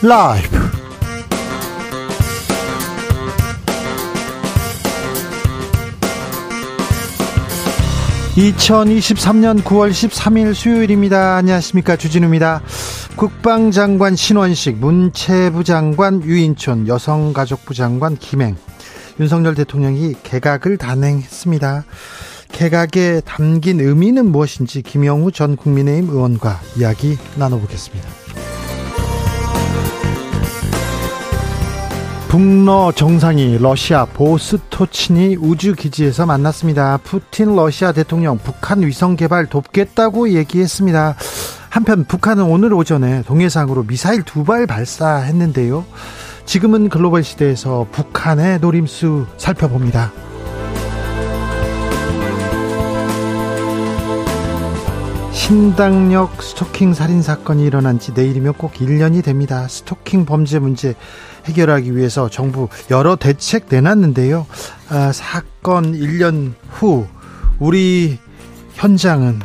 라이브 2023년 9월 13일 수요일입니다. 안녕하십니까. 주진우입니다. 국방장관 신원식, 문체부 장관 유인촌, 여성가족부 장관 김행, 윤석열 대통령이 개각을 단행했습니다. 개각에 담긴 의미는 무엇인지 김영우 전 국민의힘 의원과 이야기 나눠보겠습니다. 북러 정상이 러시아 보스토치니 우주 기지에서 만났습니다. 푸틴 러시아 대통령 북한 위성 개발 돕겠다고 얘기했습니다. 한편 북한은 오늘 오전에 동해상으로 미사일 두 발 발사했는데요. 지금은 글로벌 시대에서 북한의 노림수 살펴봅니다. 신당역 스토킹 살인 사건이 일어난 지 내일이면 꼭 1년이 됩니다. 스토킹 범죄 문제 해결하기 위해서 정부 여러 대책 내놨는데요. 아, 사건 1년 후 우리 현장은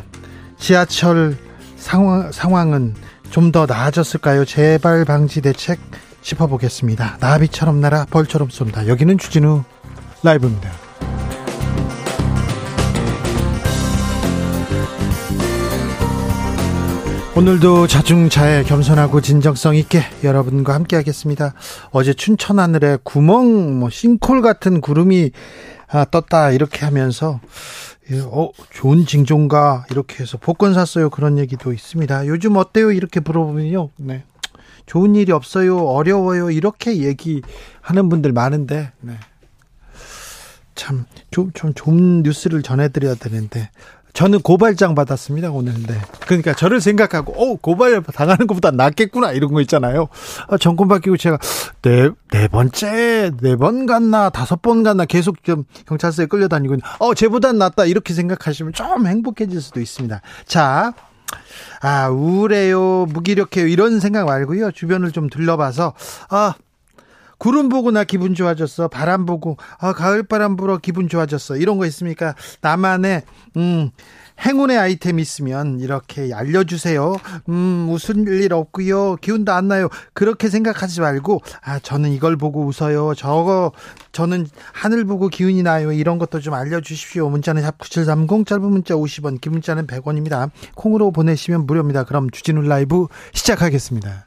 지하철 상황, 상황은 좀 더 나아졌을까요? 재발 방지 대책 짚어보겠습니다. 나비처럼 날아 벌처럼 쏜다. 여기는 주진우 라이브입니다. 오늘도 자중자애 겸손하고 진정성 있게 여러분과 함께 하겠습니다. 어제 춘천 하늘에 구멍 뭐 싱콜 같은 구름이 아, 떴다 이렇게 하면서 예, 어 좋은 징조인가 이렇게 해서 복권 샀어요 그런 얘기도 있습니다. 요즘 어때요 이렇게 물어보면요. 네. 좋은 일이 없어요 어려워요 이렇게 얘기하는 분들 많은데 네. 참좀 좀 좋은 뉴스를 전해드려야 되는데 저는 고발장 받았습니다 오늘. 네. 그러니까 저를 생각하고 어 고발 당하는 것보다 낫겠구나 이런 거 있잖아요. 아, 정권 바뀌고 제가 네 네 번째 네 번 갔나 다섯 번 갔나 계속 좀 경찰서에 끌려다니고 어 쟤보단 낫다 이렇게 생각하시면 좀 행복해질 수도 있습니다. 자. 아, 우울해요, 무기력해요, 이런 생각 말고요. 주변을 좀 둘러봐서, 아, 구름 보고 나 기분 좋아졌어. 바람 보고 아 가을 바람 불어 기분 좋아졌어. 이런 거 있습니까? 나만의 음 행운의 아이템 있으면 이렇게 알려주세요. 음, 웃을 일 없고요. 기운도 안 나요. 그렇게 생각하지 말고, 아, 저는 이걸 보고 웃어요. 저거, 저는 하늘 보고 기운이 나요. 이런 것도 좀 알려주십시오. 문자는 샵9730, 짧은 문자 50원, 긴 문자는 100원입니다. 콩으로 보내시면 무료입니다. 그럼 주진우 라이브 시작하겠습니다.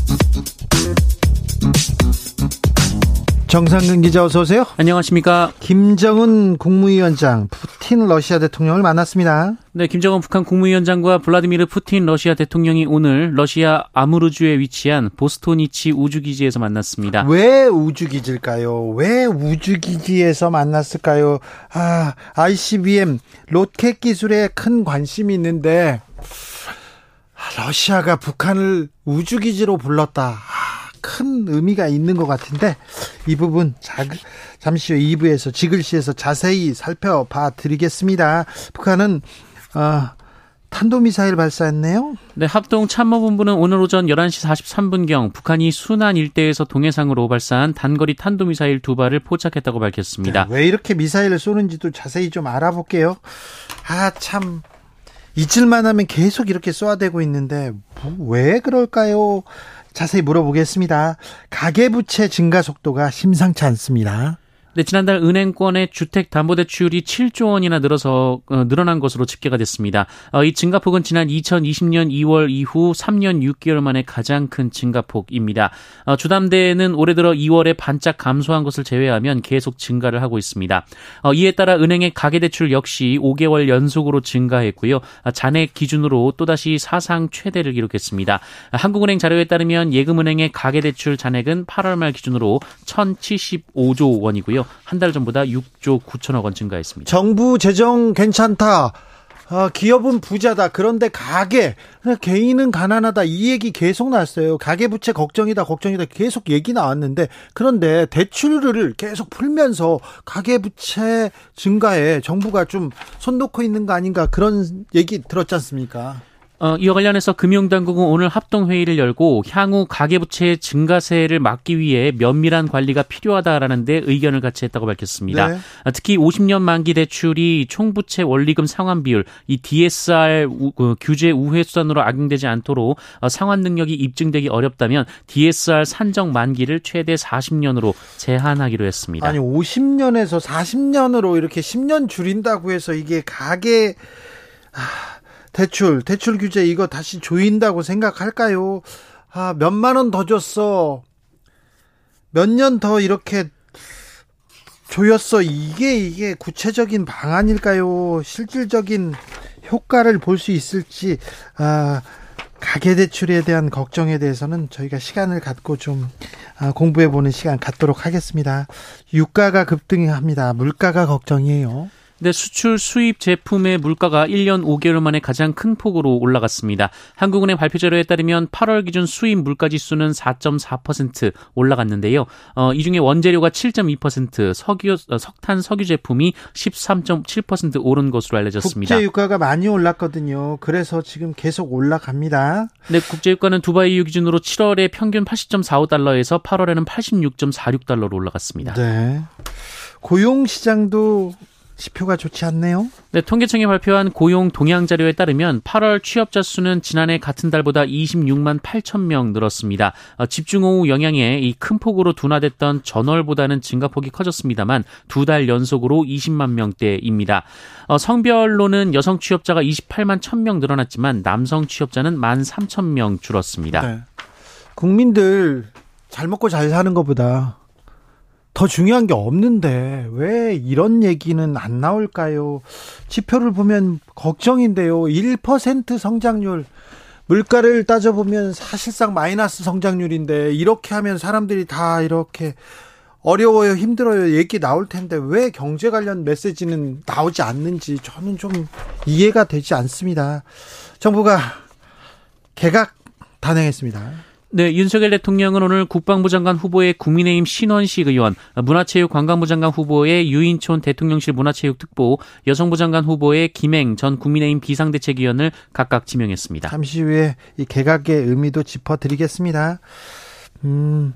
정상근 기자 어서 오세요. 안녕하십니까. 김정은 국무위원장 푸틴 러시아 대통령을 만났습니다. 네, 김정은 북한 국무위원장과 블라디미르 푸틴 러시아 대통령이 오늘 러시아 아무르주에 위치한 보스토니치 우주기지에서 만났습니다. 왜 우주기지일까요? 왜 우주기지에서 만났을까요? 아, ICBM 로켓 기술에 큰 관심이 있는데 러시아가 북한을 우주기지로 불렀다. 큰 의미가 있는 것 같은데 이 부분 잠시 후 2부에서 지글시에서 자세히 살펴봐 드리겠습니다. 북한은 어, 탄도미사일 발사했네요. 네, 합동 참모본부는 오늘 오전 11시 43분경 북한이 순안 일대에서 동해상으로 발사한 단거리 탄도미사일 두 발을 포착했다고 밝혔습니다. 네, 왜 이렇게 미사일을 쏘는지도 자세히 좀 알아볼게요. 아, 참. 잊을만 하면 계속 이렇게 쏘아대고 있는데, 뭐, 왜 그럴까요? 자세히 물어보겠습니다. 가계부채 증가 속도가 심상치 않습니다. 네, 지난달 은행권의 주택담보대출이 7조 원이나 늘어서 어, 늘어난 것으로 집계가 됐습니다. 어, 이 증가폭은 지난 2020년 2월 이후 3년 6개월 만에 가장 큰 증가폭입니다. 어, 주담대는 올해 들어 2월에 반짝 감소한 것을 제외하면 계속 증가를 하고 있습니다. 어, 이에 따라 은행의 가계대출 역시 5개월 연속으로 증가했고요. 아, 잔액 기준으로 또다시 사상 최대를 기록했습니다. 한국은행 자료에 따르면 예금은행의 가계대출 잔액은 8월 말 기준으로 1,075조 원이고요. 한 달 전보다 6조 9천억 원 증가했습니다. 정부 재정 괜찮다. 어, 기업은 부자다. 그런데 가계, 개인은 가난하다. 이 얘기 계속 나왔어요. 가계부채 걱정이다, 걱정이다. 계속 얘기 나왔는데, 그런데 대출을 계속 풀면서 가계부채 증가에 정부가 좀 손 놓고 있는 거 아닌가 그런 얘기 들었지 않습니까? 어, 이와 관련해서 금융당국은 오늘 합동회의를 열고 향후 가계부채 증가세를 막기 위해 면밀한 관리가 필요하다라는 데 의견을 같이 했다고 밝혔습니다. 네. 어, 특히 50년 만기 대출이 총부채 원리금 상환 비율, 이 DSR 우, 그 규제 우회 수단으로 악용되지 않도록 어, 상환 능력이 입증되기 어렵다면 DSR 산정 만기를 최대 40년으로 제한하기로 했습니다. 아니 50년에서 40년으로 이렇게 10년 줄인다고 해서 이게 가계 아... 대출, 대출 규제 이거 다시 조인다고 생각할까요? 아, 몇만 원 더 줬어. 몇 년 더 이렇게 조였어. 이게, 이게 구체적인 방안일까요? 실질적인 효과를 볼 수 있을지, 아, 가계대출에 대한 걱정에 대해서는 저희가 시간을 갖고 좀 아, 공부해보는 시간 갖도록 하겠습니다. 유가가 급등합니다. 물가가 걱정이에요. 네, 수출 수입 제품의 물가가 1년 5개월 만에 가장 큰 폭으로 올라갔습니다. 한국은행 발표 자료에 따르면 8월 기준 수입 물가 지수는 4.4% 올라갔는데요. 어, 이 중에 원재료가 7.2%, 석유 어, 석탄 석유 제품이 13.7% 오른 것으로 알려졌습니다. 국제 유가가 많이 올랐거든요. 그래서 지금 계속 올라갑니다. 네, 국제 유가는 두바이 이후 기준으로 7월에 평균 80.45달러에서 8월에는 86.46달러로 올라갔습니다. 네. 고용 시장도 지표가 좋지 않네요. 네, 통계청이 발표한 고용 동향 자료에 따르면 8월 취업자 수는 지난해 같은 달보다 26만 8천 명 늘었습니다. 어, 집중호우 영향에 이 큰 폭으로 둔화됐던 전월보다는 증가폭이 커졌습니다만 두 달 연속으로 20만 명대입니다. 어, 성별로는 여성 취업자가 28만 1천 명 늘어났지만 남성 취업자는 1만 3천 명 줄었습니다. 네. 국민들 잘 먹고 잘 사는 것보다 더 중요한 게 없는데 왜 이런 얘기는 안 나올까요? 지표를 보면 걱정인데요. 1% 성장률 물가를 따져보면 사실상 마이너스 성장률인데 이렇게 하면 사람들이 다 이렇게 어려워요, 힘들어요 얘기 나올 텐데 왜 경제 관련 메시지는 나오지 않는지 저는 좀 이해가 되지 않습니다. 정부가 개각 단행했습니다. 네, 윤석열 대통령은 오늘 국방부 장관 후보의 국민의힘 신원식 의원, 문화체육관광부 장관 후보의 유인촌 대통령실 문화체육특보, 여성부 장관 후보의 김행 전 국민의힘 비상대책위원을 각각 지명했습니다. 잠시 후에 이 개각의 의미도 짚어드리겠습니다. 음,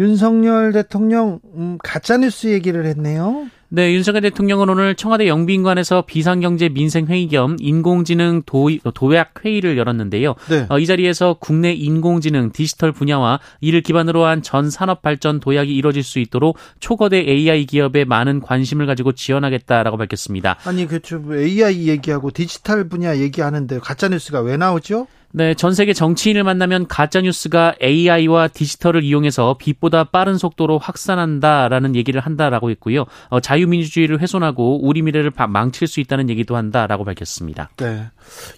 윤석열 대통령 음, 가짜뉴스 얘기를 했네요. 네, 윤석열 대통령은 오늘 청와대 영빈관에서 비상경제 민생회의 겸 인공지능 도, 도약 회의를 열었는데요. 네. 어, 이 자리에서 국내 인공지능 디지털 분야와 이를 기반으로 한 전 산업 발전 도약이 이루어질 수 있도록 초거대 AI 기업에 많은 관심을 가지고 지원하겠다라고 밝혔습니다. 아니, 그렇죠. AI 얘기하고 디지털 분야 얘기하는데 가짜 뉴스가 왜 나오죠? 네, 전 세계 정치인을 만나면 가짜 뉴스가 AI와 디지털을 이용해서 빛보다 빠른 속도로 확산한다라는 얘기를 한다라고 했고요. 어, 자유민주주의를 훼손하고 우리 미래를 망칠 수 있다는 얘기도 한다라고 밝혔습니다. 네.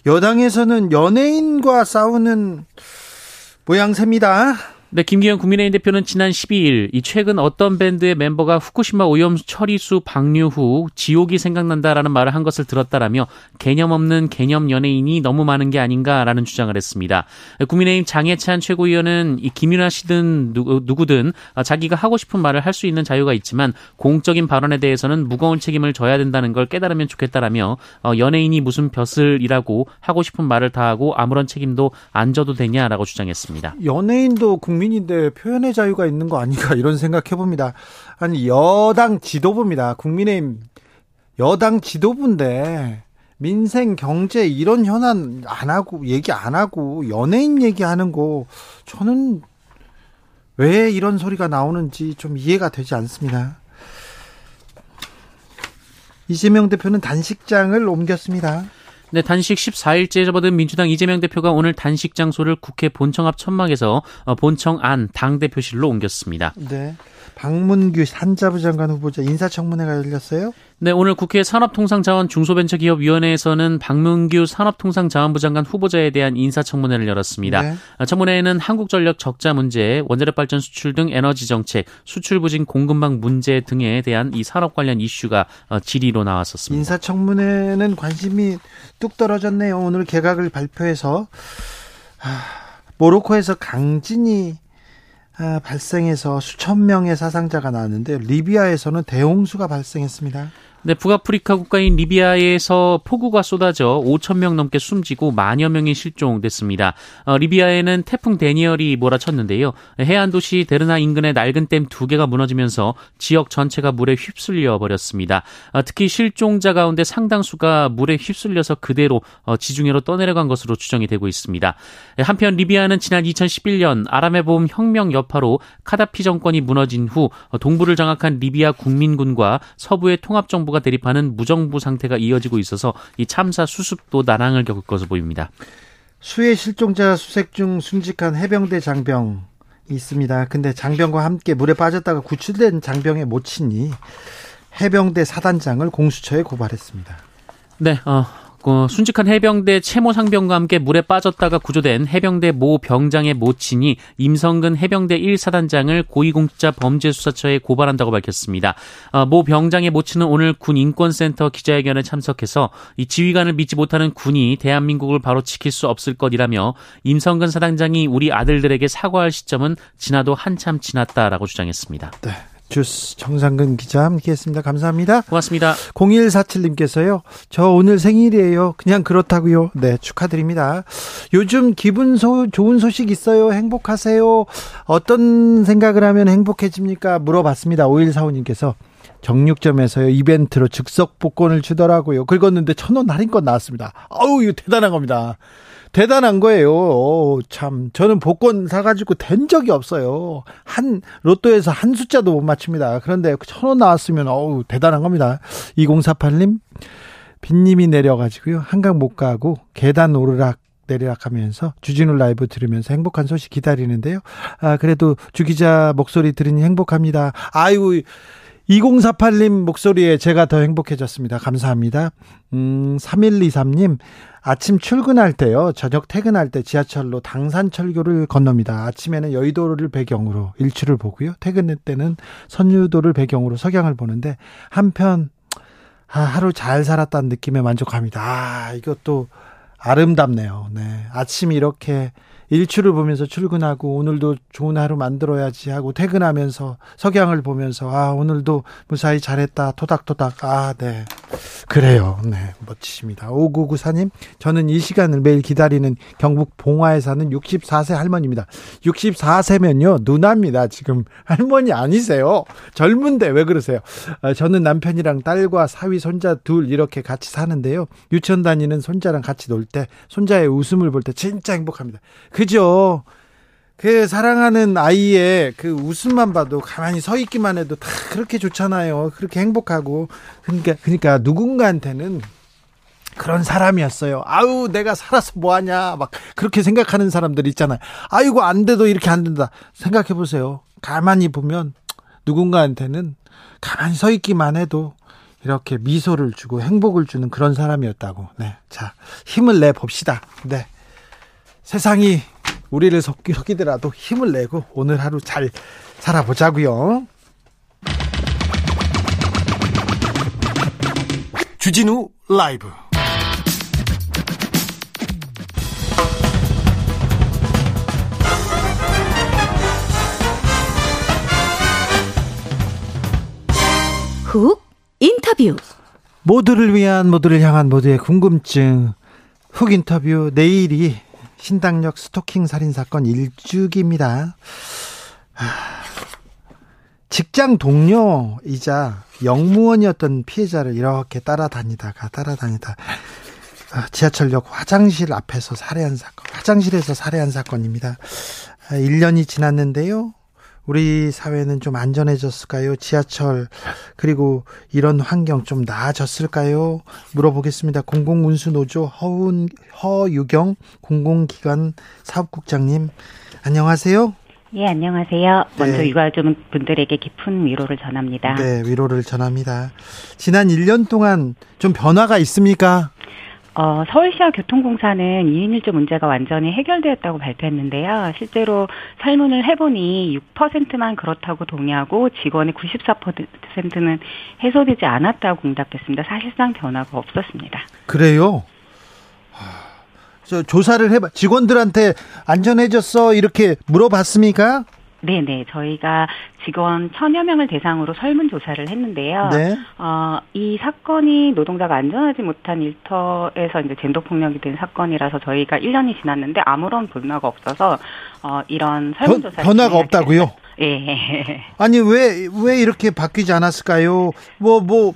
여당에서는 연예인과 싸우는 모양새입니다. 네, 김기현 국민의힘 대표는 지난 12일 이 최근 어떤 밴드의 멤버가 후쿠시마 오염 처리수 방류 후 지옥이 생각난다라는 말을 한 것을 들었다라며 개념 없는 개념 연예인이 너무 많은 게 아닌가라는 주장을 했습니다. 국민의힘 장해찬 최고위원은 이 김윤아 씨든 누구, 든 자기가 하고 싶은 말을 할 수 있는 자유가 있지만 공적인 발언에 대해서는 무거운 책임을 져야 된다는 걸 깨달으면 좋겠다라며 어, 연예인이 무슨 벼슬이라고 하고 싶은 말을 다 하고 아무런 책임도 안 져도 되냐라고 주장했습니다. 연예인도 국민 국민인데 표현의 자유가 있는 거 아닌가 이런 생각해 봅니다. 아니 여당 지도부입니다. 국민의힘 여당 지도부인데 민생 경제 이런 현안 안 하고 얘기 안 하고 연예인 얘기하는 거 저는 왜 이런 소리가 나오는지 좀 이해가 되지 않습니다. 이재명 대표는 단식장을 옮겼습니다. 네, 단식 14일째 접어든 민주당 이재명 대표가 오늘 단식 장소를 국회 본청 앞 천막에서 어, 본청 안 당대표실로 옮겼습니다. 네. 박문규 산자부 장관 후보자 인사청문회가 열렸어요? 네, 오늘 국회 산업통상자원 중소벤처기업위원회에서는 박문규 산업통상자원부 장관 후보자에 대한 인사청문회를 열었습니다. 네. 아, 청문회에는 한국전력 적자 문제, 원자력 발전 수출 등 에너지 정책, 수출 부진 공급망 문제 등에 대한 이 산업 관련 이슈가 어, 질의로 나왔었습니다. 인사청문회는 관심이 뚝 떨어졌네요. 오늘 개각을 발표해서 모로코에서 강진이 아, 발생해서 수천 명의 사상자가 나왔는데 리비아에서는 대홍수가 발생했습니다. 네, 북아프리카 국가인 리비아에서 폭우가 쏟아져 5천 명 넘게 숨지고 만여 명이 실종됐습니다. 어, 리비아에는 태풍 데니얼이 몰아쳤는데요. 해안 도시 데르나 인근의 낡은 댐 두 개가 무너지면서 지역 전체가 물에 휩쓸려 버렸습니다. 어, 특히 실종자 가운데 상당수가 물에 휩쓸려서 그대로 어, 지중해로 떠내려간 것으로 추정이 되고 있습니다. 한편 리비아는 지난 2011년 아람의 봄 혁명 여파로 카다피 정권이 무너진 후 어, 동부를 장악한 리비아 국민군과 서부의 통합 정부 정부가 대립하는 무정부 상태가 이어지고 있어서 이 참사 수습도 난항을 겪을 것으로 보입니다. 수해 실종자 수색 중 순직한 해병대 장병 있습니다. 근데 장병과 함께 물에 빠졌다가 구출된 장병의 모친이 해병대 사단장을 공수처에 고발했습니다. 네, 어, 어, 순직한 해병대 채모 상병과 함께 물에 빠졌다가 구조된 해병대 모 병장의 모친이 임성근 해병대 1사단장을 고위공직자 범죄수사처에 고발한다고 밝혔습니다. 어, 모 병장의 모친은 오늘 군 인권센터 기자회견에 참석해서 이 지휘관을 믿지 못하는 군이 대한민국을 바로 지킬 수 없을 것이라며 임성근 사단장이 우리 아들들에게 사과할 시점은 지나도 한참 지났다라고 주장했습니다. 네. 주스 정상근 기자 함께했습니다. 감사합니다. 고맙습니다. 0147님께서요. 저 오늘 생일이에요. 그냥 그렇다고요. 네, 축하드립니다. 요즘 기분 소, 좋은 소식 있어요. 행복하세요. 어떤 생각을 하면 행복해집니까? 물어봤습니다. 5145님께서 정육점에서요 이벤트로 즉석 복권을 주더라고요. 긁었는데 천 원 할인권 나왔습니다. 아우 이거 대단한 겁니다. 대단한 거예요. 오, 참 저는 복권 사가지고 된 적이 없어요. 한 로또에서 한 숫자도 못 맞춥니다. 그런데 천 원 나왔으면 어우 대단한 겁니다. 2048님 빈님이 내려가지고요 한강 못 가고 계단 오르락 내리락하면서 주진우 라이브 들으면서 행복한 소식 기다리는데요. 아 그래도 주 기자 목소리 들으니 행복합니다. 아유 2048님 목소리에 제가 더 행복해졌습니다. 감사합니다. 음, 3123님, 아침 출근할 때요, 저녁 퇴근할 때 지하철로 당산철교를 건넙니다. 아침에는 여의도를 배경으로 일출을 보고요. 퇴근 때는 선유도를 배경으로 석양을 보는데, 한편, 아, 하루 잘 살았다는 느낌에 만족합니다. 아, 이것도 아름답네요. 네. 아침이 이렇게 일출을 보면서 출근하고 오늘도 좋은 하루 만들어야지 하고 퇴근하면서 석양을 보면서 아 오늘도 무사히 잘했다 토닥토닥. 아 네. 그래요. 네 멋지십니다. 5994님 저는 이 시간을 매일 기다리는 경북 봉화에 사는 64세 할머니입니다. 64세면요 누나입니다 지금. 할머니 아니세요. 젊은데 왜 그러세요? 아, 저는 남편이랑 딸과 사위 손자 둘 이렇게 같이 사는데요. 유치원 다니는 손자랑 같이 놀 때 손자의 웃음을 볼 때 진짜 행복합니다. 그 그죠? 그 사랑하는 아이의 그 웃음만 봐도 가만히 서 있기만 해도 다 그렇게 좋잖아요. 그렇게 행복하고 그러니까 그러니까 누군가한테는 그런 사람이었어요. 아우 내가 살아서 뭐 하냐 막 그렇게 생각하는 사람들 있잖아요. 아이고 안 돼도 이렇게 안 된다. 생각해 보세요. 가만히 보면 누군가한테는 가만히 서 있기만 해도 이렇게 미소를 주고 행복을 주는 그런 사람이었다고. 네. 자, 힘을 내 봅시다. 네. 세상이 우리를 속이더라도 힘을 내고 오늘 하루 잘 살아보자고요. 주진우 라이브. 훅 인터뷰. 모두를 위한 모두를 향한 모두의 궁금증. 훅 인터뷰 내일이 신당역 스토킹 살인 사건 일주기입니다. 직장 동료이자 영무원이었던 피해자를 이렇게 따라다니다가 따라다니다 아, 지하철역 화장실 앞에서 살해한 사건, 화장실에서 살해한 사건입니다. 1년이 아, 지났는데요. 우리 사회는 좀 안전해졌을까요? 지하철 그리고 이런 환경 좀 나아졌을까요? 물어보겠습니다. 공공운수노조 허운 허유경 공공기관 사업국장님 안녕하세요. 예, 안녕하세요. 먼저 네. 유가족 분들에게 깊은 위로를 전합니다. 네, 위로를 전합니다. 지난 1년 동안 좀 변화가 있습니까? 어, 서울시와 교통공사는 2인 1조 문제가 완전히 해결되었다고 발표했는데요. 실제로 설문을 해보니 6%만 그렇다고 동의하고 직원의 94%는 해소되지 않았다고 응답했습니다. 사실상 변화가 없었습니다. 그래요? 저 조사를 해봐 직원들한테 안전해졌어 이렇게 물어봤습니까? 네네. 저희가 직원 천여 명을 대상으로 설문조사를 했는데요. 네. 어, 이 사건이 노동자가 안전하지 못한 일터에서 이제 젠더폭력이 된 사건이라서 저희가 1년이 지났는데 아무런 변화가 없어서, 어, 이런 설문조사를. 변화가 없다고요? 예. 아니, 왜, 왜 이렇게 바뀌지 않았을까요? 뭐, 뭐,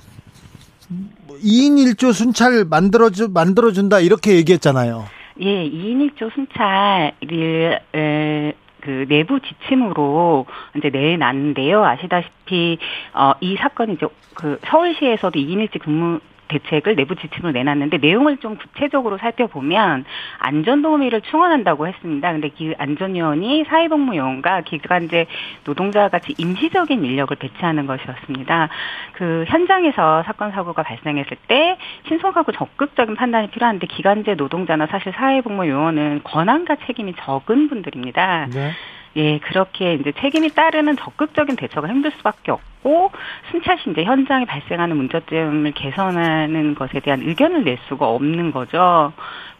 2인 1조 순찰 만들어주, 만들어준다, 이렇게 얘기했잖아요. 예, 2인 1조 순찰을, 에, 그 내부 지침으로 이제 내놨는데요. 아시다시피 어, 이 사건이 이제 그 서울시에서도 2인 1직 근무 대책을 내부 지침으로 내놨는데 내용을 좀 구체적으로 살펴보면 안전 도우미를 충원한다고 했습니다. 근데 그 안전요원이 사회복무요원과 기간제 노동자 같이 임시적인 인력을 배치하는 것이었습니다. 그 현장에서 사건 사고가 발생했을 때 신속하고 적극적인 판단이 필요한데 기간제 노동자나 사실 사회복무요원은 권한과 책임이 적은 분들입니다. 네. 예, 그렇게 이제 책임이 따르는 적극적인 대처가 힘들 수밖에 없고 순찰 시 이제 현장에 발생하는 문제점을 개선하는 것에 대한 의견을 낼 수가 없는 거죠.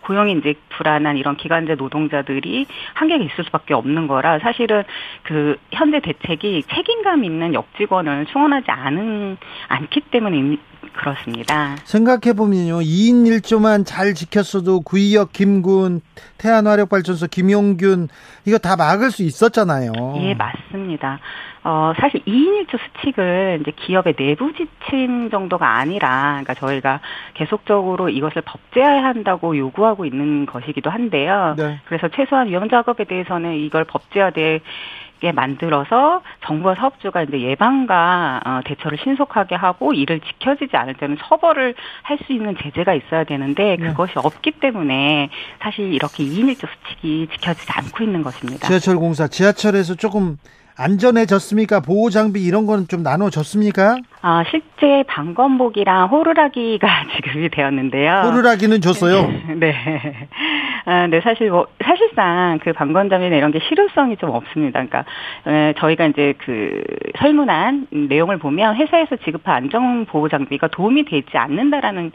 고용이 이제 불안한 이런 기간제 노동자들이 한계가 있을 수밖에 없는 거라 사실은 그 현재 대책이 책임감 있는 역직원을 충원하지 않은 않기 때문에 그렇습니다. 생각해 보면요, 2인 1조만 잘 지켰어도 구의역 김군, 태안화력발전소 김용균 이거 다 막을 수 있었잖아요. 예, 맞습니다. 어, 사실 2인 1조 수칙은 이제 기업의 내부 지침 정도가 아니라, 그러니까 저희가 계속적으로 이것을 법제화한다고 요구하고 있는 것이기도 한데요. 네. 그래서 최소한 위험 작업에 대해서는 이걸 법제화되 게 만들어서 정부와 사업주가 이제 예방과 어, 대처를 신속하게 하고 이를 지켜지지 않을 때는 처벌을 할 수 있는 제재가 있어야 되는데 네. 그것이 네. 없기 때문에 사실 이렇게 2인 1조 수칙이 지켜지지 않고 있는 것입니다. 지하철 공사 지하철에서 조금 안전해졌습니까? 보호 장비 이런 거는 좀 나눠졌습니까? 아, 실제 방검복이랑 호루라기가 지급이 되었는데요. 호루라기는 줬어요? 네. 아, 네, 사실 뭐, 사실상 그 방검장비나 이런 게 실효성이 좀 없습니다. 그러니까, 에, 저희가 이제 그 설문한 내용을 보면 회사에서 지급한 안전 보호 장비가 도움이 되지 않는다라는,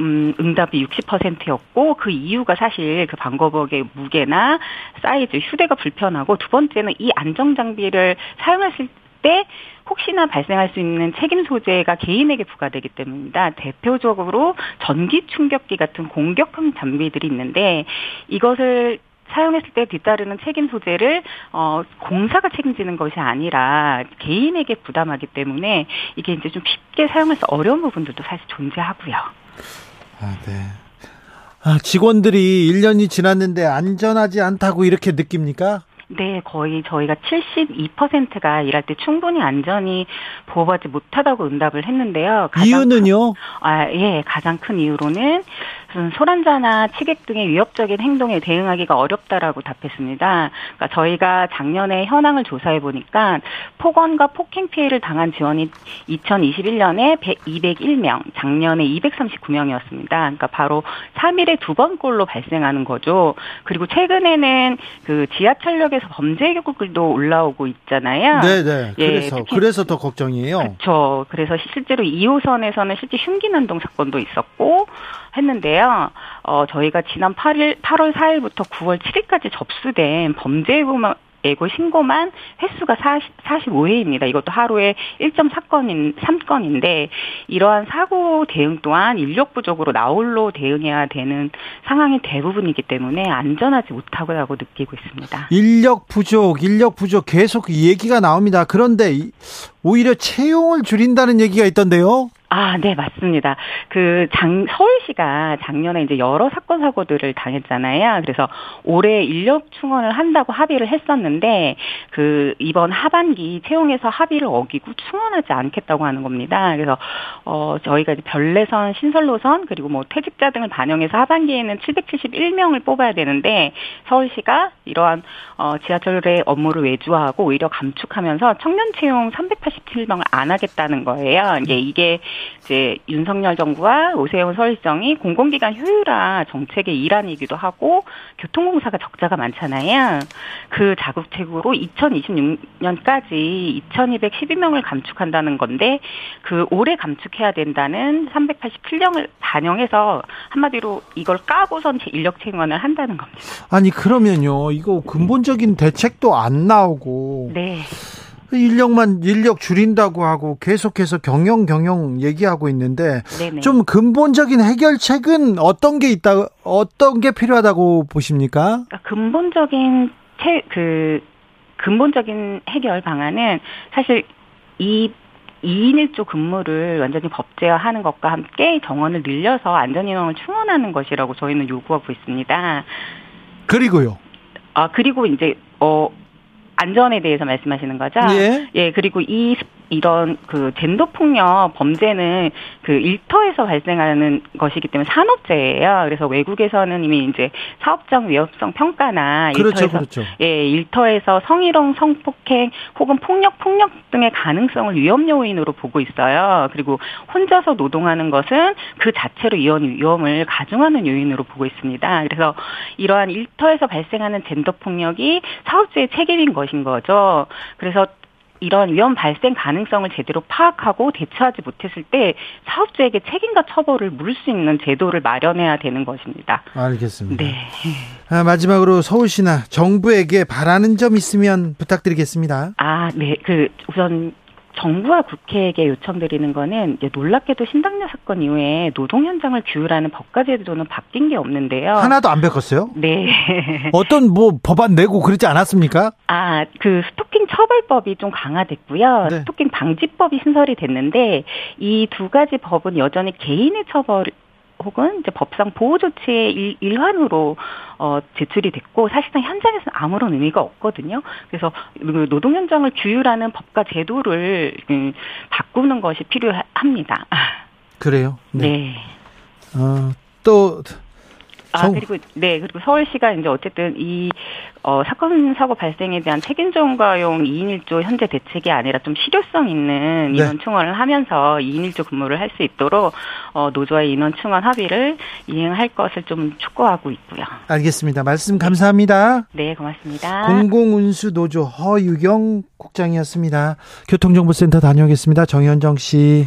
음, 응답이 60%였고, 그 이유가 사실 그 방검복의 무게나 사이즈, 휴대가 불편하고, 두 번째는 이 안전 장비 를 사용했을 때 혹시나 발생할 수 있는 책임 소재가 개인에게 부과되기 때문입니다. 대표적으로 전기 충격기 같은 공격형 장비들이 있는데 이것을 사용했을 때 뒤따르는 책임 소재를 어 공사가 책임지는 것이 아니라 개인에게 부담하기 때문에 이게 이제 좀 쉽게 사용해서 어려운 부분들도 사실 존재하고요. 아, 네. 아, 직원들이 1년이 지났는데 안전하지 않다고 이렇게 느낍니까? 네, 거의 저희가 72%가 일할 때 충분히 안전히 보호받지 못하다고 응답을 했는데요. 이유는요? 큰, 아, 예, 가장 큰 이유로는 소란자나 치객 등의 위협적인 행동에 대응하기가 어렵다라고 답했습니다. 그러니까 저희가 작년에 현황을 조사해 보니까 폭언과 폭행 피해를 당한 지원이 2021년에 201명, 작년에 239명이었습니다. 그러니까 바로 3일에 두 번꼴로 발생하는 거죠. 그리고 최근에는 그 지하철역에서 범죄 교구글도 올라오고 있잖아요. 네, 네. 그래서 예, 그래서 더 걱정이에요. 그렇죠. 그래서 실제로 2호선에서는 실제 흉기 난동 사건도 있었고 했는데요. 어, 저희가 지난 8일, 8월 4일부터 9월 7일까지 접수된 범죄 예고 신고만 횟수가 40, 45회입니다. 이것도 하루에 1.4건인 3건인데 이러한 사고 대응 또한 인력 부족으로 나홀로 대응해야 되는 상황이 대부분이기 때문에 안전하지 못하고 느끼고 있습니다. 인력 부족, 인력 부족 계속 얘기가 나옵니다. 그런데 오히려 채용을 줄인다는 얘기가 있던데요. 아, 네, 맞습니다. 그 장, 서울시가 작년에 이제 여러 사건 사고들을 당했잖아요. 그래서 올해 인력 충원을 한다고 합의를 했었는데 그 이번 하반기 채용에서 합의를 어기고 충원하지 않겠다고 하는 겁니다. 그래서 어 저희가 이제 별내선, 신설노선 그리고 뭐 퇴직자 등을 반영해서 하반기에는 771명을 뽑아야 되는데 서울시가 이러한 어 지하철의 업무를 외주화하고 오히려 감축하면서 청년 채용 387명을 안 하겠다는 거예요. 이게 이게 이제 윤석열 정부와 오세훈 서울시정이 공공기관 효율화 정책의 일환이기도 하고 교통공사가 적자가 많잖아요. 그 자급책으로 2026년까지 2,212명을 감축한다는 건데 그 올해 감축해야 된다는 387명을 반영해서 한마디로 이걸 까고선 인력 채용을 한다는 겁니다. 아니 그러면요 이거 근본적인 대책도 안 나오고 네. 인력만 인력 줄인다고 하고 계속해서 경영 경영 얘기하고 있는데 네네. 좀 근본적인 해결책은 어떤 게 있다 어떤 게 필요하다고 보십니까? 그러니까 근본적인 채, 그 근본적인 해결 방안은 사실 이 2인 1조 근무를 완전히 법제화하는 것과 함께 정원을 늘려서 안전인원을 충원하는 것이라고 저희는 요구하고 있습니다. 그리고요. 아 그리고 이제 어 안전에 대해서 말씀하시는 거죠? 예. 예, 그리고 이 이런 그 젠더 폭력 범죄는 그 일터에서 발생하는 것이기 때문에 산업재해예요. 그래서 외국에서는 이미 이제 사업장 위협성 평가나 그렇죠, 일터에서 그렇죠. 예, 일터에서 성희롱, 성폭행 혹은 폭력, 폭력 등의 가능성을 위험 요인으로 보고 있어요. 그리고 혼자서 노동하는 것은 그 자체로 이런 위험을 가중하는 요인으로 보고 있습니다. 그래서 이러한 일터에서 발생하는 젠더 폭력이 사업주의 책임인 것인 거죠. 그래서 이런 위험 발생 가능성을 제대로 파악하고 대처하지 못했을 때 사업주에게 책임과 처벌을 물을 수 있는 제도를 마련해야 되는 것입니다. 알겠습니다. 네. 아, 마지막으로 서울시나 정부에게 바라는 점 있으면 부탁드리겠습니다. 아, 네. 그 우선 정부와 국회에게 요청드리는 거는 놀랍게도 신당녀 사건 이후에 노동 현장을 규율하는 법과 제도는 바뀐 게 없는데요. 하나도 안 바꿨어요? 네. 어떤 뭐 법안 내고 그러지 않았습니까? 아, 그 스토킹 처벌법이 좀 강화됐고요. 네. 스토킹 방지법이 신설이 됐는데 이 두 가지 법은 여전히 개인의 처벌 혹은 이제 법상 보호 조치의 일, 일환으로 어 제출이 됐고 사실상 현장에서는 아무런 의미가 없거든요. 그래서 그 노동 현장을 규율하는 법과 제도를 음, 바꾸는 것이 필요합니다. 그래요. 네. 어, 또 아 정- 그리고 네 그리고 서울시가 이제 어쨌든 이 어, 사건 사고 발생에 대한 책임 전가용 2인 1조 현재 대책이 아니라 좀 실효성 있는 네. 인원 충원을 하면서 2인 1조 근무를 할 수 있도록 어, 노조와의 인원 충원 합의를 이행할 것을 좀 촉구하고 있고요. 알겠습니다. 말씀 감사합니다. 네 고맙습니다. 공공운수 노조 허유경 국장이었습니다. 교통정보센터 다녀오겠습니다. 정현정 씨.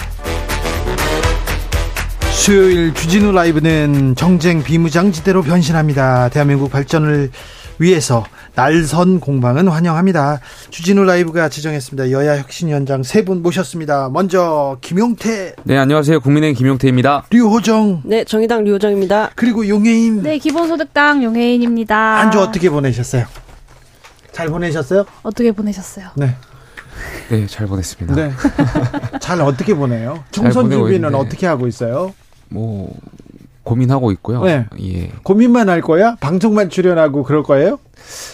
수요일 주진우 라이브는 정쟁 비무장지대로 변신합니다. 대한민국 발전을 위해서 날선 공방은 환영합니다. 주진우 라이브가 지정했습니다. 여야 혁신위원장 세 분 모셨습니다. 먼저 김용태, 네, 안녕하세요. 국민의힘 김용태입니다. 류호정, 네, 정의당 류호정입니다. 그리고 용해인. 네, 기본소득당 용혜인입니다. 안주 어떻게 보내셨어요? 잘 보내셨어요? 어떻게 보내셨어요? 네. 네, 잘 보냈습니다. 네. 잘 어떻게 보내요? 잘 총선 준비는 있는데. 어떻게 하고 있어요? 뭐 고민하고 있고요. 네. 예. 고민만 할 거야? 방송만 출연하고 그럴 거예요?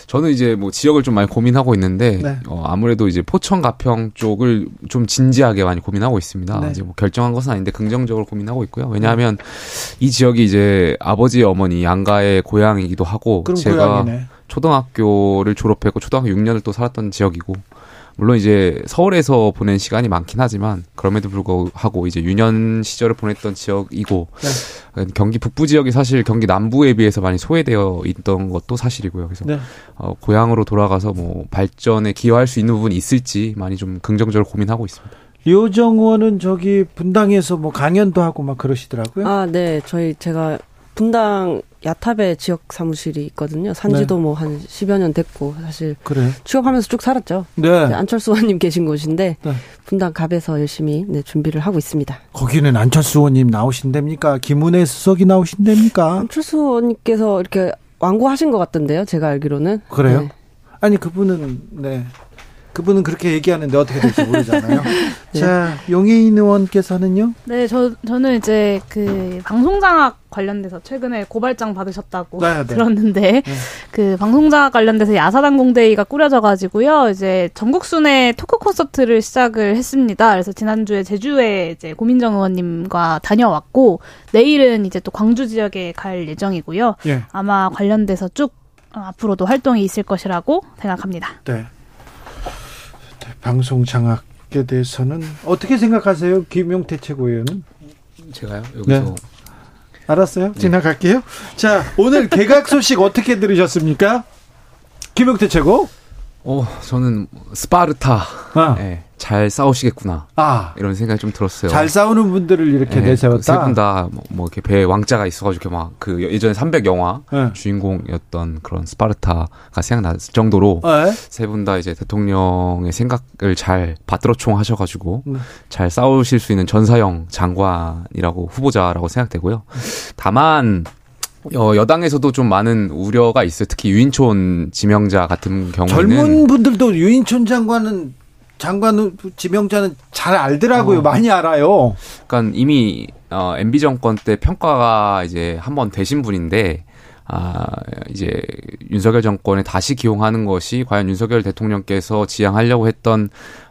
저는 이제 뭐 지역을 좀 많이 고민하고 있는데 네. 어, 아무래도 이제 포천 가평 쪽을 좀 진지하게 많이 고민하고 있습니다. 네. 이제 뭐 결정한 것은 아닌데 긍정적으로 고민하고 있고요. 왜냐하면 이 지역이 이제 아버지 어머니 양가의 고향이기도 하고 제가 고양이네. 초등학교를 졸업했고 초등학교 6년을 또 살았던 지역이고 물론 이제 서울에서 보낸 시간이 많긴 하지만 그럼에도 불구하고 이제 유년 시절을 보냈던 지역이고 경기 북부 지역이 사실 경기 남부에 비해서 많이 소외되어 있던 것도 사실이고요. 그래서 네. 어, 고향으로 돌아가서 뭐 발전에 기여할 수 있는 부분이 있을지 많이 좀 긍정적으로 고민하고 있습니다. 류호정 의원은 저기 분당에서 뭐 강연도 하고 막 그러시더라고요. 아, 네, 저희 제가 분당 야탑에 지역 사무실이 있거든요. 산지도 네. 뭐한 10여 년 됐고 사실 그래. 취업하면서 쭉 살았죠. 네. 네, 안철수 의원님 계신 곳인데 네. 분당 갑에서 열심히 네, 준비를 하고 있습니다. 거기는 안철수 의원님 나오신답니까? 김은혜 수석이 나오신답니까? 안철수 의원님께서 이렇게 완고하신 것 같던데요. 제가 알기로는. 그래요? 네. 아니 그분은 네. 그분은 그렇게 얘기하는데 어떻게 될지 모르잖아요. 네. 자, 용해인 의원께서는요? 네, 저 저는 이제 그 방송장악 관련돼서 최근에 고발장 받으셨다고 네, 네. 들었는데 그 방송장악 관련돼서 야사당 공대회가 꾸려져 가지고요. 이제 전국 순회 토크 콘서트를 시작을 했습니다. 그래서 지난주에 제주에 이제 고민정 의원님과 다녀왔고 내일은 이제 또 광주 지역에 갈 예정이고요. 예. 아마 관련돼서 쭉 어, 앞으로도 활동이 있을 것이라고 생각합니다. 네. 네, 방송 장악에 대해서는 어떻게 생각하세요? 김용태 최고위원은? 제가요 여기서 네. 알았어요. 지나갈게요. 자, 오늘 개각 소식 어떻게 들으셨습니까? 김용태 최고? 어 저는 스파르타 아, 예, 잘 싸우시겠구나 아, 이런 생각이 좀 들었어요. 잘 싸우는 분들을 이렇게 내세웠다. 세분 다뭐 이렇게 배에 왕자가 있어가지고 막 그 예전에 300 영화 네. 주인공이었던 그런 스파르타가 생각날 정도로 네. 세분 다 이제 대통령의 생각을 잘 받들어총 하셔가지고 네. 잘 싸우실 수 있는 전사형 장관이라고 후보자라고 생각되고요. 다만 어, 여당에서도 좀 많은 우려가 있어요. 특히 유인촌 지명자 같은 경우는 젊은 분들도 유인촌 장관은 장관 지명자는 잘 알더라고요. 어. 많이 알아요. 그러니까 이미 어, MB 정권 때 평가가 이제 한 번 되신 분인데 아 이제 윤석열 정권에 다시 기용하는 것이 과연 윤석열 대통령께서 지향하려고 했던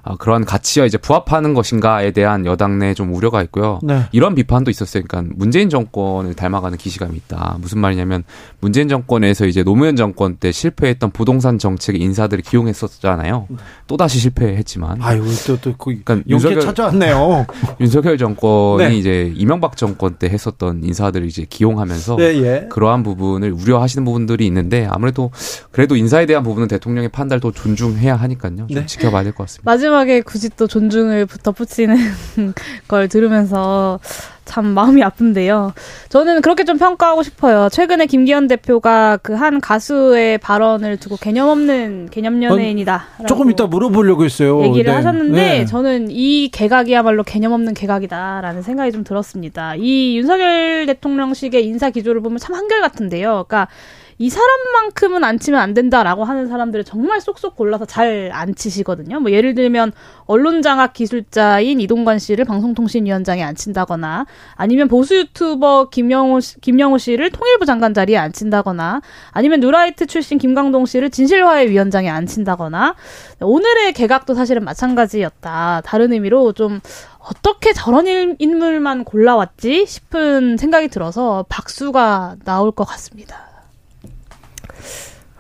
아, 그러한 가치와 이제 부합하는 것인가에 대한 여당 내 좀 우려가 있고요. 네. 이런 비판도 있었어요. 그러니까 문재인 정권을 닮아가는 기시감이 있다. 무슨 말이냐면 문재인 정권에서 이제 노무현 정권 때 실패했던 부동산 정책의 인사들을 기용했었잖아요. 또 다시 실패했지만 아유, 또, 또, 그, 그러니까 윤석열- 찾아왔네요. 윤석열 정권이 네. 이제 이명박 정권 때 했었던 인사들을 이제 기용하면서 예, 예. 그러한 부분을 우려하시는 부분들이 있는데 아무래도 그래도 인사에 대한 부분은 대통령의 판단을 또 존중해야 하니까요. 좀 네. 지켜봐야 될 것 같습니다. 마지막 에 굳이 또 존중을 덧붙이는 걸 들으면서 참 마음이 아픈데요. 저는 그렇게 좀 평가하고 싶어요. 최근에 김기현 대표가 그 한 가수의 발언을 두고 개념 없는 개념 연예인이다. 조금 이따 물어보려고 했어요. 얘기를 네. 하셨는데 네. 저는 이 개각이야말로 개념 없는 개각이다라는 생각이 좀 들었습니다. 이 윤석열 대통령식의 인사 기조를 보면 참 한결 같은데요. 그러니까 이 사람만큼은 안 치면 안 된다라고 하는 사람들을 정말 쏙쏙 골라서 잘 안 치시거든요. 뭐 예를 들면 언론장악 기술자인 이동관 씨를 방송통신위원장에 앉힌다거나 아니면 보수 유튜버 김영호 씨- 김영호 씨를 통일부 장관 자리에 앉힌다거나 아니면 뉴라이트 출신 김광동 씨를 진실화해 위원장에 앉힌다거나 오늘의 개각도 사실은 마찬가지였다. 다른 의미로 좀 어떻게 저런 일- 인물만 골라왔지 싶은 생각이 들어서 박수가 나올 것 같습니다.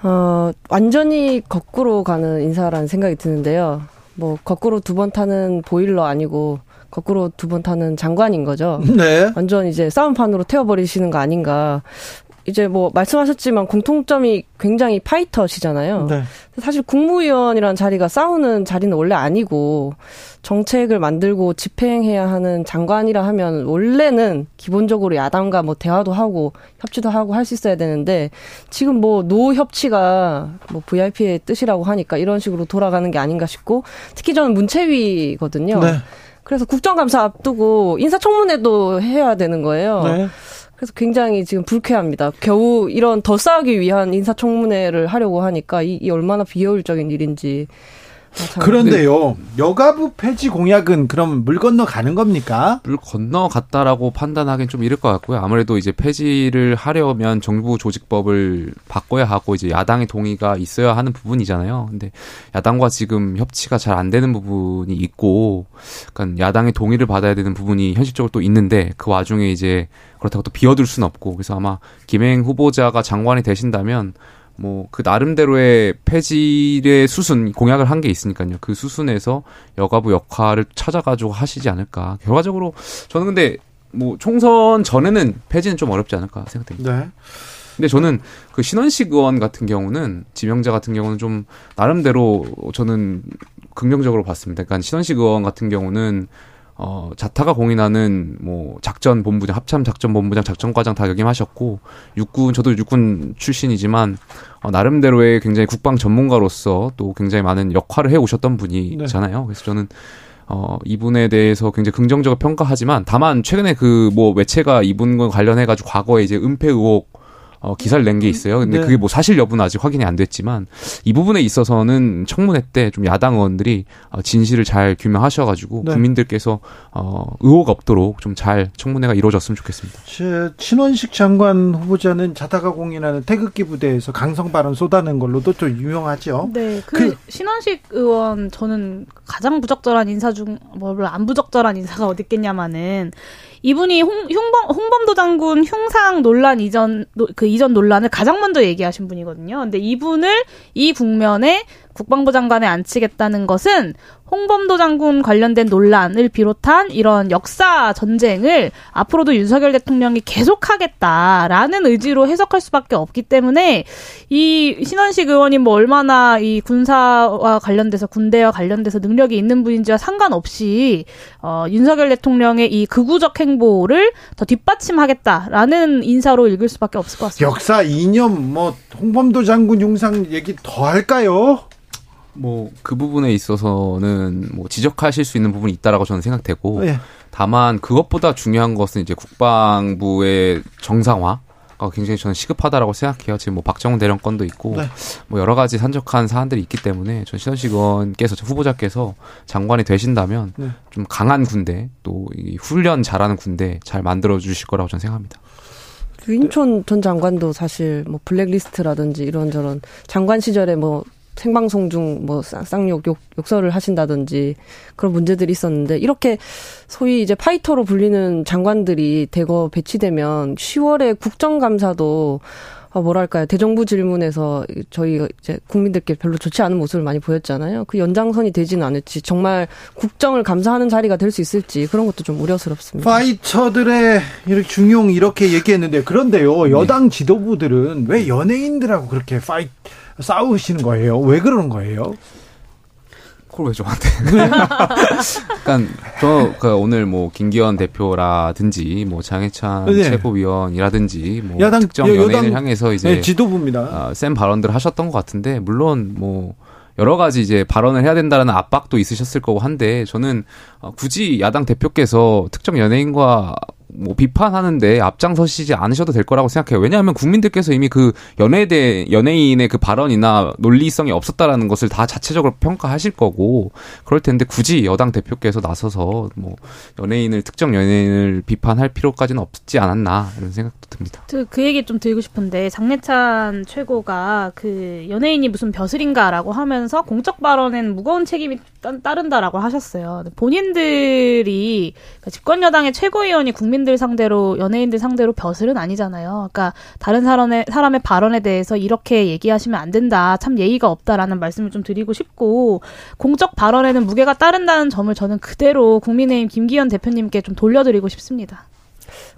어, 완전히 거꾸로 가는 인사라는 생각이 드는데요. 뭐, 거꾸로 두 번 타는 보일러 아니고, 거꾸로 두 번 타는 장관인 거죠. 네. 완전 이제 싸움판으로 태워버리시는 거 아닌가. 이제 뭐, 말씀하셨지만 공통점이 굉장히 파이터시잖아요. 네. 사실 국무위원이라는 자리가 싸우는 자리는 원래 아니고 정책을 만들고 집행해야 하는 장관이라 하면 원래는 기본적으로 야당과 뭐 대화도 하고 협치도 하고 할 수 있어야 되는데 지금 뭐 노협치가 뭐 VIP의 뜻이라고 하니까 이런 식으로 돌아가는 게 아닌가 싶고 특히 저는 문체위거든요. 네. 그래서 국정감사 앞두고 인사청문회도 해야 되는 거예요. 네. 그래서 굉장히 지금 불쾌합니다. 겨우 이런 더 싸우기 위한 인사청문회를 하려고 하니까 이, 이 얼마나 비효율적인 일인지. 그런데요, 여가부 폐지 공약은 그럼 물 건너 가는 겁니까? 물 건너 갔다라고 판단하기는 좀 이를 것 같고요. 아무래도 이제 폐지를 하려면 정부 조직법을 바꿔야 하고 이제 야당의 동의가 있어야 하는 부분이잖아요. 근데 야당과 지금 협치가 잘 안 되는 부분이 있고, 그러니까 야당의 동의를 받아야 되는 부분이 현실적으로 또 있는데 그 와중에 이제 그렇다고 또 비워둘 수는 없고 그래서 아마 김행 후보자가 장관이 되신다면 뭐 그 나름대로의 폐지의 수순 공약을 한 게 있으니까요. 그 수순에서 여가부 역할을 찾아가지고 하시지 않을까. 결과적으로 저는 근데 뭐 총선 전에는 폐지는 좀 어렵지 않을까 생각됩니다. 네. 근데 저는 그 신원식 의원 같은 경우는 지명자 같은 경우는 좀 나름대로 저는 긍정적으로 봤습니다. 그러니까 신원식 의원 같은 경우는 어, 자타가 공인하는 뭐 작전 본부장, 합참 작전 본부장, 작전과장 다 역임하셨고 육군 저도 육군 출신이지만 어, 나름대로의 굉장히 국방 전문가로서 또 굉장히 많은 역할을 해 오셨던 분이잖아요. 그래서 저는 어, 이분에 대해서 굉장히 긍정적으로 평가하지만 다만 최근에 그뭐 매체가 이분과 관련해 가지고 과거에 이제 은폐 의혹 어, 기사를 낸 게 있어요. 근데 네. 그게 뭐 사실 여부는 아직 확인이 안 됐지만 이 부분에 있어서는 청문회 때 좀 야당 의원들이 어, 진실을 잘 규명하셔가지고 네. 국민들께서 어, 의혹 없도록 좀 잘 청문회가 이루어졌으면 좋겠습니다. 제 친원식 장관 후보자는 자타가 공인하는 태극기 부대에서 강성 발언 쏟아낸 걸로도 좀 유명하죠. 네, 그, 그- 신원식 의원 저는 가장 부적절한 인사 중 뭐를 안 부적절한 인사가 어디 있겠냐마는 이분이 홍, 홍범, 홍범도 장군 흉상 논란 이전 노- 그 이전 논란을 가장 먼저 얘기하신 분이거든요. 근데 이분을 이 국면에 국방부 장관에 앉히겠다는 것은 홍범도 장군 관련된 논란을 비롯한 이런 역사 전쟁을 앞으로도 윤석열 대통령이 계속하겠다라는 의지로 해석할 수밖에 없기 때문에 이 신원식 의원이 뭐 얼마나 이 군사와 관련돼서 군대와 관련돼서 능력이 있는 분인지와 상관없이 어, 윤석열 대통령의 이 극우적 행보를 더 뒷받침하겠다라는 인사로 읽을 수밖에 없을 것 같습니다. 역사 이념 뭐 홍범도 장군 흉상 얘기 더 할까요? 뭐 그 부분에 있어서는 뭐 지적하실 수 있는 부분이 있다라고 저는 생각되고 예. 다만 그것보다 중요한 것은 이제 국방부의 정상화. 가 굉장히 저는 시급하다라고 생각해요. 지금 뭐 박정훈 대령 건도 있고 네. 뭐 여러 가지 산적한 사안들이 있기 때문에 전 신원식 의원께서 후보자께서 장관이 되신다면 네. 좀 강한 군대 또 이 훈련 잘하는 군대 잘 만들어 주실 거라고 저는 생각합니다. 유인촌 전 장관도 사실 뭐 블랙리스트라든지 이런저런 장관 시절에 뭐 생방송 중 뭐 쌍욕 욕, 욕설을 하신다든지 그런 문제들이 있었는데 이렇게 소위 이제 파이터로 불리는 장관들이 대거 배치되면 10월에 국정감사도 어, 뭐랄까요 대정부 질문에서 저희 이제 국민들께 별로 좋지 않은 모습을 많이 보였잖아요. 그 연장선이 되지는 않을지 정말 국정을 감사하는 자리가 될 수 있을지 그런 것도 좀 우려스럽습니다. 파이터들의 이렇게 중용 이렇게 얘기했는데 그런데요 여당 지도부들은 왜 연예인들하고 그렇게 파이 싸우시는 거예요? 왜 그러는 거예요? 그걸 왜 저한테? 그러니까 저그 오늘 뭐 김기현 대표라든지 뭐 장해찬 네. 최고위원이라든지 뭐 야당- 특정 여- 연예인을 향해서 이제 네, 지도부입니다. 어, 센 발언들을 하셨던 것 같은데 물론 뭐 여러 가지 이제 발언을 해야 된다는 압박도 있으셨을 거고 한데 저는 어, 굳이 야당 대표께서 특정 연예인과 뭐 비판하는데 앞장서시지 않으셔도 될 거라고 생각해요. 왜냐하면 국민들께서 이미 그 연예에 대해 연예인의 그 발언이나 논리성이 없었다라는 것을 다 자체적으로 평가하실 거고 그럴 텐데 굳이 여당 대표께서 나서서 뭐 연예인을 특정 연예인을 비판할 필요까지는 없지 않았나 이런 생각도 듭니다. 그, 그 얘기 좀 드리고 싶은데 장례찬 최고가 그 연예인이 무슨 벼슬인가라고 하면서 공적 발언엔 무거운 책임이 따- 따른다라고 하셨어요. 본인들이 그러니까 집권 여당의 최고위원이 국민 들 상대로 연예인들 상대로 벼슬은 아니잖아요. 그러니까 다른 사람의 사람의 발언에 대해서 이렇게 얘기하시면 안 된다. 참 예의가 없다라는 말씀을 좀 드리고 싶고 공적 발언에는 무게가 따른다는 점을 저는 그대로 국민의힘 김기현 대표님께 좀 돌려드리고 싶습니다.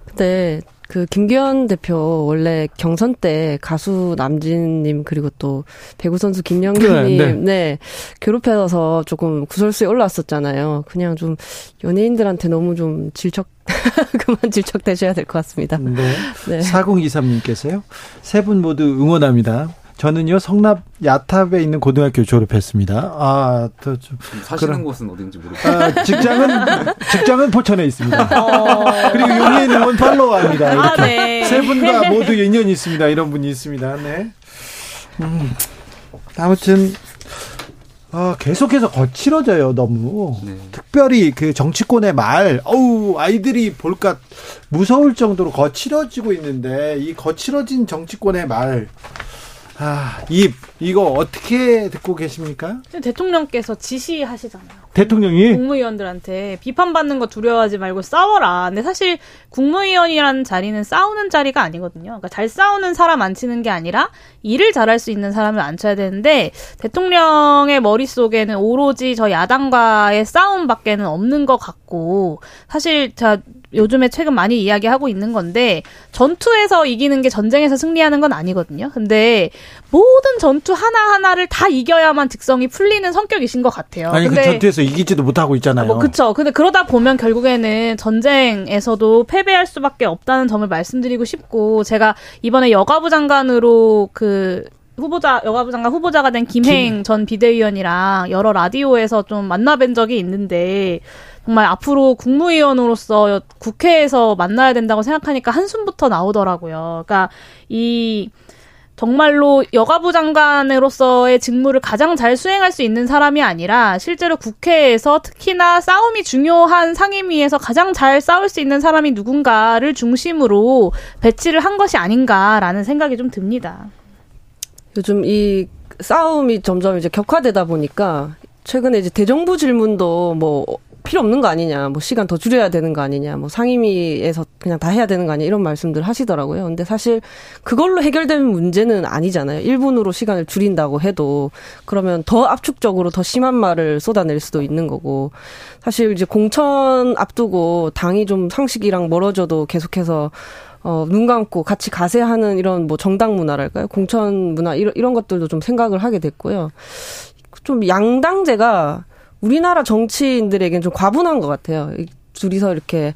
근데 그 김기현 대표 원래 경선 때 가수 남진님 그리고 또 배구 선수 김영규님 네, 네, 네. 괴롭혀서 조금 구설수에 올라왔었잖아요. 그냥 좀 연예인들한테 너무 좀 질척 그만 질척대셔야 될 것 같습니다. 네. 네. 4023님께서요. 세 분 모두 응원합니다. 저는요 성납 야탑에 있는 고등학교 졸업했습니다. 아, 또 좀, 사시는 그럼- 곳은 어딘지 모르겠어요. 아, 직장은 직장은 포천에 있습니다. 그리고 용예님은 팔로우합니다. 이렇게 아, 네. 세 분과 모두 인연이 있습니다. 이런 분이 있습니다. 네. 음, 아무튼 아, 계속해서 거칠어져요. 너무 네. 특별히 그 정치권의 말, 어우 아이들이 볼까 무서울 정도로 거칠어지고 있는데 이 거칠어진 정치권의 말, 아, 입 이거 어떻게 듣고 계십니까? 대통령께서 지시하시잖아요. 대통령이 국무위원들한테 비판받는 거 두려워하지 말고 싸워라. 근데 사실 국무위원이라는 자리는 싸우는 자리가 아니거든요. 그러니까 잘 싸우는 사람 앉히는 게 아니라 일을 잘할 수 있는 사람을 앉혀야 되는데 대통령의 머릿속에는 오로지 저 야당과의 싸움밖에는 없는 것 같고 사실 자 요즘에 최근 많이 이야기하고 있는 건데 전투에서 이기는 게 전쟁에서 승리하는 건 아니거든요. 근데 모든 전투 하나 하나를 다 이겨야만 직성이 풀리는 성격이신 것 같아요. 아니 그 근데 전투에서 이기지도 못하고 있잖아요. 뭐 그쵸. 근데 그러다 보면 결국에는 전쟁에서도 패배할 수밖에 없다는 점을 말씀드리고 싶고 제가 이번에 여가부 장관으로 그 후보자 여가부 장관 후보자가 된 김행 전 비대위원이랑 여러 라디오에서 좀 만나뵌 적이 있는데 정말 앞으로 국무위원으로서 국회에서 만나야 된다고 생각하니까 한숨부터 나오더라고요. 그러니까 이 정말로 여가부 장관으로서의 직무를 가장 잘 수행할 수 있는 사람이 아니라 실제로 국회에서 특히나 싸움이 중요한 상임위에서 가장 잘 싸울 수 있는 사람이 누군가를 중심으로 배치를 한 것이 아닌가라는 생각이 좀 듭니다. 요즘 이 싸움이 점점 이제 격화되다 보니까 최근에 이제 대정부 질문도 뭐 필요 없는 거 아니냐, 뭐 시간 더 줄여야 되는 거 아니냐, 뭐 상임위에서 그냥 다 해야 되는 거 아니냐 이런 말씀들 하시더라고요. 근데 사실 그걸로 해결되는 문제는 아니잖아요. 1분으로 시간을 줄인다고 해도 그러면 더 압축적으로 더 심한 말을 쏟아낼 수도 있는 거고 사실 이제 공천 앞두고 당이 좀 상식이랑 멀어져도 계속해서 어, 눈 감고 같이 가세하는 이런 뭐 정당 문화랄까요? 공천 문화 이런 이런 것들도 좀 생각을 하게 됐고요. 좀 양당제가 우리나라 정치인들에겐 좀 과분한 것 같아요. 둘이서 이렇게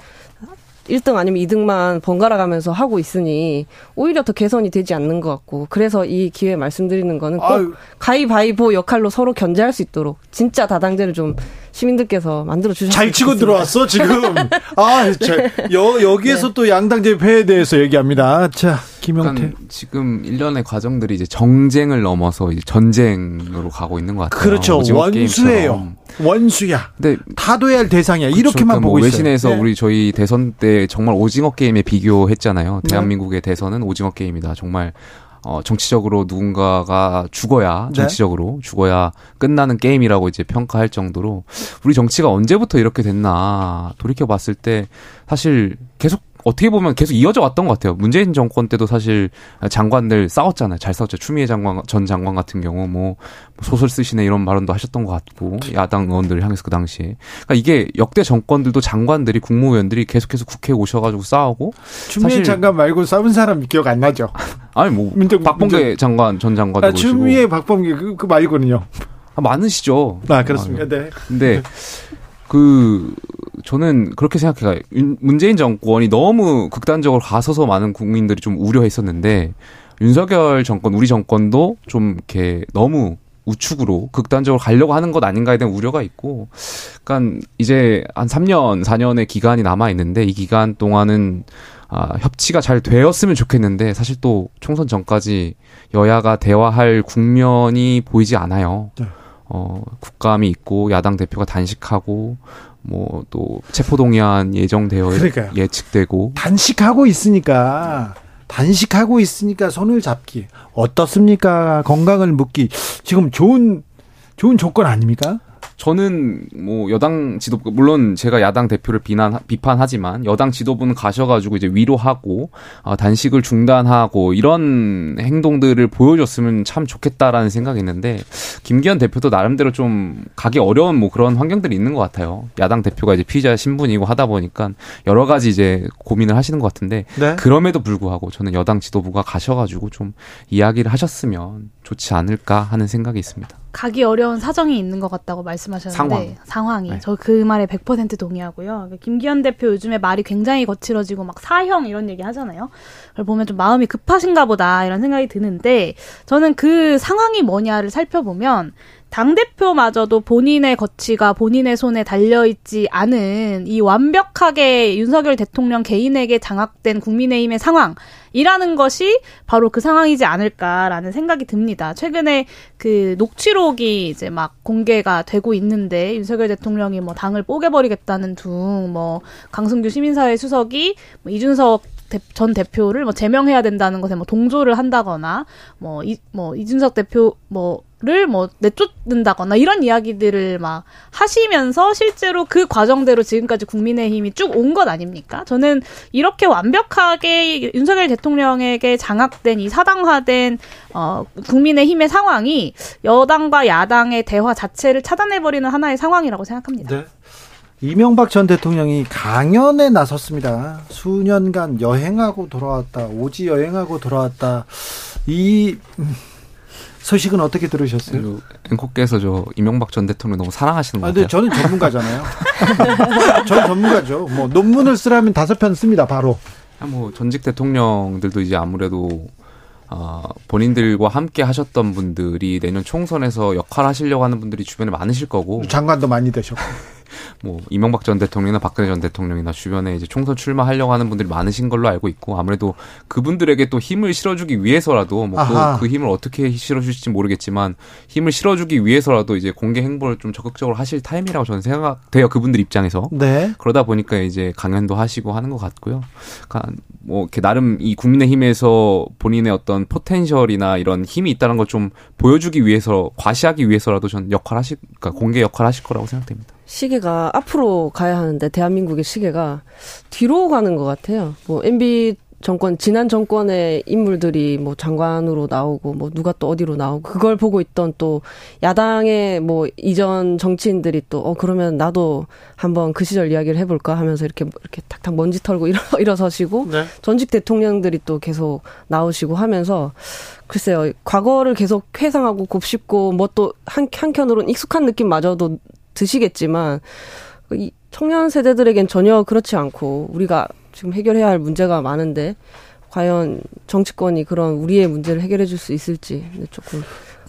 1등 아니면 2등만 번갈아 가면서 하고 있으니 오히려 더 개선이 되지 않는 것 같고 그래서 이 기회에 말씀드리는 거는 꼭 아유. 가위바위보 역할로 서로 견제할 수 있도록 진짜 다당제를 좀 시민들께서 만들어 주셨으면 잘 치고 좋겠습니다. 들어왔어 지금. 아, 저, 여 여기에서 또 양당제 폐에 대해서 얘기합니다. 자. 그러니까 지금 일련의 과정들이 이제 정쟁을 넘어서 이제 전쟁으로 가고 있는 것 같아요. 그렇죠. 원수예요. 원수야. 근데 타도해야 할 대상이야. 그쵸, 이렇게만 그러니까 보고 뭐 있어요. 외신에서 네. 우리 저희 대선 때 정말 오징어 게임에 비교했잖아요. 네. 대한민국의 대선은 오징어 게임이다. 정말 어, 정치적으로 누군가가 죽어야 네. 정치적으로 죽어야 끝나는 게임이라고 이제 평가할 정도로 우리 정치가 언제부터 이렇게 됐나 돌이켜 봤을 때 사실 계속 어떻게 보면 계속 이어져 왔던 것 같아요. 문재인 정권 때도 사실 장관들 싸웠잖아요. 잘 싸웠죠. 추미애 장관 전 장관 같은 경우 뭐 소설 쓰시네 이런 발언도 하셨던 것 같고 야당 의원들을 향해서 그 당시에 그러니까 이게 역대 정권들도 장관들이 국무위원들이 계속해서 국회에 오셔가지고 싸우고 추미애 장관 말고 싸운 사람 기억 안 나죠. 아니 뭐 민정- 박봉계 민정- 장관 전 장관도 아, 추미애 박범계 그, 그 말고는요. 아, 많으시죠. 아, 그렇습니까? 네. 근데 그 저는 그렇게 생각해요. 윤- 문재인 정권이 너무 극단적으로 가서서 많은 국민들이 좀 우려했었는데 윤석열 정권, 우리 정권도 좀 이렇게 너무 우측으로 극단적으로 가려고 하는 것 아닌가에 대한 우려가 있고, 그러니까 이제 한 3년, 4년의 기간이 남아 있는데 이 기간 동안은 아, 협치가 잘 되었으면 좋겠는데 사실 또 총선 전까지 여야가 대화할 국면이 보이지 않아요. 네. 어, 국감이 있고 야당 대표가 단식하고 뭐 또 체포동의안 예정되어 그러니까요. 예측되고 단식하고 있으니까 단식하고 있으니까 손을 잡기 어떻습니까? 건강을 묻기 지금 좋은 좋은 조건 아닙니까? 저는 뭐 여당 지도부 물론 제가 야당 대표를 비난 비판하지만 여당 지도부는 가셔가지고 이제 위로하고 어, 단식을 중단하고 이런 행동들을 보여줬으면 참 좋겠다라는 생각이 있는데 김기현 대표도 나름대로 좀 가기 어려운 뭐 그런 환경들이 있는 것 같아요. 야당 대표가 이제 피의자 신분이고 하다 보니까 여러 가지 이제 고민을 하시는 것 같은데 네. 그럼에도 불구하고 저는 여당 지도부가 가셔가지고 좀 이야기를 하셨으면 좋지 않을까 하는 생각이 있습니다. 가기 어려운 사정이 있는 것 같다고 말씀하셨는데 상황. 이 네. 저그 말에 100% 동의하고요. 김기현 대표 요즘에 말이 굉장히 거칠어지고 막 사형 이런 얘기 하잖아요. 그걸 보면 좀 마음이 급하신가 보다 이런 생각이 드는데 저는 그 상황이 뭐냐를 살펴보면 당 대표마저도 본인의 거취가 본인의 손에 달려 있지 않은 이 완벽하게 윤석열 대통령 개인에게 장악된 국민의힘의 상황이라는 것이 바로 그 상황이지 않을까라는 생각이 듭니다. 최근에 그 녹취록이 이제 막 공개가 되고 있는데 윤석열 대통령이 뭐 당을 뽀개버리겠다는 둥 뭐 강승규 시민사회 수석이 뭐 이준석 대- 전 대표를 뭐 제명해야 된다는 것에 뭐 동조를 한다거나 뭐 이 뭐 이준석 대표 뭐 를뭐 내쫓는다거나 이런 이야기들을 막 하시면서 실제로 그 과정대로 지금까지 국민의힘이 쭉 온 것 아닙니까? 저는 이렇게 완벽하게 윤석열 대통령에게 장악된 이 사당화된 어 국민의힘의 상황이 여당과 야당의 대화 자체를 차단해버리는 하나의 상황이라고 생각합니다. 네. 이명박 전 대통령이 강연에 나섰습니다. 수년간 여행하고 돌아왔다. 오지 여행하고 돌아왔다. 이 음, 소식은 어떻게 들으셨어요? 그 앵커께서 저 이명박 전 대통령 너무 사랑하시는 것 아, 같아요. 저는 전문가잖아요. 저는 전문가죠. 뭐 논문을 쓰라면 다섯 편 씁니다. 바로. 아, 뭐 전직 대통령들도 이제 아무래도 어, 본인들과 함께 하셨던 분들이 내년 총선에서 역할 하시려고 하는 분들이 주변에 많으실 거고 장관도 많이 되셨고. 뭐 이명박 전 대통령이나 박근혜 전 대통령이나 주변에 이제 총선 출마하려고 하는 분들이 많으신 걸로 알고 있고 아무래도 그분들에게 또 힘을 실어주기 위해서라도 뭐 아하. 그그 힘을 어떻게 실어주실지 모르겠지만 힘을 실어주기 위해서라도 이제 공개 행보를 좀 적극적으로 하실 타임이라고 저는 생각돼요 그분들 입장에서 네. 그러다 보니까 이제 강연도 하시고 하는 것 같고요. 그러니까 뭐 이렇게 나름 이 국민의힘에서 본인의 어떤 potential이나 이런 힘이 있다는 걸 좀 보여주기 위해서 과시하기 위해서라도 전 역할 하실 그러니까 공개 역할 하실 거라고 생각됩니다. 시계가 앞으로 가야 하는데 대한민국의 시계가 뒤로 가는 것 같아요. 뭐 MB 정권 지난 정권의 인물들이 뭐 장관으로 나오고 뭐 누가 또 어디로 나오고 그걸 보고 있던 또 야당의 뭐 이전 정치인들이 또 어 그러면 나도 한번 그 시절 이야기를 해볼까 하면서 이렇게 이렇게 탁탁 먼지 털고 일어 일어서시고 네. 전직 대통령들이 또 계속 나오시고 하면서 글쎄요 과거를 계속 회상하고 곱씹고 뭐 또 한 한켠으로는 익숙한 느낌마저도 드시겠지만 이 청년 세대들에겐 전혀 그렇지 않고 우리가 지금 해결해야 할 문제가 많은데 과연 정치권이 그런 우리의 문제를 해결해 줄 수 있을지 조금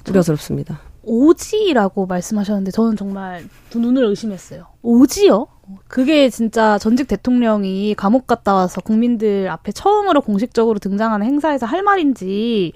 우려스럽습니다. 오지라고 말씀하셨는데 저는 정말 두 눈을 의심했어요. 오지요? 그게 진짜 전직 대통령이 감옥 갔다 와서 국민들 앞에 처음으로 공식적으로 등장하는 행사에서 할 말인지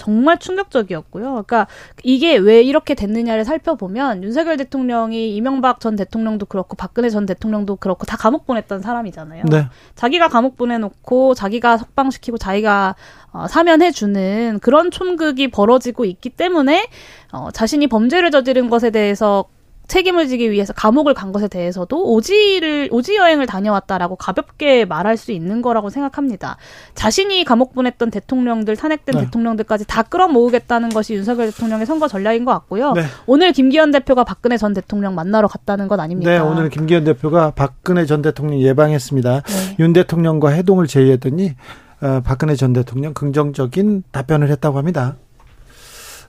정말 충격적이었고요. 그러니까 이게 왜 이렇게 됐느냐를 살펴보면 윤석열 대통령이 이명박 전 대통령도 그렇고 박근혜 전 대통령도 그렇고 다 감옥 보냈던 사람이잖아요. 네. 자기가 감옥 보내놓고 자기가 석방시키고 자기가 어, 사면해주는 그런 촌극이 벌어지고 있기 때문에 어, 자신이 범죄를 저지른 것에 대해서 책임을 지기 위해서 감옥을 간 것에 대해서도 오지를 오지 여행을 다녀왔다라고 가볍게 말할 수 있는 거라고 생각합니다. 자신이 감옥 보냈던 대통령들 탄핵된 네. 대통령들까지 다 끌어모으겠다는 것이 윤석열 대통령의 선거 전략인 것 같고요. 네. 오늘 김기현 대표가 박근혜 전 대통령 만나러 갔다는 것 아닙니까? 네, 오늘 김기현 대표가 박근혜 전 대통령 예방했습니다. 네. 윤 대통령과 해동을 제의했더니 어, 박근혜 전 대통령 긍정적인 답변을 했다고 합니다.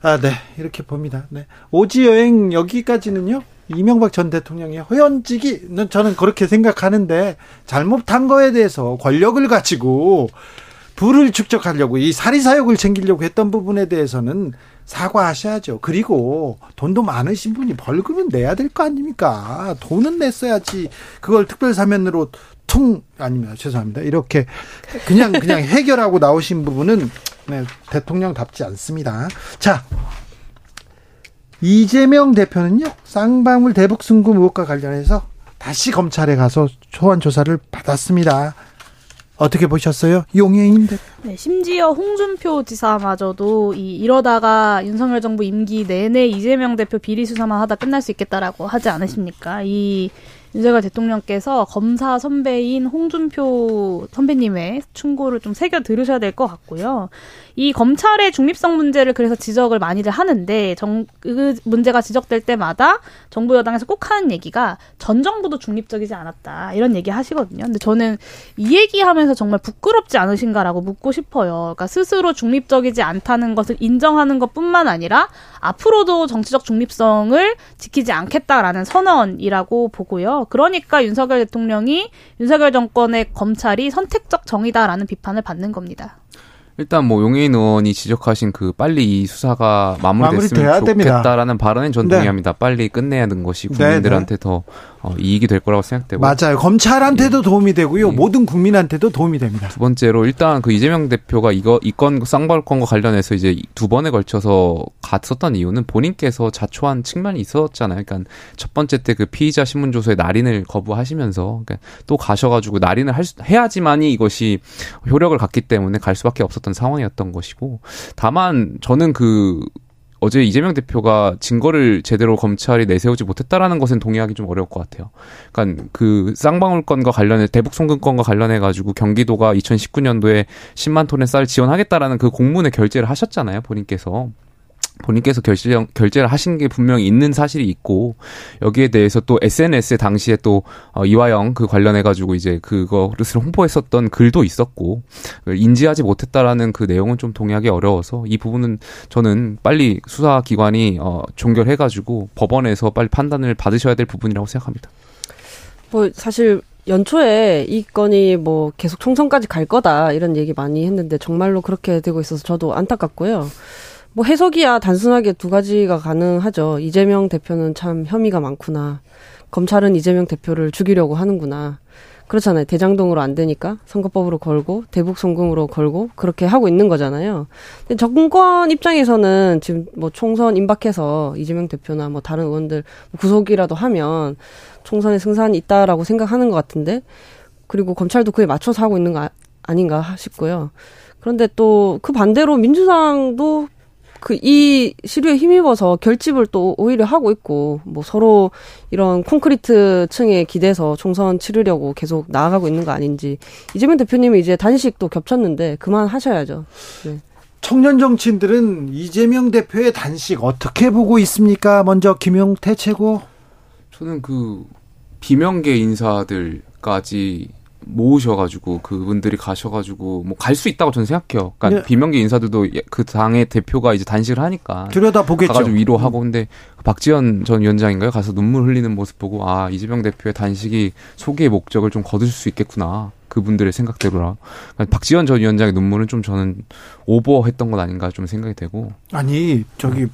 아, 네, 이렇게 봅니다. 네, 오지 여행 여기까지는요. 이명박 전 대통령의 허연직이 저는 그렇게 생각하는데 잘못한 거에 대해서 권력을 가지고 부를 축적하려고 이 사리사욕을 챙기려고 했던 부분에 대해서는 사과하셔야죠. 그리고 돈도 많으신 분이 벌금은 내야 될 거 아닙니까? 돈은 냈어야지. 그걸 특별 사면으로 퉁 아닙니다. 죄송합니다. 이렇게 그냥 그냥 해결하고 나오신 부분은 네, 대통령답지 않습니다. 자. 이재명 대표는요, 쌍방울 대북 승금 의혹과 관련해서 다시 검찰에 가서 소환 조사를 받았습니다. 어떻게 보셨어요? 용해인 대표. 네, 심지어 홍준표 지사마저도 이 이러다가 윤석열 정부 임기 내내 이재명 대표 비리 수사만 하다 끝날 수 있겠다라고 하지 않으십니까? 이 윤석열 대통령께서 검사 선배인 홍준표 선배님의 충고를 좀 새겨 들으셔야 될 것 같고요. 이 검찰의 중립성 문제를 그래서 지적을 많이들 하는데 정, 그 문제가 지적될 때마다 정부 여당에서 꼭 하는 얘기가 전 정부도 중립적이지 않았다 이런 얘기 하시거든요. 근데 저는 이 얘기하면서 정말 부끄럽지 않으신가라고 묻고 싶어요. 그러니까 스스로 중립적이지 않다는 것을 인정하는 것뿐만 아니라 앞으로도 정치적 중립성을 지키지 않겠다라는 선언이라고 보고요. 그러니까 윤석열 대통령이 윤석열 정권의 검찰이 선택적 정의다라는 비판을 받는 겁니다. 일단 뭐 용해인 의원이 지적하신 그 빨리 이 수사가 마무리됐으면 마무리돼야 됩니다. 좋겠다라는 발언은 전 네. 동의합니다. 빨리 끝내야 하는 것이 네, 국민들한테 더 어, 이익이 될 거라고 생각되고 맞아요. 검찰한테도 도움이 되고요. 예. 모든 국민한테도 도움이 됩니다. 두 번째로 일단 그 이재명 대표가 이거 이건 쌍발권과 관련해서 이제 두 번에 걸쳐서 갔었던 이유는 본인께서 자초한 측면이 있었잖아요. 그러니까 첫 번째 때 그 피의자 신문 조서에 날인을 거부하시면서 그러니까 또 가셔가지고 날인을 할 수, 해야지만이 이것이 효력을 갖기 때문에 갈 수밖에 없었던 상황이었던 것이고 다만 저는 그 어제 이재명 대표가 증거를 제대로 검찰이 내세우지 못했다라는 것은 동의하기 좀 어려울 것 같아요. 그러니까 그 쌍방울 건과 관련해 대북 송금 건과 관련해 가지고 경기도가 2019년도에 10만 톤의 쌀 지원하겠다라는 그 공문에 결재를 하셨잖아요, 본인께서. 본인께서 결제, 결제를 하신 게 분명히 있는 사실이 있고 여기에 대해서 또 SNS에 당시에 또 어, 이화영 그 관련해 가지고 이제 그거를 홍보했었던 글도 있었고 인지하지 못했다라는 그 내용은 좀 동의하기 어려워서 이 부분은 저는 빨리 수사 기관이 어, 종결해 가지고 법원에서 빨리 판단을 받으셔야 될 부분이라고 생각합니다. 뭐 사실 연초에 이 건이 뭐 계속 총선까지 갈 거다 이런 얘기 많이 했는데 정말로 그렇게 되고 있어서 저도 안타깝고요. 뭐 해석이야 단순하게 두 가지가 가능하죠. 이재명 대표는 참 혐의가 많구나. 검찰은 이재명 대표를 죽이려고 하는구나. 그렇잖아요. 대장동으로 안 되니까 선거법으로 걸고 대북 송금으로 걸고 그렇게 하고 있는 거잖아요. 근데 정권 입장에서는 지금 뭐 총선 임박해서 이재명 대표나 뭐 다른 의원들 구속이라도 하면 총선에 승산이 있다라고 생각하는 것 같은데 그리고 검찰도 그에 맞춰서 하고 있는 거 아, 닌가 싶고요. 그런데 또 그 반대로 민주당도 그 이 시류에 힘입어서 결집을 또 오히려 하고 있고 뭐 서로 이런 콘크리트 층에 기대서 총선 치르려고 계속 나아가고 있는 거 아닌지 이재명 대표님이 이제 단식도 겹쳤는데 그만 하셔야죠. 네. 청년 정치인들은 이재명 대표의 단식 어떻게 보고 있습니까? 먼저 김용태 최고. 저는 그 비명계 인사들까지 모으셔가지고 그분들이 가셔가지고 뭐 갈 수 있다고 저는 생각해요. 그러니까 네. 비명계 인사들도 그 당의 대표가 이제 단식을 하니까 들여다 보겠죠. 가가지고 위로하고 음. 근데 박지원 전 위원장인가요? 가서 눈물 흘리는 모습 보고 아 이재명 대표의 단식이 소기의 목적을 좀 거둘 수 있겠구나. 그분들의 생각대로라. 그러니까 박지원 전 위원장의 눈물은 좀 저는 오버했던 것 아닌가 좀 생각이 되고. 아니 저기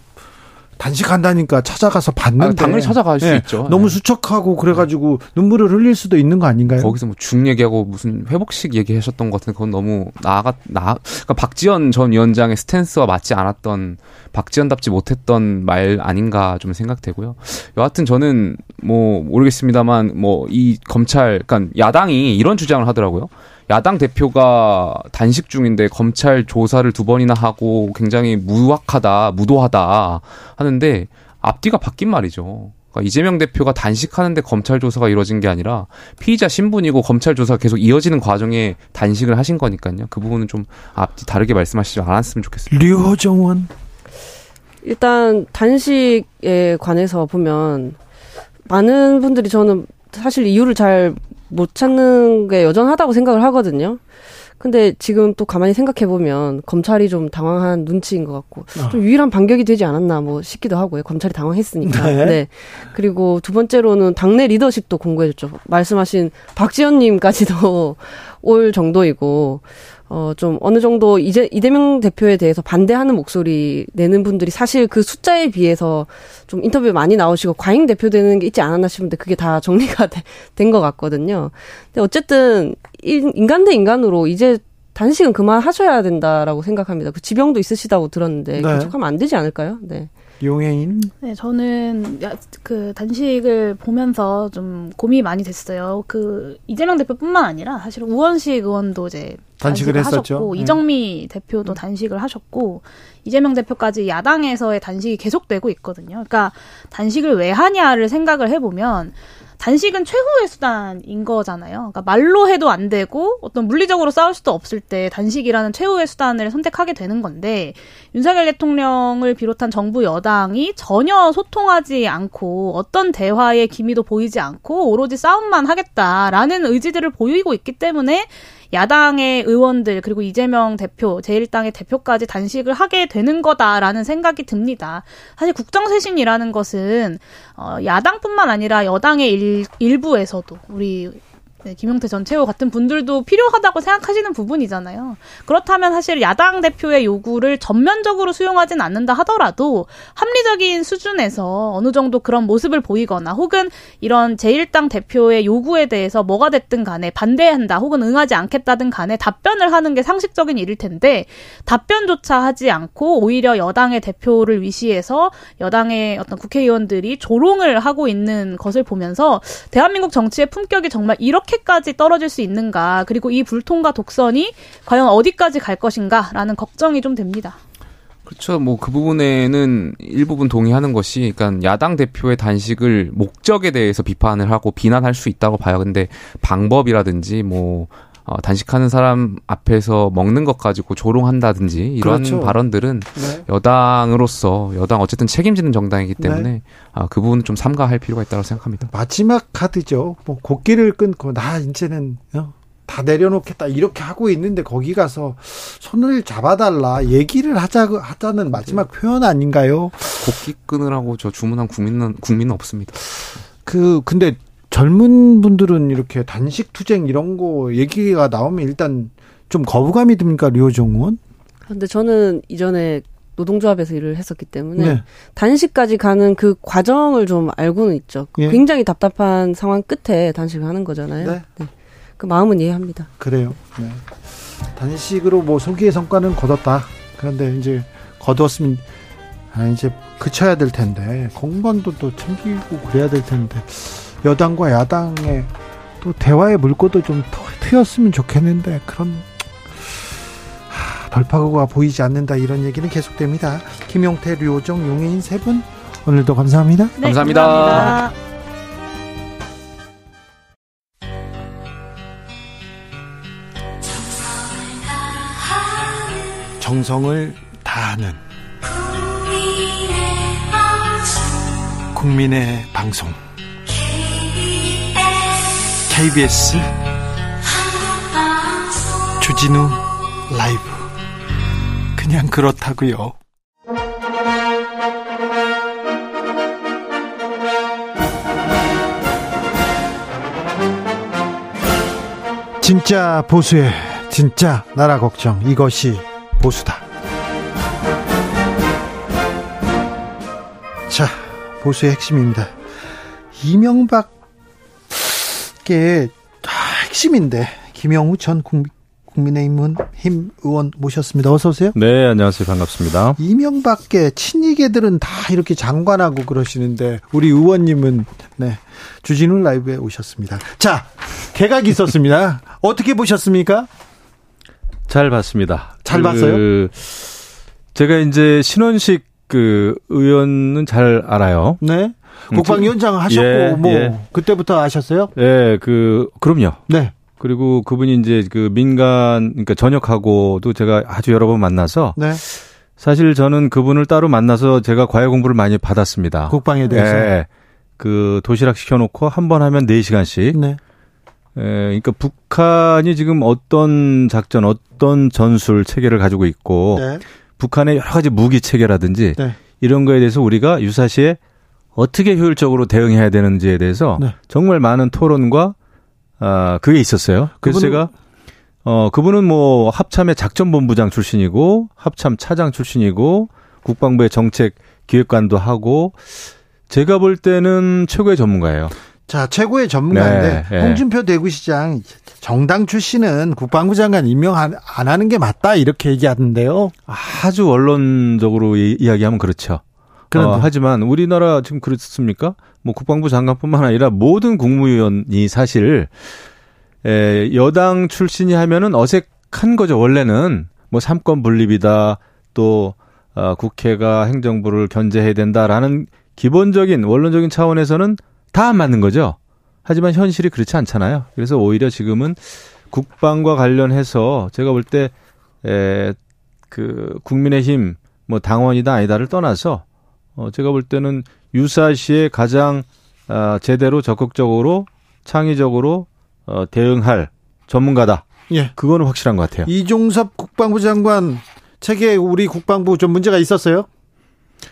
단식한다니까 찾아가서 봤는데 아, 당연히 찾아갈 수 네, 있죠. 너무 네. 수척하고 그래가지고 눈물을 흘릴 수도 있는 거 아닌가요? 거기서 뭐중 얘기하고 무슨 회복식 얘기하셨던 것 같은데 그건 너무 나가 나 그러니까 박지원 전 위원장의 스탠스와 맞지 않았던 박지원답지 못했던 말 아닌가 좀 생각되고요. 여하튼 저는 뭐 모르겠습니다만 뭐 이 검찰 그러니까 야당이 이런 주장을 하더라고요. 야당 대표가 단식 중인데 검찰 조사를 두 번이나 하고 굉장히 무악하다, 무도하다 하는데 앞뒤가 바뀐 말이죠. 그러니까 이재명 대표가 단식하는데 검찰 조사가 이루어진 게 아니라 피의자 신분이고 검찰 조사가 계속 이어지는 과정에 단식을 하신 거니까요. 그 부분은 좀 앞뒤 다르게 말씀하시지 않았으면 좋겠습니다. 류호정원 일단 단식에 관해서 보면 많은 분들이 저는 사실 이유를 잘 못 찾는 게 여전하다고 생각을 하거든요. 근데 지금 또 가만히 생각해 보면 검찰이 좀 당황한 눈치인 것 같고 어. 좀 유일한 반격이 되지 않았나 뭐 싶기도 하고요. 검찰이 당황했으니까. 네. 네. 그리고 두 번째로는 당내 리더십도 공고해줬죠. 말씀하신 박지원님까지도 올 정도이고 어, 좀 어느 정도 이제 이재명 대표에 대해서 반대하는 목소리 내는 분들이 사실 그 숫자에 비해서 좀 인터뷰에 많이 나오시고 과잉 대표되는 게 있지 않았나 싶은데 그게 다 정리가 된 것 같거든요. 근데 어쨌든 인간 대 인간으로 이제 단식은 그만하셔야 된다라고 생각합니다. 그 지병도 있으시다고 들었는데 네. 계속하면 안 되지 않을까요? 네. 용해인? 네, 저는 그 단식을 보면서 좀 고민이 많이 됐어요. 그 이재명 대표뿐만 아니라 사실 우원식 의원도 이제 단식을, 단식을 하셨고 네. 이정미 대표도 단식을 하셨고 이재명 대표까지 야당에서의 단식이 계속되고 있거든요. 그러니까 단식을 왜 하냐를 생각을 해보면 단식은 최후의 수단인 거잖아요. 그러니까 말로 해도 안 되고 어떤 물리적으로 싸울 수도 없을 때 단식이라는 최후의 수단을 선택하게 되는 건데 윤석열 대통령을 비롯한 정부 여당이 전혀 소통하지 않고 어떤 대화의 기미도 보이지 않고 오로지 싸움만 하겠다라는 의지들을 보이고 있기 때문에 야당의 의원들 그리고 이재명 대표, 제1당의 대표까지 단식을 하게 되는 거다라는 생각이 듭니다. 사실 국정쇄신이라는 것은 어, 야당뿐만 아니라 여당의 일, 일부에서도 우리 네, 김용태 전 최고 같은 분들도 필요하다고 생각하시는 부분이잖아요. 그렇다면 사실 야당 대표의 요구를 전면적으로 수용하진 않는다 하더라도 합리적인 수준에서 어느 정도 그런 모습을 보이거나 혹은 이런 제1당 대표의 요구에 대해서 뭐가 됐든 간에 반대한다 혹은 응하지 않겠다든 간에 답변을 하는 게 상식적인 일일 텐데 답변조차 하지 않고 오히려 여당의 대표를 위시해서 여당의 어떤 국회의원들이 조롱을 하고 있는 것을 보면서 대한민국 정치의 품격이 정말 이렇게 이렇게까지 떨어질 수 있는가 그리고 이 불통과 독선이 과연 어디까지 갈 것인가라는 걱정이 좀 됩니다. 그렇죠. 뭐 그 부분에는 일부분 동의하는 것이, 그러니까 야당 대표의 단식을 목적에 대해서 비판을 하고 비난할 수 있다고 봐요. 근데 방법이라든지 뭐 어, 단식하는 사람 앞에서 먹는 것 가지고 조롱한다든지 이런 그렇죠. 발언들은 네. 여당으로서 여당 어쨌든 책임지는 정당이기 때문에 네. 아, 그 부분 좀 삼가할 필요가 있다고 생각합니다. 마지막 카드죠. 뭐 곡기를 끊고 나 이제는 어, 다 내려놓겠다 이렇게 하고 있는데 거기 가서 손을 잡아달라 얘기를 하자 하자는 마지막 표현 아닌가요? 곡기 끊으라고 저 주문한 국민은 국민은 없습니다. 그 근데 젊은 분들은 이렇게 단식 투쟁 이런 거 얘기가 나오면 일단 좀 거부감이 듭니까 류호정 의원? 근데 저는 이전에 노동조합에서 일을 했었기 때문에 네. 단식까지 가는 그 과정을 좀 알고는 있죠. 예. 굉장히 답답한 상황 끝에 단식을 하는 거잖아요. 네. 그 마음은 이해합니다. 그래요. 네. 단식으로 뭐 소기의 성과는 거뒀다. 그런데 이제 거두었으면 아, 이제 그쳐야 될 텐데 공방도 또 챙기고 그래야 될 텐데 여당과 야당의 또 대화의 물꼬도 좀 터- 트였으면 좋겠는데 그런 하, 돌파구가 보이지 않는다 이런 얘기는 계속됩니다. 김용태, 류호정, 용해인 세 분 오늘도 감사합니다. 네, 감사합니다. 감사합니다. 정성을 다하는 국민의 방송 KBS 주진우 라이브 그냥 그렇다고요. 진짜 보수의 진짜 나라 걱정 이것이 보수다. 자, 보수의 핵심입니다. 이명박 의 아, 핵심인데 김영우 전 국- 국민의힘 힘 의원 모셨습니다. 어서 오세요. 네, 안녕하세요. 반갑습니다. 이명박계 친이계들은 다 이렇게 장관하고 그러시는데 우리 의원님은 네 주진우 라이브에 오셨습니다. 자 개각이 있었습니다. 어떻게 보셨습니까? 잘 봤습니다. 잘 봤어요? 제가 이제 신원식 그 의원은 잘 알아요. 네 국방위원장 하셨고 예, 뭐 예. 그때부터 아셨어요? 예, 그 그럼요. 네. 그리고 그분이 이제 그 민간 그러니까 전역하고도 제가 아주 여러 번 만나서 네. 사실 저는 그분을 따로 만나서 제가 과외 공부를 많이 받았습니다. 국방에 대해서. 예. 그 도시락 시켜놓고 한 번 하면 4 시간씩. 네. 에, 그러니까 북한이 지금 어떤 작전, 어떤 전술 체계를 가지고 있고 네. 북한의 여러 가지 무기 체계라든지 네. 이런 거에 대해서 우리가 유사시에 어떻게 효율적으로 대응해야 되는지에 대해서 네. 정말 많은 토론과 아 그게 있었어요. 그래서 그분은- 제가 어 그분은 뭐 합참의 작전본부장 출신이고 합참 차장 출신이고 국방부의 정책 기획관도 하고 제가 볼 때는 최고의 전문가예요. 자 최고의 전문가인데 네, 네. 홍준표 대구시장 정당 출신은 국방부 장관 임명 안, 안 하는 게 맞다 이렇게 얘기하던데요. 아주 원론적으로 이, 이야기하면 그렇죠. 그런데 어, 하지만 우리나라 지금 그렇습니까? 뭐 국방부 장관뿐만 아니라 모든 국무위원이 사실 에, 여당 출신이 하면은 어색한 거죠. 원래는 뭐 삼권 분립이다 또 어, 국회가 행정부를 견제해야 된다라는 기본적인 원론적인 차원에서는 다 안 맞는 거죠. 하지만 현실이 그렇지 않잖아요. 그래서 오히려 지금은 국방과 관련해서 제가 볼 때 에, 그 국민의힘 뭐 당원이다 아니다를 떠나서 어 제가 볼 때는 유사시에 가장 아 제대로 적극적으로 창의적으로 어 대응할 전문가다. 예. 그거는 확실한 것 같아요. 이종섭 국방부 장관 책에 우리 국방부 좀 문제가 있었어요.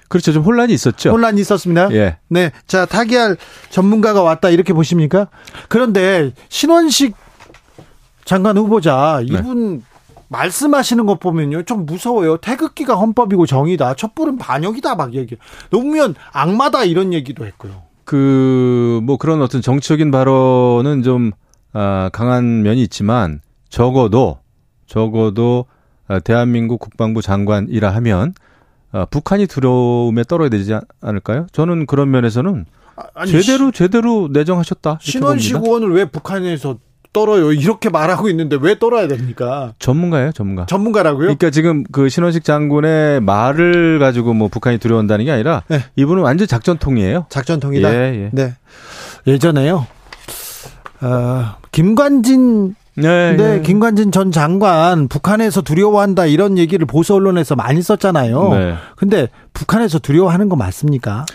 그렇죠. 좀 혼란이 있었죠. 혼란이 있었습니다. 예. 네. 자, 타기할 전문가가 왔다 이렇게 보십니까? 그런데 신원식 장관 후보자 이분 말씀하시는 것 보면요. 좀 무서워요. 태극기가 헌법이고 정의다. 촛불은 반역이다 막 얘기. 노무현 악마다 이런 얘기도 했고요. 그, 뭐 그런 어떤 정치적인 발언은 좀, 아, 강한 면이 있지만, 적어도, 적어도, 아, 대한민국 국방부 장관이라 하면, 아, 북한이 두려움에 떨어야 되지 않- 않을까요? 저는 그런 면에서는 아, 아니, 제대로, 제대로 내정하셨다. 신원식. 의원을 왜 북한에서 떨어요? 이렇게 말하고 있는데 왜 떨어야 됩니까? 전문가예요, 전문가. 전문가라고요? 그러니까 지금 그 신원식 장군의 말을 가지고 뭐 북한이 두려운다는 게 아니라 네. 이분은 완전 작전통이에요. 작전통이다. 예, 예. 네. 예전에요. 어, 김관진 네, 네, 김관진 전 장관 북한에서 두려워한다 이런 얘기를 보수 언론에서 많이 썼잖아요. 네. 근데 북한에서 두려워하는 거 맞습니까?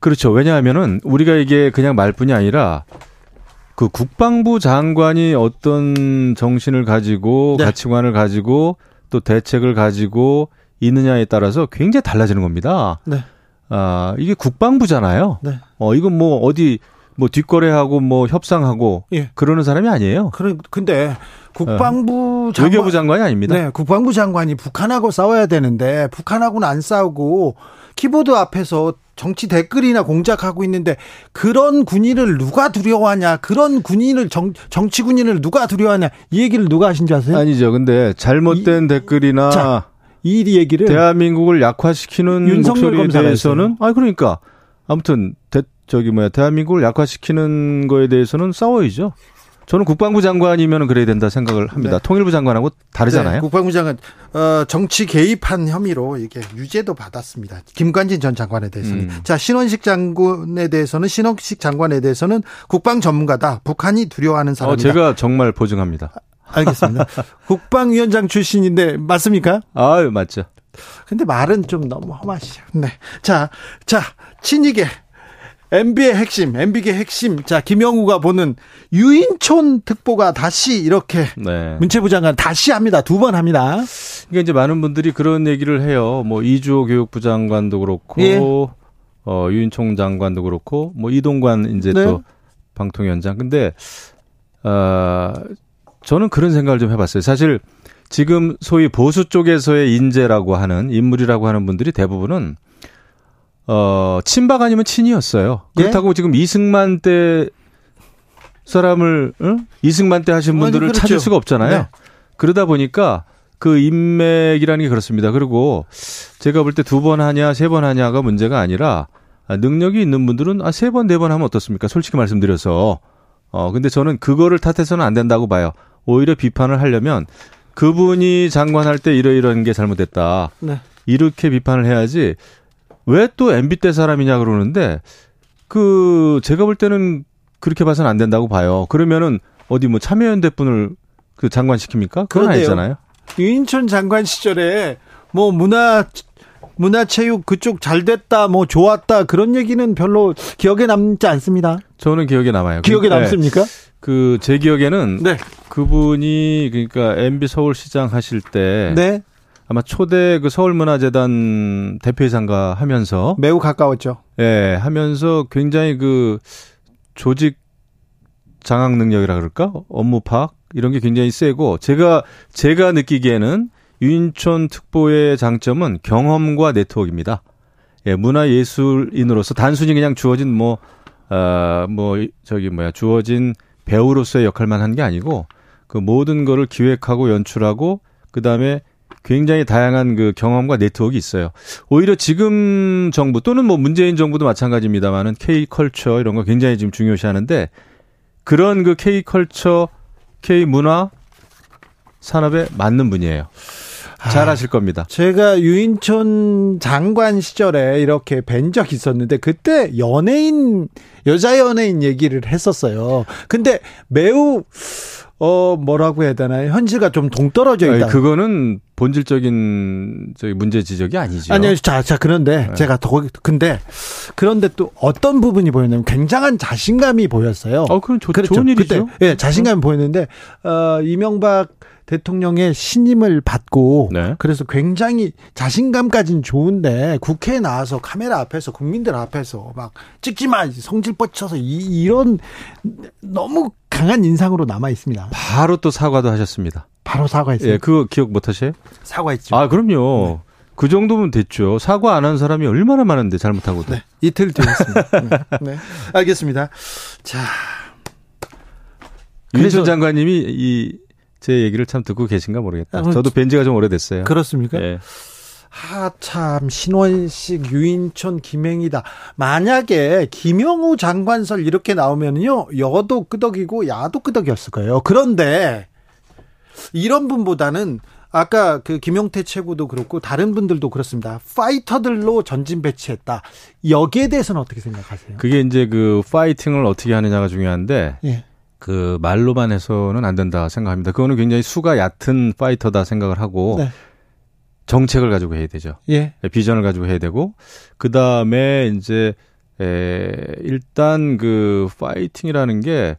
그렇죠. 왜냐하면은 우리가 이게 그냥 말뿐이 아니라 그 국방부 장관이 어떤 정신을 가지고 네. 가치관을 가지고 또 대책을 가지고 있느냐에 따라서 굉장히 달라지는 겁니다. 네. 아, 이게 국방부잖아요. 네. 어, 이건 뭐 어디 뭐 뒷거래하고 뭐 협상하고 예. 그러는 사람이 아니에요. 그래 근데 국방부 장관 외교부 장관이 아닙니다. 네, 국방부 장관이 북한하고 싸워야 되는데 북한하고는 안 싸우고 키보드 앞에서 정치 댓글이나 공작하고 있는데 그런 군인을 누가 두려워하냐? 그런 군인을 정, 정치 군인을 누가 두려워하냐? 이 얘기를 누가 하신 줄 아세요? 아니죠. 근데 잘못된 댓글이나 자, 이 얘기를 대한민국을 약화시키는 윤석열 목소리에 대해서는 아 그러니까 아무튼 대, 저기 뭐야 대한민국을 약화시키는 거에 대해서는 싸워야죠. 저는 국방부 장관이면 그래야 된다 생각을 합니다. 네. 통일부 장관하고 다르잖아요. 네, 국방부 장관 어, 정치 개입한 혐의로 이게 유죄도 받았습니다. 김관진 전 장관에 대해서는. 음. 자, 신원식 장관에 대해서는 신원식 장관에 대해서는 국방 전문가다. 북한이 두려워하는 어, 사람이다. 제가 정말 보증합니다. 알겠습니다. 국방위원장 출신인데 맞습니까? 아유 맞죠. 근데 말은 좀 너무 험하시죠. 네. 자, 자, 친이계 MB의 핵심, MB계 핵심. 자, 김영우가 보는 유인촌 특보가 다시 이렇게 네. 문체부 장관 다시 합니다. 두 번 합니다. 그러니까 이제 많은 분들이 그런 얘기를 해요. 뭐 이주호 교육부 장관도 그렇고 예. 어 유인총 장관도 그렇고 뭐 이동관 이제 네. 또 방통위원장. 근데 어 저는 그런 생각을 좀 해봤어요. 사실 지금 소위 보수 쪽에서의 인재라고 하는 인물이라고 하는 분들이 대부분은 어 친박 아니면 친이었어요. 예? 그렇다고 지금 이승만 때 사람을 응? 이승만 때 하신 분들을 그렇죠. 찾을 수가 없잖아요. 네. 그러다 보니까 그 인맥이라는 게 그렇습니다. 그리고 제가 볼 때 두 번 하냐 세 번 하냐가 문제가 아니라 아, 능력이 있는 분들은 아, 세 번 네 번 하면 어떻습니까? 솔직히 말씀드려서 어 근데 저는 그거를 탓해서는 안 된다고 봐요. 오히려 비판을 하려면 그분이 장관할 때 이러이러한 게 잘못됐다. 네. 이렇게 비판을 해야지 왜 또 MB 때 사람이냐 그러는데 그 제가 볼 때는 그렇게 봐서는 안 된다고 봐요. 그러면은 어디 뭐 참여연대 분을 그 장관 시킵니까? 그건 그런데요. 아니잖아요. 유인촌 장관 시절에 뭐 문화 문화체육 그쪽 잘 됐다 뭐 좋았다 그런 얘기는 별로 기억에 남지 않습니다. 저는 기억에 남아요. 기억에 그- 네. 남습니까? 그 제 기억에는 네. 그분이 그러니까 MB 서울시장 하실 때 네. 아마 초대 그 서울문화재단 대표이사인가 하면서 매우 가까웠죠. 예, 하면서 굉장히 그 조직 장악 능력이라 그럴까? 업무 파악 이런 게 굉장히 세고 제가 제가 느끼기에는 유인촌 특보의 장점은 경험과 네트워크입니다. 예, 문화 예술인으로서 단순히 그냥 주어진 뭐, 아, 뭐, 저기 뭐야, 주어진 배우로서의 역할만 한 게 아니고 그 모든 거를 기획하고 연출하고 그 다음에 굉장히 다양한 그 경험과 네트워크가 있어요. 오히려 지금 정부 또는 뭐 문재인 정부도 마찬가지입니다만은 K 컬처 이런 거 굉장히 지금 중요시하는데 그런 그 K 컬처, K 문화 산업에 맞는 분이에요. 잘 아실 겁니다. 제가 유인촌 장관 시절에 이렇게 뵌 적 있었는데 그때 연예인 여자 연예인 얘기를 했었어요. 근데 매우 어 뭐라고 해야 되나요? 현실과 좀 동떨어져 아니, 있다. 그거는 본질적인 저기 문제 지적이 아니죠. 아니요, 자, 자, 그런데 네. 제가 더, 근데, 그런데 또 어떤 부분이 보였냐면 굉장한 자신감이 보였어요. 어, 그건 좋, 그렇죠. 좋은 일이죠. 그때, 예, 자신감이 보였는데, 어, 이명박 대통령의 신임을 받고, 네. 그래서 굉장히 자신감까지는 좋은데, 국회에 나와서 카메라 앞에서, 국민들 앞에서 막 찍지 마! 성질 뻗쳐서 이, 이런 너무 강한 인상으로 남아 있습니다. 바로 또 사과도 하셨습니다. 바로 사과했어요. 예, 그거 기억 못 하세요? 사과했죠. 아, 그럼요. 그 정도면 됐죠. 사과 안 한 사람이 얼마나 많은데 잘못하고도. 네, 이틀 뒤에 했습니다. 네, 네. 알겠습니다. 자, 윤천 그래서- 장관님이 이 제 얘기를 참 듣고 계신가 모르겠다. 아, 그럼 저도 뵌 지가 좀 오래됐어요. 그렇습니까? 예. 아, 참, 신원식, 유인촌, 김행이다. 만약에 김영우 장관설 이렇게 나오면요, 여도 끄덕이고 야도 끄덕이었을 거예요. 그런데, 이런 분보다는, 아까 그 김용태 최고도 그렇고, 다른 분들도 그렇습니다. 파이터들로 전진 배치했다. 여기에 대해서는 어떻게 생각하세요? 그게 이제 그 파이팅을 어떻게 하느냐가 중요한데 예. 그 말로만 해서는 안 된다 생각합니다. 그거는 굉장히 수가 얕은 파이터다 생각을 하고 네. 정책을 가지고 해야 되죠. 예. 비전을 가지고 해야 되고 그 다음에 이제 에, 일단 그 파이팅이라는 게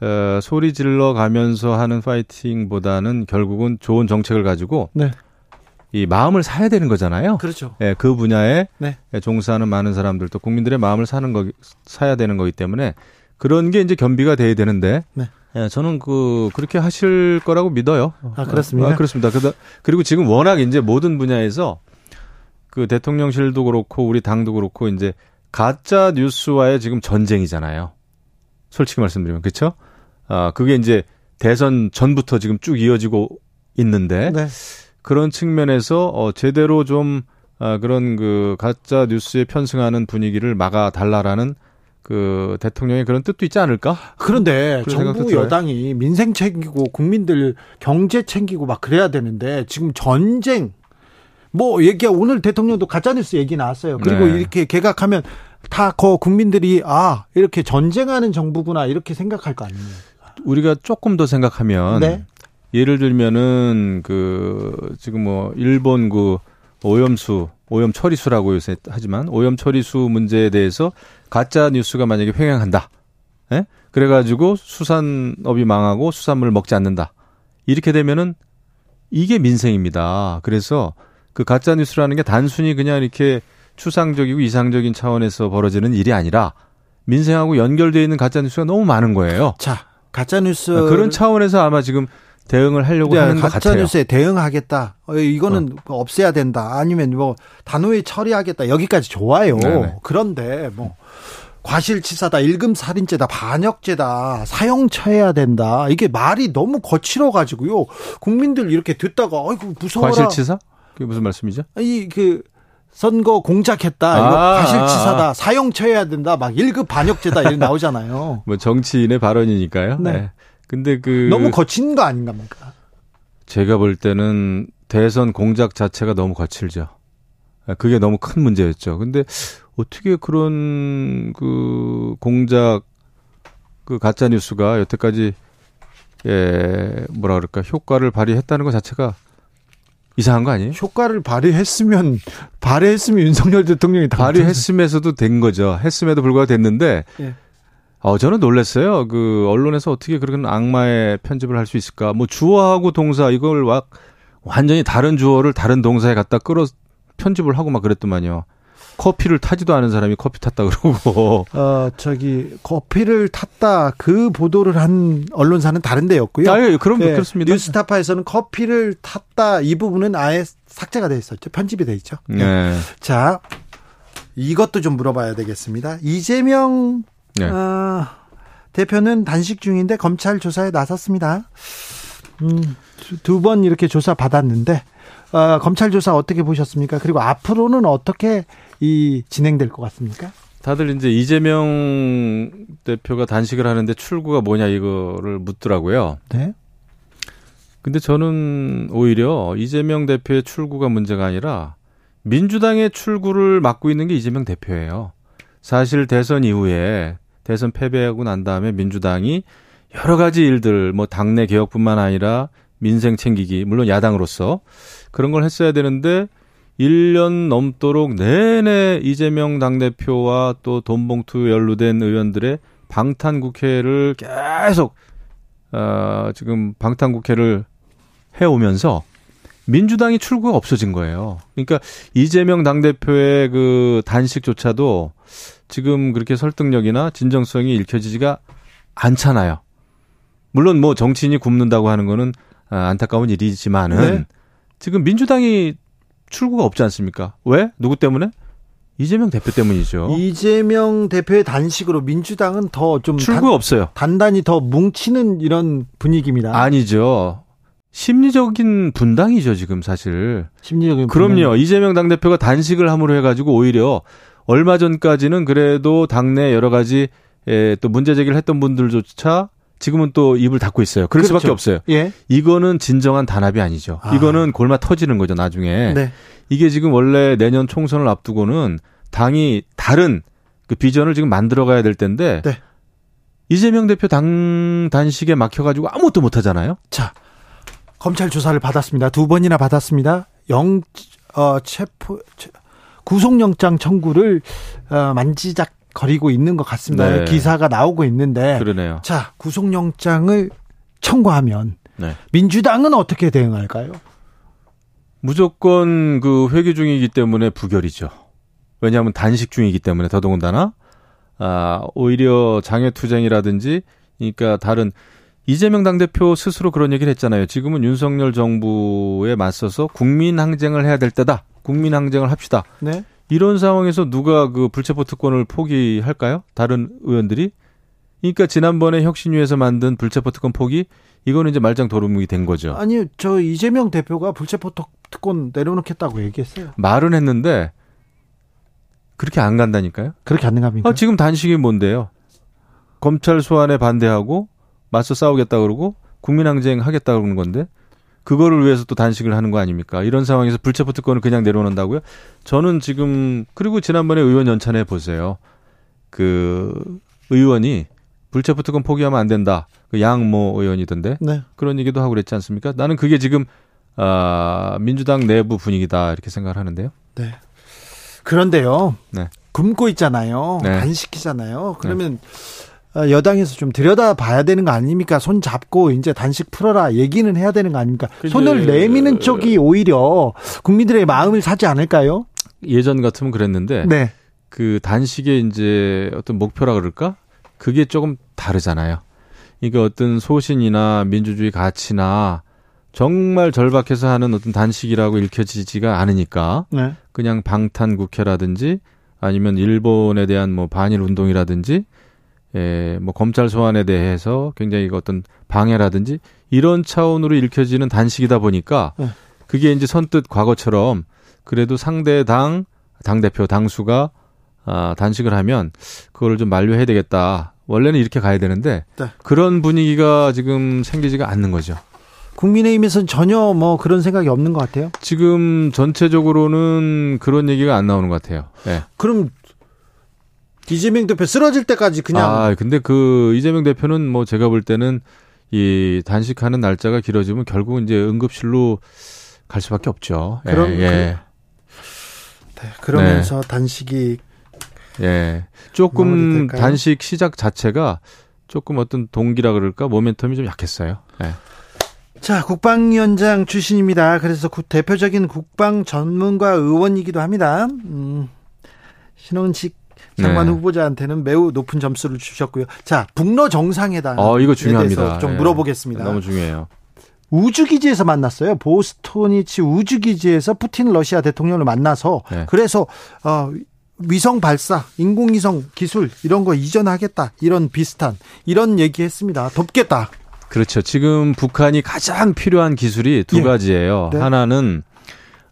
어, 소리 질러 가면서 하는 파이팅보다는 결국은 좋은 정책을 가지고 네. 이 마음을 사야 되는 거잖아요. 그렇죠. 예, 그 분야에 네. 종사하는 많은 사람들 또 국민들의 마음을 사는 거 사야 되는 거기 때문에 그런 게 이제 겸비가 돼야 되는데 네. 예, 저는 그 그렇게 하실 거라고 믿어요. 아, 그렇습니다. 아, 그렇습니다. 그다- 그리고 지금 워낙 이제 모든 분야에서 그 대통령실도 그렇고 우리 당도 그렇고 이제 가짜 뉴스와의 지금 전쟁이잖아요. 솔직히 말씀드리면 그렇죠? 아, 그게 이제 대선 전부터 지금 쭉 이어지고 있는데 네. 그런 측면에서 어 제대로 좀 아, 그런 그 가짜 뉴스에 편승하는 분위기를 막아 달라라는 그 대통령의 그런 뜻도 있지 않을까? 그런데 정부. 여당이 민생 챙기고 국민들 경제 챙기고 막 그래야 되는데 지금 전쟁 뭐 얘기 오늘 대통령도 가짜뉴스 얘기 나왔어요. 그리고 네. 이렇게 개각하면 다 거 국민들이 아 이렇게 전쟁하는 정부구나 이렇게 생각할 거 아니에요. 우리가 조금 더 생각하면 네. 예를 들면은 그 지금 뭐 일본 그 오염수 오염 처리수라고 요새 하지만 오염 처리수 문제에 대해서 가짜 뉴스가 만약에 횡행한다. 예? 그래가지고 수산업이 망하고 수산물을 먹지 않는다. 이렇게 되면은 이게 민생입니다. 그래서 그 가짜 뉴스라는 게 단순히 그냥 이렇게 추상적이고 이상적인 차원에서 벌어지는 일이 아니라 민생하고 연결되어 있는 가짜 뉴스가 너무 많은 거예요. 자 가짜 뉴스 그런 차원에서 아마 지금 대응을 하려고 하는 것 같아요. 가짜뉴스에 대응하겠다. 어, 이거는 없애야 된다. 아니면 뭐 단호히 처리하겠다. 여기까지 좋아요. 네네. 그런데 뭐 과실치사다, 일금살인죄다, 반역죄다, 사형처해야 된다. 이게 말이 너무 거칠어 가지고요. 국민들 이렇게 듣다가 아이고 무서워라. 과실치사? 그게 무슨 말씀이죠? 이 그 선거 공작했다. 이거 아, 과실치사다. 사형처해야 된다. 막 1급 반역죄다. 이렇게 나오잖아요. 뭐 정치인의 발언이니까요. 네. 네. 근데 그 너무 거친 거 아닌가 뭡니까? 제가 볼 때는 대선 공작 자체가 너무 거칠죠. 아, 그게 너무 큰 문제였죠. 근데 어떻게 그런 그 공작 그 가짜 뉴스가 여태까지 예 뭐라 그럴까 효과를 발휘했다는 것 자체가 이상한 거 아니에요? 효과를 발휘했으면 발휘했으면 윤석열 대통령이 발휘했음에서도 된 거죠. 했음에도 불구하고 됐는데 예. 어 저는 놀랐어요. 그 언론에서 어떻게 그런 악마의 편집을 할 수 있을까? 뭐 주어하고 동사 이걸 막 완전히 다른 주어를 다른 동사에 갖다 끌어 편집을 하고 막 그랬더만요. 커피를 타지도 않은 사람이 커피 탔다 그러고 어 저기 커피를 탔다 그 보도를 한 언론사는 다른 데였고요. 아, 예, 그럼 네, 그렇습니다. 뉴스타파에서는 커피를 탔다 이 부분은 아예 삭제가 돼 있었죠. 편집이 돼 있죠. 네. 자 이것도 좀 물어봐야 되겠습니다. 이재명 네. 어, 대표는 단식 중인데 검찰 조사에 나섰습니다. 음, 두번 이렇게 조사 받았는데 어, 검찰 조사 어떻게 보셨습니까? 그리고 앞으로는 어떻게 이 진행될 것 같습니까? 다들 이제 이재명 대표가 단식을 하는데 출구가 뭐냐 이거를 묻더라고요. 네. 근데 저는 오히려 이재명 대표의 출구가 문제가 아니라 민주당의 출구를 막고 있는 게 이재명 대표예요. 사실 대선 이후에 대선 패배하고 난 다음에 민주당이 여러 가지 일들 뭐 당내 개혁뿐만 아니라 민생 챙기기 물론 야당으로서 그런 걸 했어야 되는데 1년 넘도록 내내 이재명 당대표와 또 돈봉투 연루된 의원들의 방탄 국회를 계속 어, 지금 방탄 국회를 해 오면서 민주당이 출구가 없어진 거예요. 그러니까 이재명 당대표의 그 단식조차도 지금 그렇게 설득력이나 진정성이 읽혀지지가 않잖아요. 물론 뭐 정치인이 굶는다고 하는 거는 아, 안타까운 일이지만은 네. 지금 민주당이 출구가 없지 않습니까? 왜? 누구 때문에? 이재명 대표 때문이죠. 이재명 대표의 단식으로 민주당은 더 좀 출구 가 없어요. 단단히 더 뭉치는 이런 분위기입니다. 아니죠. 심리적인 분당이죠, 지금 사실. 심리적인 그럼요. 분위기. 이재명 당 대표가 단식을 함으로 해가지고 오히려 얼마 전까지는 그래도 당내 여러 가지 에, 또 문제 제기를 했던 분들조차 지금은 또 입을 닫고 있어요. 그럴 수밖에 그렇죠. 없어요. 예. 이거는 진정한 단합이 아니죠. 아. 이거는 골마 터지는 거죠, 나중에. 네. 이게 지금 원래 내년 총선을 앞두고는 당이 다른 그 비전을 지금 만들어 가야 될 텐데 네. 이재명 대표 당 단식에 막혀 가지고 아무것도 못 하잖아요. 자, 검찰 조사를 받았습니다. 두 번이나 받았습니다. 영, 어, 체포, 체, 구속영장 청구를, 어, 만지작 거리고 있는 것 같습니다. 네. 기사가 나오고 있는데. 그러네요. 자, 구속영장을 청구하면. 네. 민주당은 어떻게 대응할까요? 무조건 그 회기 중이기 때문에 부결이죠. 왜냐하면 단식 중이기 때문에 더더군다나 아 오히려 장외투쟁이라든지 그러니까 다른 이재명 당대표 스스로 그런 얘기를 했잖아요. 지금은 윤석열 정부에 맞서서 국민 항쟁을 해야 될 때다. 국민 항쟁을 합시다. 네. 이런 상황에서 누가 그 불체포 특권을 포기할까요? 다른 의원들이? 그러니까 지난번에 혁신위에서 만든 불체포 특권 포기 이거는 이제 말짱 도루묵이 된 거죠. 아니, 저 이재명 대표가 불체포 특- 특권 내려놓겠다고 얘기했어요. 말은 했는데 그렇게 안 간다니까요. 그렇게 안 갑니까? 아, 지금 단식이 뭔데요? 검찰 소환에 반대하고 맞서 싸우겠다 그러고 국민항쟁 하겠다 그러는 건데 그거를 위해서 또 단식을 하는 거 아닙니까? 이런 상황에서 불체포 특권을 그냥 내려놓는다고요? 저는 지금 그리고 지난번에 의원 연찬해 보세요. 그 의원이 불체포 특권 포기하면 안 된다. 그 양모 의원이던데 네. 그런 얘기도 하고 그랬지 않습니까? 나는 그게 지금 아 민주당 내부 분위기다 이렇게 생각을 하는데요. 네. 그런데요. 네. 굶고 있잖아요. 네. 안 시키잖아요. 그러면 어, 여당에서 좀 들여다 봐야 되는 거 아닙니까? 손 잡고 이제 단식 풀어라 얘기는 해야 되는 거 아닙니까? 손을 내미는 쪽이 오히려 국민들의 마음을 사지 않을까요? 예전 같으면 그랬는데 네. 그 단식의 이제 어떤 목표라 그럴까? 그게 조금 다르잖아요. 그러니까 어떤 소신이나 민주주의 가치나 정말 절박해서 하는 어떤 단식이라고 읽혀지지가 않으니까 네. 그냥 방탄 국회라든지 아니면 일본에 대한 뭐 반일 운동이라든지 예, 뭐 검찰 소환에 대해서 굉장히 그 어떤 방해라든지 이런 차원으로 읽혀지는 단식이다 보니까 네. 그게 이제 선뜻 과거처럼 그래도 상대 당 당대표 당수가 아, 단식을 하면 그거를 좀 만류해야 되겠다. 원래는 이렇게 가야 되는데 네. 그런 분위기가 지금 생기지가 않는 거죠. 국민의힘에서는 전혀 뭐 그런 생각이 없는 것 같아요. 지금 전체적으로는 그런 얘기가 안 나오는 것 같아요. 예. 그럼 이재명 대표 쓰러질 때까지 그냥 아, 근데 그 이재명 대표는 뭐 제가 볼 때는 이 단식하는 날짜가 길어지면 결국은 이제 응급실로 갈 수밖에 없죠. 예, 그럼 예. 네, 그러면서 단식이 예. 조금? 단식 시작 자체가 조금 어떤 동기라 그럴까 모멘텀이 좀 약했어요. 예. 자, 국방위원장 출신입니다. 그래서 구- 대표적인 국방 전문가 의원이기도 합니다. 음, 신원식 장관 네. 후보자한테는 매우 높은 점수를 주셨고요. 자, 북러 정상회담. 어, 이거 중요합니다. 좀 예. 물어보겠습니다. 너무 중요해요. 우주기지에서 만났어요. 보스토니치 우주기지에서 푸틴 러시아 대통령을 만나서 네. 그래서 어, 위성 발사, 인공위성 기술 이런 거 이전하겠다. 이런 비슷한 이런 얘기했습니다. 돕겠다. 그렇죠. 지금 북한이 가장 필요한 기술이 두 예. 가지예요. 네. 하나는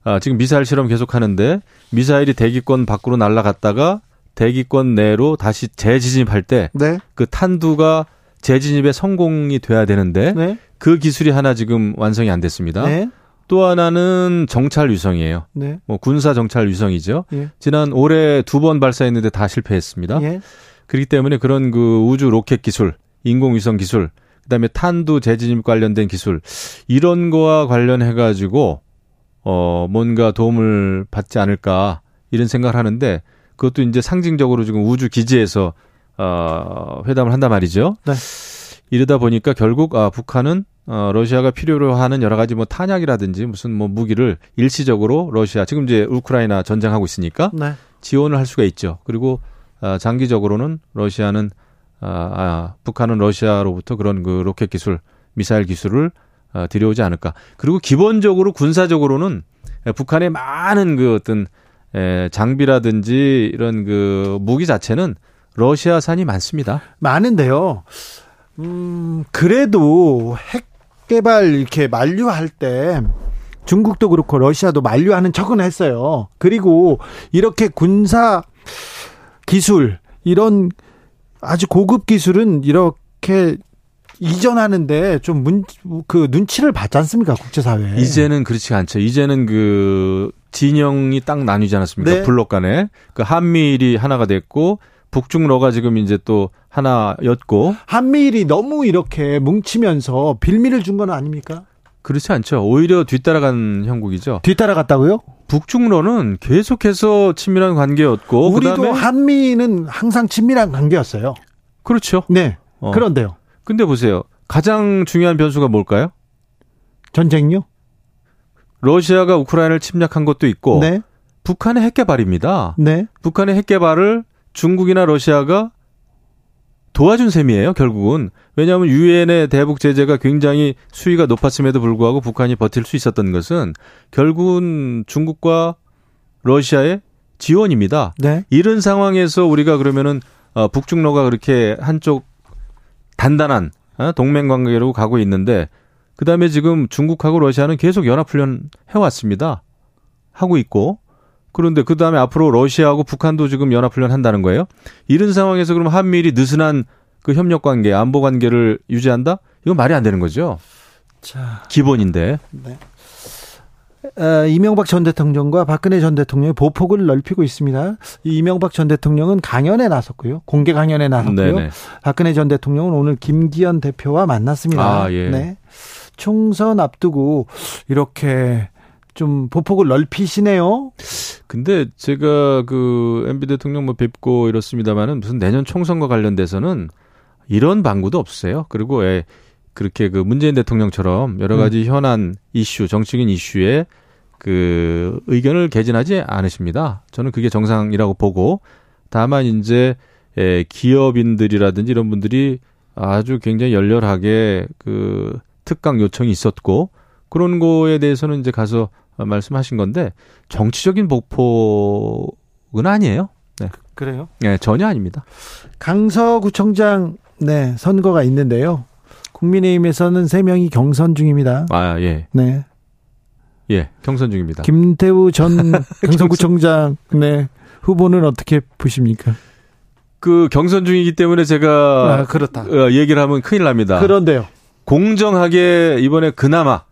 아, 지금 미사일 실험 계속 하는데 미사일이 대기권 밖으로 날아갔다가 대기권 내로 다시 재진입할 때그 네. 탄두가 재진입에 성공이 돼야 되는데 네. 그 기술이 하나 지금 완성이 안 됐습니다. 네. 또 하나는 정찰 위성이에요. 네. 뭐 군사 정찰 위성이죠. 예. 지난 올해 두 번 발사했는데 다 실패했습니다. 예. 그렇기 때문에 그런 그 우주 로켓 기술, 인공 위성 기술, 그다음에 탄두 재진입 관련된 기술 이런 거와 관련해 가지고 어 뭔가 도움을 받지 않을까 이런 생각을 하는데 그것도 이제 상징적으로 지금 우주 기지에서 어 회담을 한단 말이죠. 네. 이러다 보니까 결국 아 북한은 어 러시아가 필요로 하는 여러 가지 뭐 탄약이라든지 무슨 뭐 무기를 일시적으로 러시아 지금 이제 우크라이나 전쟁하고 있으니까 네. 지원을 할 수가 있죠. 그리고 아, 장기적으로는 러시아는 아, 아, 북한은 러시아로부터 그런 그 로켓 기술, 미사일 기술을 아, 들여오지 않을까. 그리고 기본적으로 군사적으로는 에, 북한의 많은 그 어떤 에, 장비라든지 이런 그 무기 자체는 러시아산이 많습니다. 많은데요. 음, 그래도 핵 개발 이렇게 만류할 때 중국도 그렇고 러시아도 만류하는 척은 했어요. 그리고 이렇게 군사 기술 이런 아주 고급 기술은 이렇게 이전하는데 좀 문 그 눈치를 받지 않습니까 국제사회? 이제는 그렇지 않죠. 이제는 그 진영이 딱 나뉘지 않았습니까? 네. 블록 간에 그 한미일이 하나가 됐고 북중러가 지금 이제 또 하나였고 한미일이 너무 이렇게 뭉치면서 빌미를 준 건 아닙니까? 그렇지 않죠. 오히려 뒤따라간 형국이죠. 뒤따라갔다고요? 북중러는 계속해서 친밀한 관계였고 우리도 그다음에 한미는 항상 친밀한 관계였어요. 그렇죠. 네. 어. 그런데요. 근데 보세요. 가장 중요한 변수가 뭘까요? 전쟁요? 러시아가 우크라이나를 침략한 것도 있고 네. 북한의 핵 개발입니다. 네. 북한의 핵 개발을 중국이나 러시아가 도와준 셈이에요, 결국은. 왜냐하면 유엔의 대북 제재가 굉장히 수위가 높았음에도 불구하고 북한이 버틸 수 있었던 것은 결국은 중국과 러시아의 지원입니다. 네. 이런 상황에서 우리가 그러면은 어, 북중러가 그렇게 한쪽 단단한 어, 동맹 관계로 가고 있는데 그다음에 지금 중국하고 러시아는 계속 연합훈련 해왔습니다. 하고 있고 그런데 그다음에 앞으로 러시아하고 북한도 지금 연합훈련 한다는 거예요. 이런 상황에서 그럼 한미일이 느슨한 그 협력 관계, 안보 관계를 유지한다? 이건 말이 안 되는 거죠. 자, 기본인데. 어, 이명박 전 대통령과 박근혜 전 대통령이 보폭을 넓히고 있습니다. 이 이명박 전 대통령은 강연에 나섰고요. 공개 강연에 나섰고요. 네네. 박근혜 전 대통령은 오늘 김기현 대표와 만났습니다. 아, 예. 네. 총선 앞두고 이렇게 좀 보폭을 넓히시네요. 근데 제가 그 MB 대통령 뭐 뵙고 이렇습니다만은 무슨 내년 총선과 관련돼서는 이런 방구도 없어요. 그리고 예, 그렇게 그 문재인 대통령처럼 여러 가지 현안 이슈, 정치적인 이슈에 그 의견을 개진하지 않으십니다. 저는 그게 정상이라고 보고 다만 이제 예, 기업인들이라든지 이런 분들이 아주 굉장히 열렬하게 그 특강 요청이 있었고 그런 거에 대해서는 이제 가서 말씀하신 건데 정치적인 복폭은 아니에요. 네. 그래요? 네, 전혀 아닙니다. 강서구청장 네, 선거가 있는데요. 국민의힘에서는 세 명이 경선 중입니다. 아, 예. 네. 예. 경선 중입니다. 김태우 전 경선구청장 네. 후보는 어떻게 보십니까? 그 경선 중이기 때문에 제가 아, 그렇다. 어, 얘기를 하면 큰일 납니다. 그런데요. 공정하게 이번에 그나마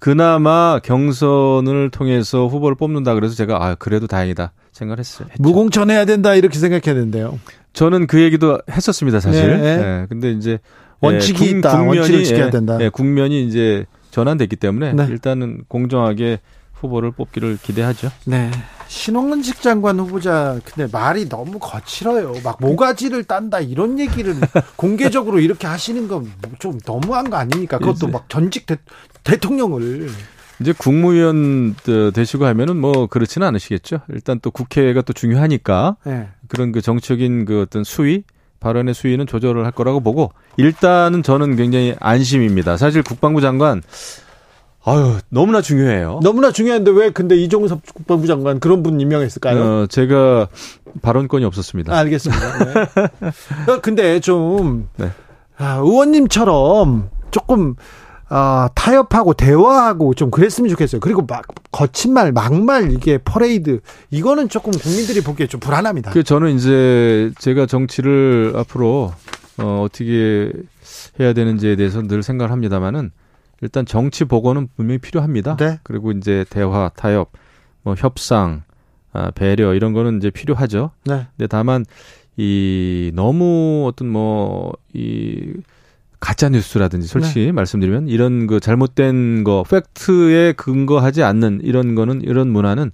그나마 경선을 통해서 후보를 뽑는다 그래서 제가 아 그래도 다행이다 생각을 했어요. 했죠. 무공천해야 된다 이렇게 생각해야 된대요. 저는 그 얘기도 했었습니다 사실. 네, 네. 예, 근데 이제 원칙이 예, 국- 있다. 원칙을 지켜야 예, 된다. 예, 국면이 이제 전환됐기 때문에 네. 일단은 공정하게 후보를 뽑기를 기대하죠. 네. 신홍은직 장관 후보자 근데 말이 너무 거칠어요. 막 모가지를 딴다 이런 얘기를 공개적으로 이렇게 하시는 건 좀 너무한 거 아닙니까? 그것도 이제- 막 전직 대, 대통령을 이제 국무위원 어, 되시고 하면은 뭐 그렇지는 않으시겠죠. 일단 또 국회가 또 중요하니까 네. 그런 그 정치적인 그 어떤 수위 발언의 수위는 조절을 할 거라고 보고 일단은 저는 굉장히 안심입니다. 사실 국방부 장관 아유 너무나 중요해요. 너무나 중요한데 왜 근데 이종섭 국방부 장관 그런 분 임명했을까요? 어, 제가 발언권이 없었습니다. 아, 알겠습니다. 네. 어, 근데 좀 네. 아, 의원님처럼 조금 아, 타협하고 대화하고 좀 그랬으면 좋겠어요. 그리고 막 거친 말, 막말 이게 퍼레이드 이거는 조금 국민들이 보기에 좀 불안합니다. 그 저는 이제 제가 정치를 앞으로 어, 어떻게 해야 되는지에 대해서 늘 생각을 합니다만은 일단 정치 복원은 분명히 필요합니다. 네. 그리고 이제 대화, 타협, 뭐 협상, 아, 배려 이런 거는 이제 필요하죠. 네. 근데 다만 이 너무 어떤 뭐이 가짜 뉴스라든지 솔직히 말씀드리면 이런 그 잘못된 거 팩트에 근거하지 않는 이런 거는 이런 문화는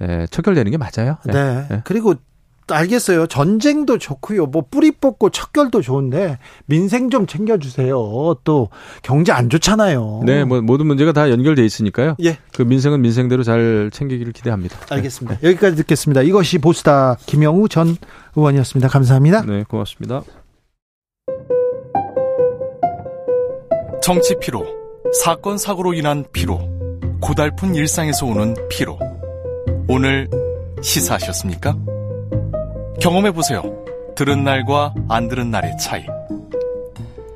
에, 척결되는 게 맞아요. 예. 네. 네. 그리고 알겠어요. 전쟁도 좋고요. 뭐 뿌리 뽑고 척결도 좋은데 민생 좀 챙겨주세요. 또 경제 안 좋잖아요. 네, 뭐 모든 문제가 다 연결돼 있으니까요. 예. 그 민생은 민생대로 잘 챙기기를 기대합니다. 알겠습니다. 여기까지 듣겠습니다. 이것이 보스다 김영우 전 의원이었습니다. 감사합니다. 네, 고맙습니다. 정치 피로, 사건 사고로 인한 피로, 고달픈 일상에서 오는 피로. 오늘 시사하셨습니까? 경험해 보세요. 들은 날과 안 들은 날의 차이.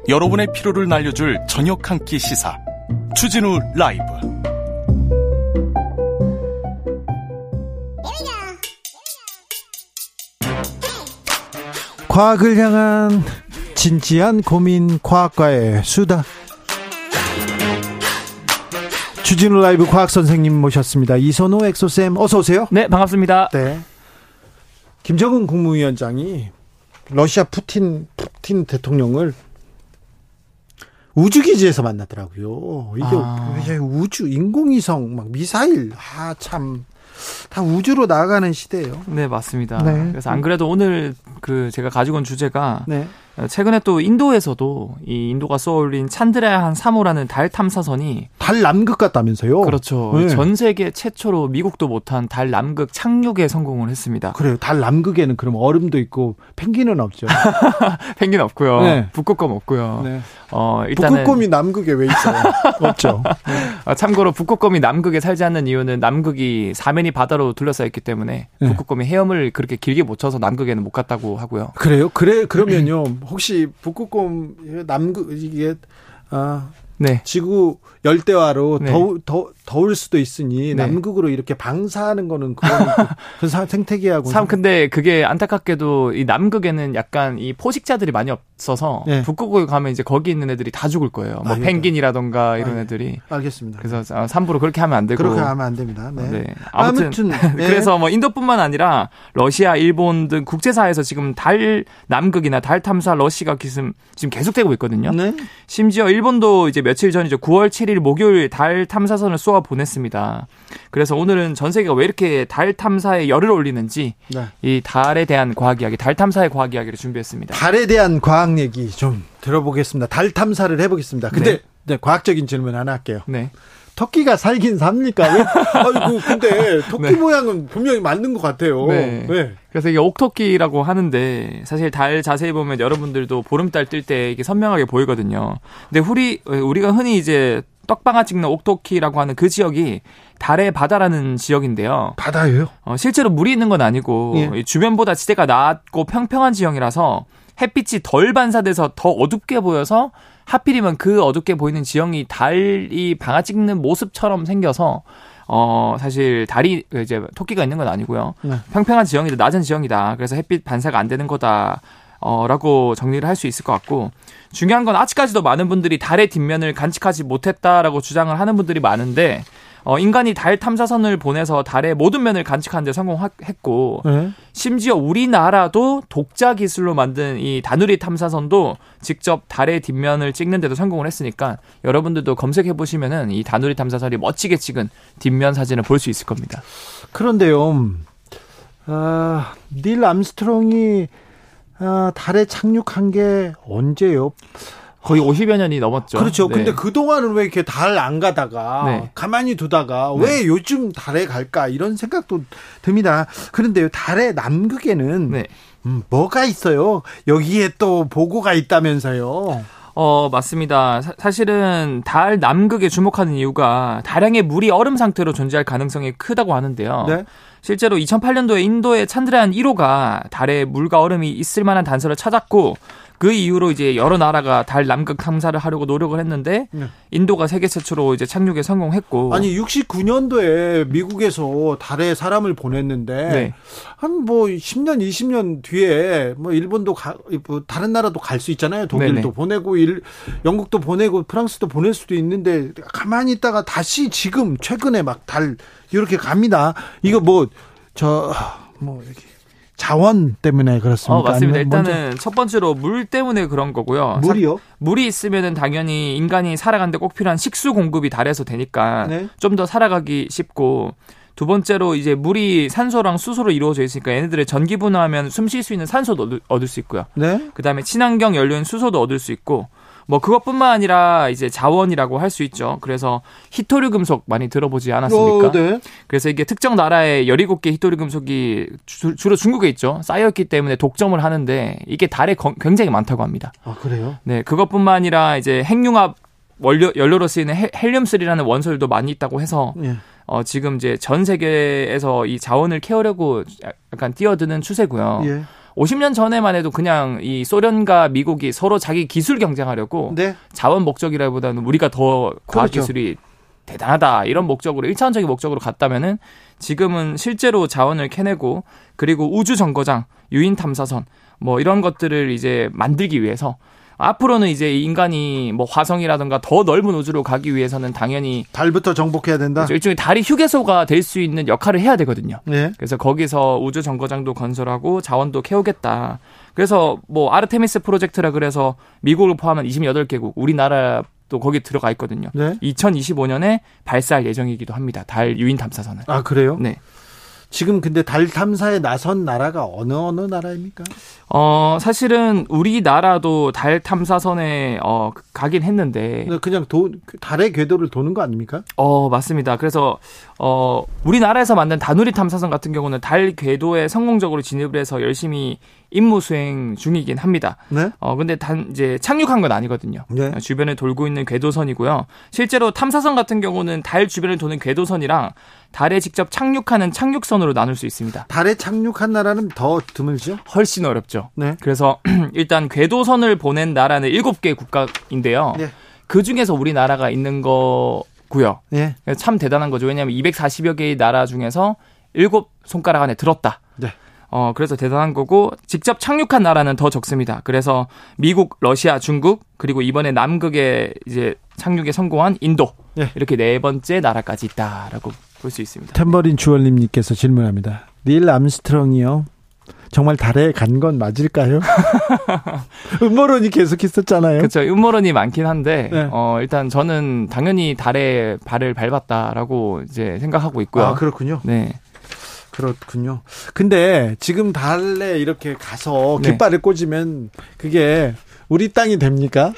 여러분의 피로를 날려줄 저녁 한 끼 시사. 추진우 라이브. 과학을 향한 진지한 고민 과학과의 수다. 주진우 라이브 과학 선생님 모셨습니다. 이선호 엑소쌤 어서 오세요. 네, 반갑습니다. 네. 김정은 국무위원장이 러시아 푸틴 푸틴 대통령을 우주 기지에서 만나더라고요. 이게 아. 우주 인공위성 막 미사일 아 참 다 우주로 나아가는 시대예요. 네, 맞습니다. 네. 그래서 안 그래도 오늘 그 제가 가지고 온 주제가 네. 최근에 또 인도에서도 이 인도가 쏘올린 찬드라얀 3호라는 달 탐사선이 달 남극 같다면서요? 그렇죠. 네. 전 세계 최초로 미국도 못한 달 남극 착륙에 성공을 했습니다. 그래요. 달 남극에는 그럼 얼음도 있고 펭귄은 없죠. 펭귄 없고요. 네. 북극곰 없고요. 네. 어, 일단은 북극곰이 남극에 왜 있어요? 없죠. 아, 참고로 북극곰이 남극에 살지 않는 이유는 남극이 사면이 바다로 둘러싸여 있기 때문에 네. 북극곰이 헤엄을 그렇게 길게 못 쳐서 남극에는 못 갔다고 하고요. 그래요? 그래 그러면요. 혹시 북극곰 남극 이게 아 네. 지구 열대화로 네. 더우 더 더울 수도 있으니 네. 남극으로 이렇게 방사하는 거는 그거는 그- 생태계하고 참 근데 그게 안타깝게도 이 남극에는 약간 이 포식자들이 많이 없어서 네. 북극에 가면 이제 거기 있는 애들이 다 죽을 거예요. 뭐 알겠다. pengin이라던가 이런 아, 네. 애들이. 알겠습니다. 그래서 아, 삼부로 그렇게 하면 안 되고. 그렇게 하면 안 됩니다. 네. 네. 아무튼, 아무튼, 네. 그래서 뭐 인도뿐만 아니라 러시아, 일본 등 국제사에서 지금 달 남극이나 달 탐사 러시가 지금 지금 계속되고 있거든요. 네. 심지어 일본도 이제 며칠 전이죠. 9월 7일 목요일 달 탐사선을 쏘아 보냈습니다. 그래서 오늘은 전 세계가 왜 이렇게 달 탐사에 열을 올리는지 네. 이 달에 대한 과학 이야기, 달 탐사의 과학 이야기를 준비했습니다. 달에 대한 과학 얘기 좀 들어보겠습니다. 달 탐사를 해보겠습니다. 근데 네, 과학적인 질문 하나 할게요. 네. 토끼가 살긴 삽니까? 왜? 아이고 근데 토끼 네. 모양은 분명히 맞는 것 같아요. 네. 네. 그래서 이게 옥토끼라고 하는데 사실 달 자세히 보면 여러분들도 보름달 뜰 때 이게 선명하게 보이거든요. 근데 우리 우리가 흔히 이제 떡방아 찍는 옥토끼라고 하는 그 지역이 달의 바다라는 지역인데요. 바다예요? 어, 실제로 물이 있는 건 아니고 예. 이 주변보다 지대가 낮고 평평한 지형이라서 햇빛이 덜 반사돼서 더 어둡게 보여서 하필이면 그 어둡게 보이는 지형이 달이 방아 찍는 모습처럼 생겨서 어 사실 달이 이제 토끼가 있는 건 아니고요. 네. 평평한 지형이다 낮은 지형이다. 그래서 햇빛 반사가 안 되는 거다. 어라고 정리를 할 수 있을 것 같고 중요한 건 아직까지도 많은 분들이 달의 뒷면을 간직하지 못했다라고 주장을 하는 분들이 많은데 어, 인간이 달 탐사선을 보내서 달의 모든 면을 간직하는 데 성공했고 네. 심지어 우리나라도 독자 기술로 만든 이 다누리 탐사선도 직접 달의 뒷면을 찍는 데도 성공을 했으니까 여러분들도 검색해 보시면은 이 다누리 탐사선이 멋지게 찍은 뒷면 사진을 볼 수 있을 겁니다. 그런데요, 아, 닐 암스트롱이 아, 달에 착륙한 게 언제요? 거의 50여 년이 넘었죠. 그렇죠. 네. 근데 그동안은 왜 이렇게 달 안 가다가 네. 가만히 두다가 왜 요즘 달에 갈까 이런 생각도 듭니다. 그런데요, 달의 남극에는 네. 음, 뭐가 있어요? 여기에 또 보고가 있다면서요. 어, 맞습니다. 사, 실은달 남극에 주목하는 이유가 다량의 물이 얼음 상태로 존재할 가능성이 크다고 하는데요. 네. 실제로 2008년도에 인도의 찬드라얀 1호가 달에 물과 얼음이 있을 만한 단서를 찾았고 그 이후로 이제 여러 나라가 달 남극 탐사를 하려고 노력을 했는데 네. 인도가 세계 최초로 이제 착륙에 성공했고 아니 69년도에 미국에서 달에 사람을 보냈는데 네. 한뭐 10년 20년 뒤에 뭐 일본도 가, 뭐 다른 나라도 갈 수 있잖아요. 독일도 네네. 보내고 일, 영국도 보내고 프랑스도 보낼 수도 있는데 가만히 있다가 다시 지금 최근에 막 달 이렇게 갑니다. 이거 뭐 저뭐 이렇게 자원 때문에 그렇습니까? 어, 맞습니다. 아니면 먼저 일단은 첫 번째로 물 때문에 그런 거고요. 물이요? 물이 있으면은 당연히 인간이 살아가는데 꼭 필요한 식수 공급이 달에서 되니까 네. 좀더 살아가기 쉽고 두 번째로 이제 물이 산소랑 수소로 이루어져 있으니까 얘네들의 전기 분화하면 숨 쉴 수 있는 산소도 얻을, 얻을 수 있고요. 네. 그다음에 친환경 연료인 수소도 얻을 수 있고 뭐 그것뿐만 아니라 이제 자원이라고 할 수 있죠. 그래서 히토류 금속 많이 들어보지 않았습니까? 어, 네. 그래서 이게 특정 나라에 17개 히토류 금속이 주, 로 중국에 있죠. 쌓여있기 때문에 독점을 하는데 이게 달에 거- 굉장히 많다고 합니다. 아, 그래요? 네, 그것뿐만 아니라 이제 핵융합 원료, 연료로 쓰이는 헬- 헬륨3라는 원소들도 많이 있다고 해서 예. 어, 지금 이제 전 세계에서 이 자원을 캐오려고 약간 뛰어드는 추세고요. 예. 50년 전에만 해도 그냥 이 소련과 미국이 서로 자기 기술 경쟁하려고 네. 자원 목적이라기보다는 우리가 더 과학 그렇죠. 기술이 대단하다 이런 목적으로 일차원적인 목적으로 갔다면은 지금은 실제로 자원을 캐내고 그리고 우주 정거장, 유인 탐사선 뭐 이런 것들을 이제 만들기 위해서 앞으로는 이제 인간이 뭐 화성이라든가 더 넓은 우주로 가기 위해서는 당연히 달부터 정복해야 된다. 그렇죠. 일종의 달이 휴게소가 될 수 있는 역할을 해야 되거든요. 네. 그래서 거기서 우주 정거장도 건설하고 자원도 캐오겠다. 그래서 뭐 아르테미스 프로젝트라 그래서 미국을 포함한 28개국, 우리나라 또 거기 들어가 있거든요. 네. 2025년에 발사할 예정이기도 합니다. 달 유인 탐사선을. 아 그래요? 네. 지금 근데 달 탐사에 나선 나라가 어느 어느 나라입니까? 어, 사실은 우리나라도 달 탐사선에 어 가긴 했는데 그냥 도, 달의 궤도를 도는 거 아닙니까? 어, 맞습니다. 그래서 어 우리나라에서 만든 다누리 탐사선 같은 경우는 달 궤도에 성공적으로 진입을 해서 열심히 임무 수행 중이긴 합니다. 네. 어 근데 단 이제 착륙한 건 아니거든요. 네. 주변에 돌고 있는 궤도선이고요. 실제로 탐사선 같은 경우는 달 주변을 도는 궤도선이랑 달에 직접 착륙하는 착륙선으로 나눌 수 있습니다. 달에 착륙한 나라는 더 드물죠? 훨씬 어렵죠. 네. 그래서 일단 궤도선을 보낸 나라는 7개 국가인데요. 네. 그 중에서 우리나라가 있는 거고요. 예. 참 대단한 거죠. 왜냐하면 240여 개의 나라 중에서 7 손가락 안에 들었다. 네. 어, 그래서 대단한 거고, 직접 착륙한 나라는 더 적습니다. 그래서 미국, 러시아, 중국, 그리고 이번에 남극에 이제 착륙에 성공한 인도. 예. 이렇게 네 번째 나라까지 있다라고 볼 수 있습니다. 템버린 주얼님께서 질문합니다. 닐 암스트롱이요. 정말 달에 간 건 맞을까요? 음모론이 계속 있었잖아요. 그렇죠. 음모론이 많긴 한데, 네. 어, 일단 저는 당연히 달에 발을 밟았다라고 이제 생각하고 있고요. 아, 그렇군요. 네. 그렇군요. 근데 지금 달에 이렇게 가서 네. 깃발을 꽂으면 그게 우리 땅이 됩니까?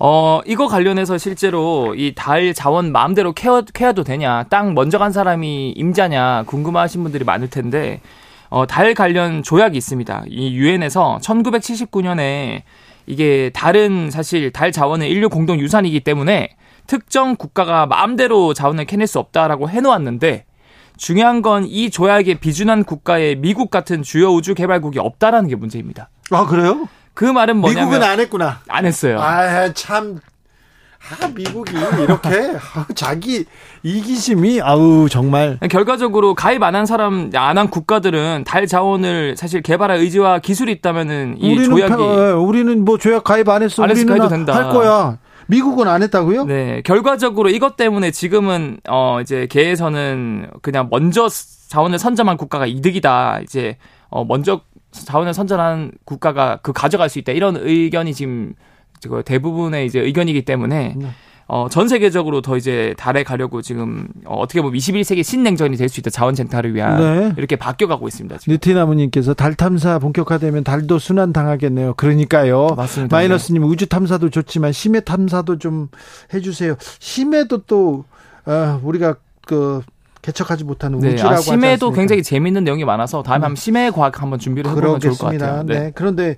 어, 이거 관련해서 실제로 이 달 자원 마음대로 케어, 케어도 되냐, 땅 먼저 간 사람이 임자냐 궁금하신 분들이 많을 텐데, 어, 달 관련 조약이 있습니다. 이 유엔에서 1979년에 이게 달은 사실 달 자원은 인류 공동 유산이기 때문에 특정 국가가 마음대로 자원을 캐낼 수 없다라고 해놓았는데, 중요한 건 이 조약에 비준한 국가에 미국 같은 주요 우주 개발국이 없다라는 게 문제입니다. 아, 그래요? 그 말은 뭐냐면 미국은 안 했구나. 안 했어요. 아, 참. 아, 미국이 이렇게 아, 자기 이기심이 아우 정말 결과적으로 가입 안 한 사람 안 한 국가들은 달 자원을 사실 개발할 의지와 기술이 있다면은 이 우리는 조약이 파- 예, 우리는 뭐 조약 가입 안 했어. 안 우리는 해도 된다. 할 거야. 미국은 안 했다고요? 네 결과적으로 이것 때문에 지금은 어 이제 개에서는 그냥 먼저 자원을 선점한 국가가 이득이다 이제 어 먼저 자원을 선점한 국가가 그 가져갈 수 있다 이런 의견이 지금 그 대부분의 이제 의견이기 때문에 네. 어, 전 세계적으로 더 이제 달에 가려고 지금 어, 어떻게 보면 21세기 신냉전이 될 수 있다 자원 쟁탈을 위한 네. 이렇게 바뀌어가고 있습니다. 지금. 느티나무님께서 달 탐사 본격화되면 달도 순환 당하겠네요. 그러니까요. 맞습니다. 마이너스님 우주 탐사도 좋지만 심해 탐사도 좀 해주세요. 심해도 또 어, 우리가 그 개척하지 못하는 네, 우주라고 아, 심해도? 굉장히 재밌는 내용이 많아서 다음에 한번 심해 과학 한번 준비를 해보면 좋을 것 그러겠습니다. 같아요. 네. 그런데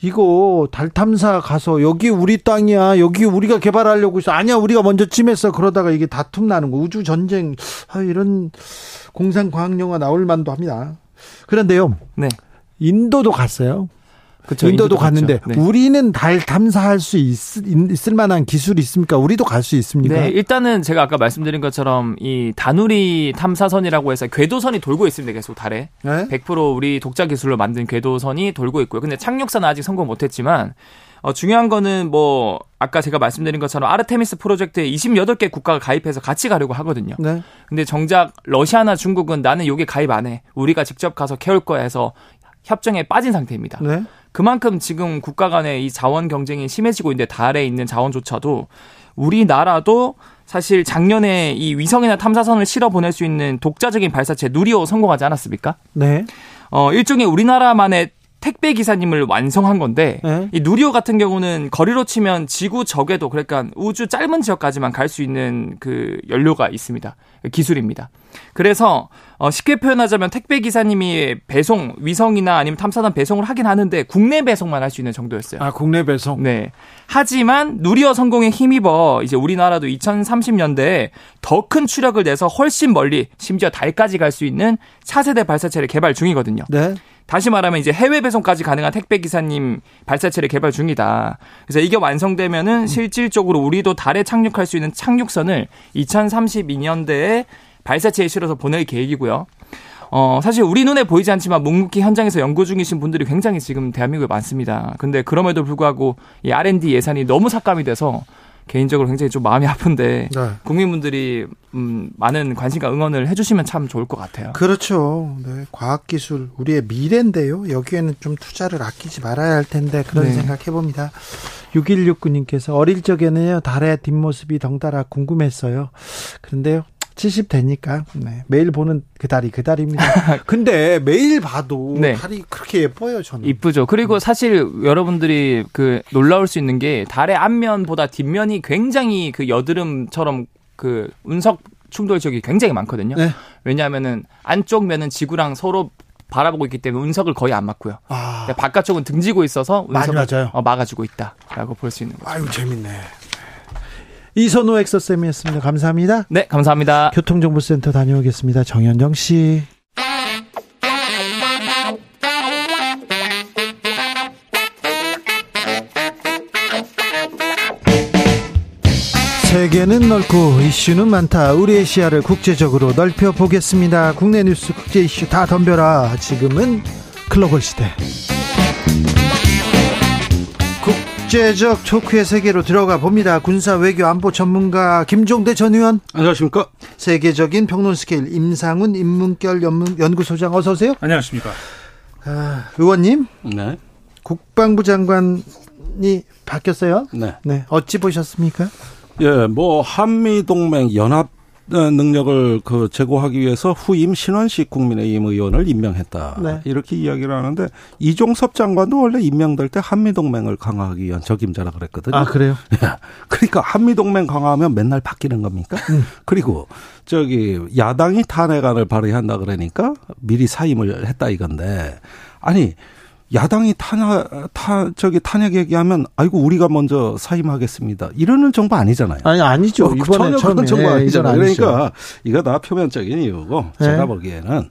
이거 달 탐사 가서 여기 우리 땅이야. 여기 우리가 개발하려고 있어. 아니야. 우리가 먼저 침했어. 그러다가 이게 다툼 나는 거. 우주 전쟁. 아, 이런 공상 과학 영화 나올 만도 합니다. 그런데요. 네. 인도도 갔어요. 그쵸, 인도도, 인도도 갔는데. 네. 우리는 달 탐사할 수 있, 있을 만한 기술이 있습니까? 우리도 갈 수 있습니까? 네, 일단은 제가 아까 말씀드린 것처럼 이 다누리 탐사선이라고 해서 궤도선이 돌고 있습니다. 계속 달에. 네? 100% 우리 독자 기술로 만든 궤도선이 돌고 있고요. 근데 착륙선은 아직 성공 못했지만 어, 중요한 거는 뭐 아까 제가 말씀드린 것처럼 아르테미스 프로젝트에 28개 국가가 가입해서 같이 가려고 하거든요. 네. 근데 정작 러시아나 중국은 나는 여기 가입 안 해. 우리가 직접 가서 캐올 거야 해서 협정에 빠진 상태입니다. 네. 그만큼 지금 국가 간의 이 자원 경쟁이 심해지고 있는데 달에 있는 자원조차도 우리나라도 사실 작년에 이 위성이나 탐사선을 실어 보낼 수 있는 독자적인 발사체 누리호 성공하지 않았습니까? 네. 어, 일종의 우리나라만의 택배 기사님을 완성한 건데 네. 이 누리호 같은 경우는 거리로 치면 지구 적에도 그러니까 우주 짧은 지역까지만 갈 수 있는 그 연료가 있습니다. 기술입니다. 그래서 어, 쉽게 표현하자면 택배 기사님이 배송 위성이나 아니면 탐사선 배송을 하긴 하는데 국내 배송만 할 수 있는 정도였어요. 아, 국내 배송. 네. 하지만 누리호 성공에 힘입어 이제 우리나라도 2030년대에 더 큰 추력을 내서 훨씬 멀리 심지어 달까지 갈 수 있는 차세대 발사체를 개발 중이거든요. 네. 다시 말하면 이제 해외 배송까지 가능한 택배 기사님 발사체를 개발 중이다. 그래서 이게 완성되면은 실질적으로 우리도 달에 착륙할 수 있는 착륙선을 2032년대에 발사체에 실어서 보낼 계획이고요. 어, 사실 우리 눈에 보이지 않지만 묵묵히 현장에서 연구 중이신 분들이 굉장히 지금 대한민국에 많습니다. 근데 그럼에도 불구하고 이 R&D 예산이 너무 삭감이 돼서 개인적으로 굉장히 좀 마음이 아픈데 네. 국민분들이 음, 많은 관심과 응원을 해주시면 참 좋을 것 같아요. 그렇죠. 네, 과학기술 우리의 미래인데요. 여기에는 좀 투자를 아끼지 말아야 할 텐데 그런 네. 생각 해봅니다. 6169님께서 어릴 적에는요 달의 뒷모습이 덩달아 궁금했어요. 그런데요 70 되니까 네, 매일 보는 그 달이 그 달입니다. 근데 매일 봐도 네. 달이 그렇게 예뻐요 저는. 이쁘죠. 그리고 사실 여러분들이 그 놀라울 수 있는 게 달의 앞면보다 뒷면이 굉장히 그 여드름처럼 그 운석 충돌 지역이 굉장히 많거든요. 네. 왜냐하면은 안쪽 면은 지구랑 서로 바라보고 있기 때문에 운석을 거의 안 맞고요. 아, 바깥쪽은 등지고 있어서 운석을 맞아요. 어, 막아주고 있다라고 볼 수 있는 거죠. 아유 재밌네. 이선호 엑서쌤이었습니다. 감사합니다. 네, 감사합니다. 교통정보센터 다녀오겠습니다. 정현정 씨. 세계는 넓고 이슈는 많다. 우리의 시야를 국제적으로 넓혀 보겠습니다. 국내 뉴스, 국제 이슈 다 덤벼라. 지금은 글로벌 시대. 국제적 토크의 세계로 들어가 봅니다. 군사 외교 안보 전문가 김종대 전 의원. 안녕하십니까? 세계적인 평론 스케일 임상훈 인문결 연구소장 어서 오세요. 안녕하십니까? 아, 의원님 네. 국방부 장관이 바뀌었어요. 네. 네, 어찌 보셨습니까? 예, 뭐 한미 동맹 연합 어, 능력을 그 제고하기 위해서 후임 신원식 국민의힘 의원을 임명했다. 네. 이렇게 이야기를 하는데 이종섭 장관도 원래 임명될 때 한미 동맹을 강화하기 위한 적임자라 그랬거든요. 아 그래요? 그러니까 한미 동맹 강화하면 맨날 바뀌는 겁니까? 음. 그리고 저기 야당이 탄핵안을 발의한다 그러니까 미리 사임을 했다 이건데 아니 야당이 탄핵 탄 저기 탄핵 얘기하면 아이고 우리가 먼저 사임하겠습니다. 이러는 정부 아니잖아요. 아니 아니죠. 어, 이번에 전혀 처음에 그런 정부 예, 아니잖아요. 그러니까 이거 다 표면적인 이유고 네. 제가 보기에는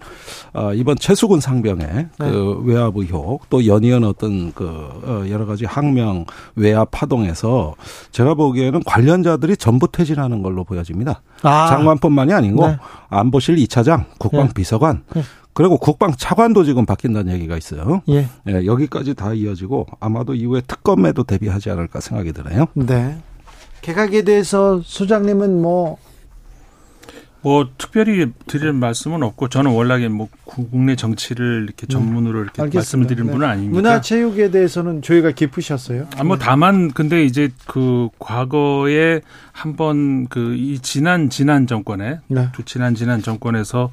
어, 이번 최수근 상병의 네. 그 외압 의혹 또 연이은 어떤 그 어, 여러 가지 항명 외압 파동에서 제가 보기에는 관련자들이 전부 퇴진하는 걸로 보여집니다. 아, 장관뿐만이 아니고 네. 안보실 2차장, 국방 네. 비서관 네. 그리고 국방 차관도 지금 바뀐다는 얘기가 있어요. 예, 예, 여기까지 다 이어지고 아마도 이후에 특검에도 대비하지 않을까 생각이 드네요. 네. 개각에 대해서 소장님은 뭐뭐 특별히 드릴 말씀은 없고 저는 워낙에 뭐 국내 정치를 이렇게 전문으로 이렇게 알겠습니다. 말씀을 드리는 네. 분은 아닙니다. 문화체육에 대해서는 조회가 깊으셨어요. 아, 뭐 다만 근데 이제 그 과거에 한번 그 이 지난 지난 정권에 네. 그 지난 지난 정권에서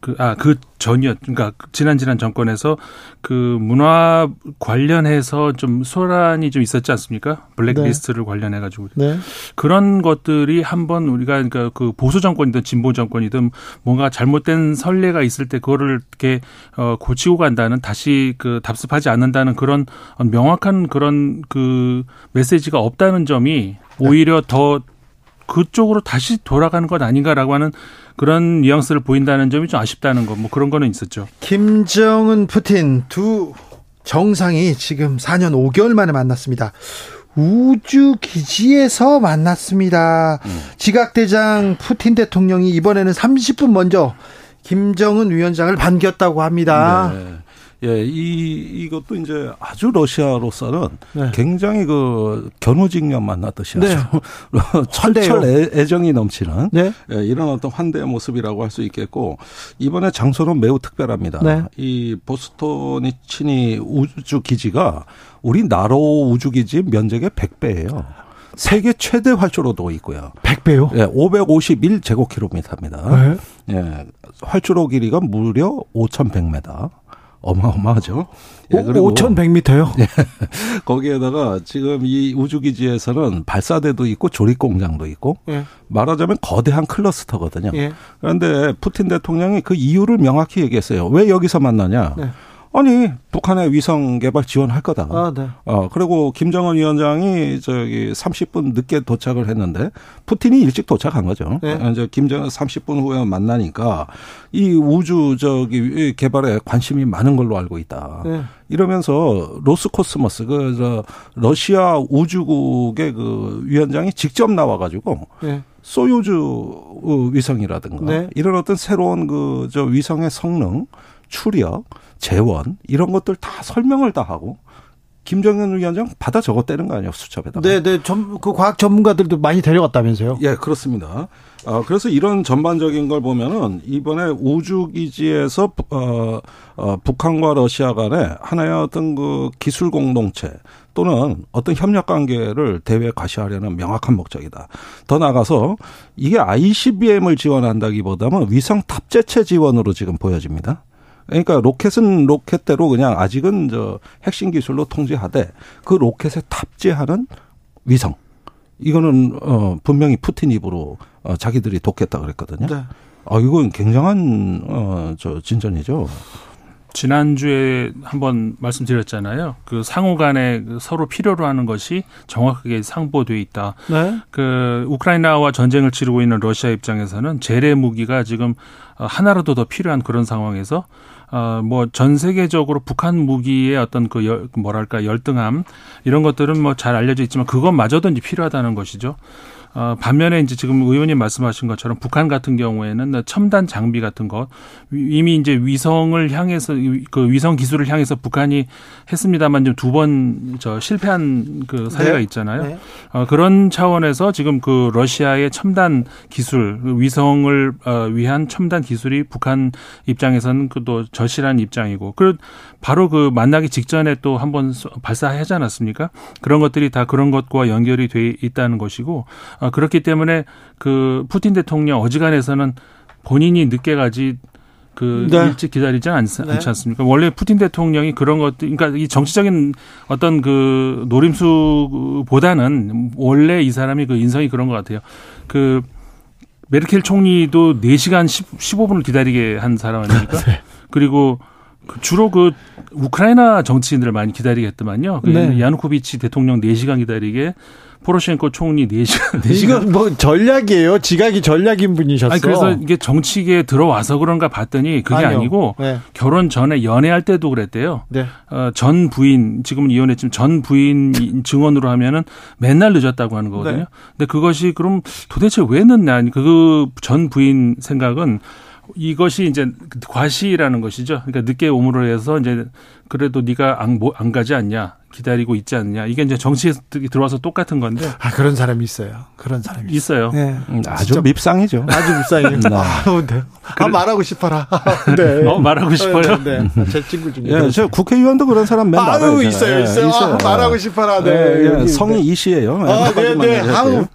그 아 그 전이었 그러니까 그 지난 지난 정권에서 그 문화 관련해서 좀 소란이 좀 있었지 않습니까? 블랙리스트를 관련해 가지고 네. 그런 것들이 한번 우리가 그러니까 그 보수 정권이든 진보 정권이든 뭔가 잘못된 선례가 있을 때 그거를 이렇게 어 고치고 간다는 다시 그 답습하지 않는다는 그런 명확한 그런 그 메시지가 없다는 점이 오히려 더 그쪽으로 다시 돌아가는 것 아닌가라고 하는 그런 뉘앙스를 보인다는 점이 좀 아쉽다는 거뭐 그런 거는 있었죠. 김정은, 푸틴 두 정상이 지금 4년 5개월 만에 만났습니다. 우주 기지에서 만났습니다. 지각대장 푸틴 대통령이 이번에는 30분 먼저 김정은 위원장을 반겼다고 합니다. 네. 예, 이 이것도 이제 아주 러시아로서는 네. 굉장히 그 견우직녀 만났듯이 네. 아주. 철철 애, 애정이 넘치는 네. 예, 이런 어떤 환대의 모습이라고 할 수 있겠고 이번에 장소는 매우 특별합니다. 네. 이 보스토니 친이 우주 기지가 우리 나로 우주 기지 면적의 100배예요. 세계 최대 활주로도 있고요. 100배요? 예, 551제곱킬로미터입니다. 네. 예, 활주로 길이가 무려 5,100m. 어마어마하죠. 예, 오, 5,100m요? 거기에다가 지금 이 우주기지에서는 발사대도 있고 조립 공장도 있고 예. 말하자면 거대한 클러스터거든요. 예. 그런데 푸틴 대통령이 그 이유를 명확히 얘기했어요. 왜 여기서 만나냐? 네. 아니 북한의 위성 개발 지원할 거다. 아, 네. 어 그리고 김정은 위원장이 저기 30분 늦게 도착을 했는데 푸틴이 일찍 도착한 거죠. 네. 어, 이제 김정은 30분 후에 만나니까 이 우주 저기 개발에 관심이 많은 걸로 알고 있다. 네. 이러면서 로스코스모스 그 저 러시아 우주국의 그 위원장이 직접 나와 가지고 네. 소유즈 어, 위성이라든가 네. 이런 어떤 새로운 그 저 위성의 성능, 추력, 제원 이런 것들 다 설명을 다 하고 김정은 위원장 받아 적었다는 거 아니에요 수첩에다가. 네, 네, 전, 그 과학 전문가들도 많이 데려갔다면서요? 예, 그렇습니다. 어, 그래서 이런 전반적인 걸 보면은 이번에 우주 기지에서 어, 어, 북한과 러시아 간에 하나의 어떤 그 기술 공동체 또는 어떤 협력 관계를 대외에 과시하려는 명확한 목적이다. 더 나아가서 이게 ICBM을 지원한다기보다는 위성 탑재체 지원으로 지금 보여집니다. 그러니까 로켓은 로켓대로 그냥 아직은 저 핵심 기술로 통제하되 그 로켓에 탑재하는 위성 이거는 어 분명히 푸틴 입으로 어 자기들이 돕겠다 그랬거든요. 네. 아 이건 굉장한 어저 진전이죠. 지난주에 한번 말씀드렸잖아요. 그 상호 간에 그 서로 필요로 하는 것이 정확하게 상보돼 있다. 네. 그 우크라이나와 전쟁을 치르고 있는 러시아 입장에서는 재래 무기가 지금 어, 하나라도 더 필요한 그런 상황에서 어뭐 전 세계적으로 북한 무기의 어떤 그 열, 뭐랄까 열등함 이런 것들은 뭐 잘 알려져 있지만 그것마저도 이제 필요하다는 것이죠. 어, 반면에 이제 지금 의원님 말씀하신 것처럼 북한 같은 경우에는 첨단 장비 같은 것 이미 이제 위성을 향해서 그 위성 기술을 향해서 북한이 했습니다만 좀 두 번 저 실패한 그 사례가 네. 있잖아요. 네. 어, 그런 차원에서 지금 그 러시아의 첨단 기술, 그 위성을 어, 위한 첨단 기술이 북한 입장에서는 그또 절실한 입장이고, 그 바로 그 만나기 직전에 또 한 번 발사하지 않았습니까? 그런 것들이 다 그런 것과 연결이 돼 있다는 것이고, 어, 그렇기 때문에 그 푸틴 대통령 어지간해서는 본인이 늦게 가지 그 네. 일찍 기다리지 않, 네. 않지 않습니까? 원래 푸틴 대통령이 그런 것들, 그러니까 이 정치적인 어떤 그 노림수보다는 원래 이 사람이 그 인성이 그런 것 같아요. 그 메르켈 총리도 4시간 10, 15분을 기다리게 한 사람 아닙니까? 네. 그리고 그 주로 그 우크라이나 정치인들을 많이 기다리게 했더만요. 그 네. 야누코비치 대통령 4시간 기다리게 포로셴코 총리 4시간, 4시간. 이건 뭐 전략이에요. 지각이 전략인 분이셨어. 아니 그래서 이게 정치계에 들어와서 그런가 봤더니 그게 아니요. 아니고 네. 결혼 전에 연애할 때도 그랬대요. 네. 어, 전 부인 지금은 이혼했지만 전 부인 증언으로 하면은 맨날 늦었다고 하는 거거든요. 네. 근데 그것이 그럼 도대체 왜 늦냐? 그 전 부인 생각은 이것이 이제 과시라는 것이죠. 그러니까 늦게 오므로 해서 이제 그래도 네가 안, 뭐, 안 가지 않냐? 기다리고 있지 않냐? 이게 이제 정치에 들어와서 똑같은 건데 아 그런 사람이 있어요. 그런 사람이 있어요. 네. 음, 아주 진짜 밉상이죠. 아주 밉상이에요. 네. 아우, 네. 아, 말하고 싶어라. 네. 어, 말하고 싶어요. 네. 네. 제 친구 중에. 예, 저 국회의원도 그런 사람 맨 아유, 나가요. 있어요, 있어요. 아, 말하고 싶어라. 네. 예, 예, 여기, 성이 이 씨예요. 아, 네, 네. 아우,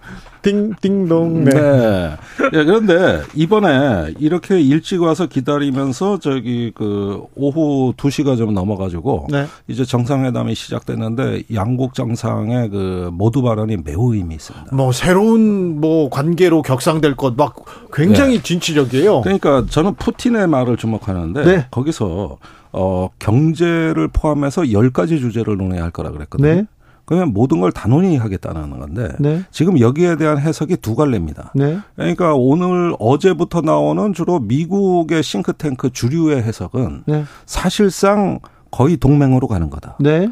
띵띵동. 네. 네. 예, 그런데 이번에 이렇게 일찍 와서 기다리면서 저기 그 오후 2시가 좀 넘어가지고 네. 이제 정상회담이 시작됐는데 양국 정상의 그 모두 발언이 매우 의미 있습니다. 뭐 새로운 뭐 관계로 격상될 것 막 굉장히 진취적이에요. 그러니까 저는 푸틴의 말을 주목하는데 네. 거기서 어 경제를 포함해서 10가지 주제를 논해야 할 거라 그랬거든요. 네. 그러면 모든 걸다 논의하겠다는 건데 네. 지금 여기에 대한 해석이 두 갈래입니다. 네. 그러니까 오늘 어제부터 나오는 주로 미국의 싱크탱크 주류의 해석은 네. 사실상 거의 동맹으로 가는 거다. 네.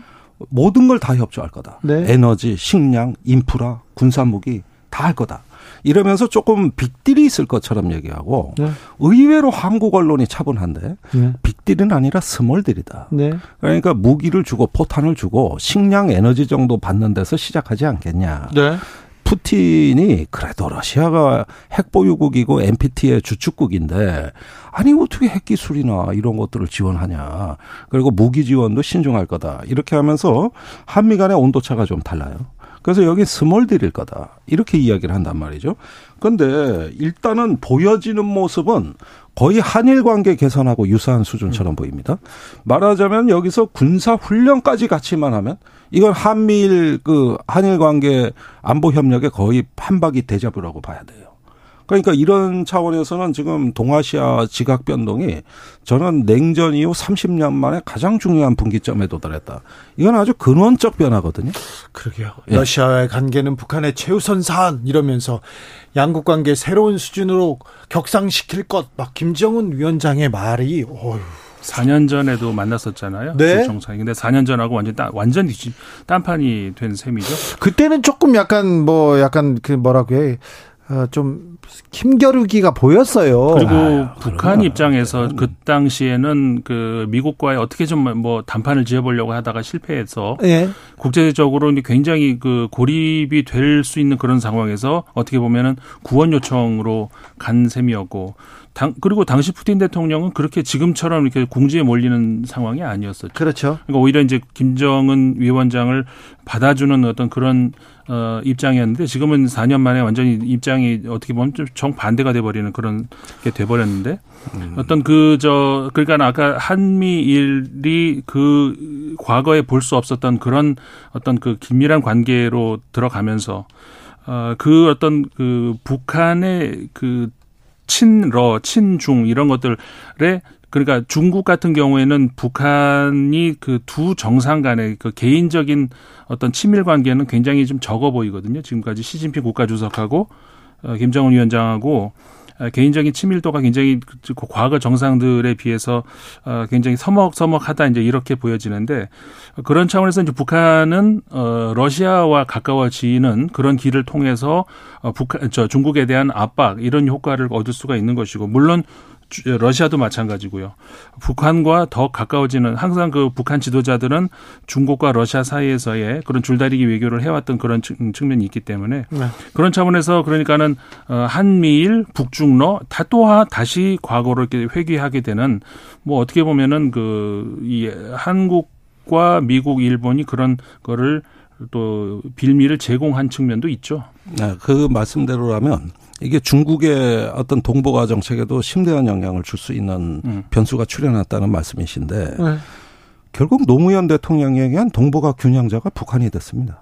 모든 걸 다 협조할 거다. 네. 에너지, 식량, 인프라, 군사무기 다 할 거다. 이러면서 조금 빅딜이 있을 것처럼 얘기하고 네. 의외로 한국 언론이 차분한데 네. 빅딜은 아니라 small deal이다. 네. 그러니까 무기를 주고 포탄을 주고 식량, 에너지 정도 받는 데서 시작하지 않겠냐. 네. 푸틴이 그래도 러시아가 핵 보유국이고 NPT의 주축국인데 아니 어떻게 핵 기술이나 이런 것들을 지원하냐. 그리고 무기 지원도 신중할 거다. 이렇게 하면서 한미 간의 온도 차가 좀 달라요. 그래서 여기 small deal일 거다. 이렇게 이야기를 한단 말이죠. 근데 일단은 보여지는 모습은 거의 한일 관계 개선하고 유사한 수준처럼 보입니다. 말하자면 여기서 군사 훈련까지 같이만 하면 이건 한미일 그 한일 관계 안보 협력의 거의 판박이 대자뷰라고 봐야 돼요. 그러니까 이런 차원에서는 지금 동아시아 지각 변동이 저는 냉전 이후 30년 만에 가장 중요한 분기점에 도달했다. 이건 아주 근원적 변화거든요. 그러게요. 예. 러시아와의 관계는 북한의 최우선 사안 이러면서 양국 관계 새로운 수준으로 격상시킬 것 막 김정은 위원장의 말이 어휴. 4년 전에도 만났었잖아요. 네. 그 정상이. 근데 4년 전하고 완전 딴, 완전 딴판이 된 셈이죠. 그때는 조금 약간 뭐 약간 그 뭐라고 해. 어, 좀 힘겨루기가 보였어요. 그리고 아유, 북한. 입장에서 그 당시에는 그 미국과의 어떻게 좀뭐 담판을 지어보려고 하다가 실패해서 예. 국제적으로 굉장히 그 고립이 될 수 있는 그런 상황에서 어떻게 보면은 구원 요청으로 간 셈이었고 당, 그리고 당시 푸틴 대통령은 그렇게 지금처럼 이렇게 궁지에 몰리는 상황이 아니었었죠. 그렇죠. 그러니까 오히려 이제 김정은 위원장을 받아주는 어떤 그런 어 입장이었는데 지금은 4년 만에 완전히 입장이 어떻게 보면 좀 정반대가 돼버리는 그런 게 돼버렸는데 어떤 그 저 그러니까 아까 한미일이 그 과거에 볼 수 없었던 그런 어떤 그 긴밀한 관계로 들어가면서 어 그 어떤 그 북한의 그 친러, 친중 이런 것들에 그러니까 중국 같은 경우에는 북한이 그 두 정상 간의 그 개인적인 어떤 친밀 관계는 굉장히 좀 적어 보이거든요. 지금까지 시진핑 국가주석하고 어, 김정은 위원장하고 어, 개인적인 친밀도가 굉장히 그 과거 정상들에 비해서 어, 굉장히 서먹서먹하다 이제 이렇게 보여지는데 그런 차원에서 이제 북한은 어 러시아와 가까워지는 그런 길을 통해서 어 북한 저 중국에 대한 압박 이런 효과를 얻을 수가 있는 것이고 물론 주- 러시아도 마찬가지고요. 북한과 더 가까워지는 항상 그 북한 지도자들은 중국과 러시아 사이에서의 그런 줄다리기 외교를 해왔던 그런 측- 측면이 있기 때문에 네. 그런 차원에서 그러니까는 어, 한미일 북중러 다 또한 다시 과거로 이렇게 회귀하게 되는 뭐 어떻게 보면은 그 이 한국과 미국, 일본이 그런 거를 또 빌미를 제공한 측면도 있죠. 네, 그 말씀대로라면 이게 중국의 어떤 동북아 정책에도 심대한 영향을 줄 수 있는 음. 변수가 출현했다는 말씀이신데 네. 결국 노무현 대통령이 얘기한 동북아 균형자가 북한이 됐습니다.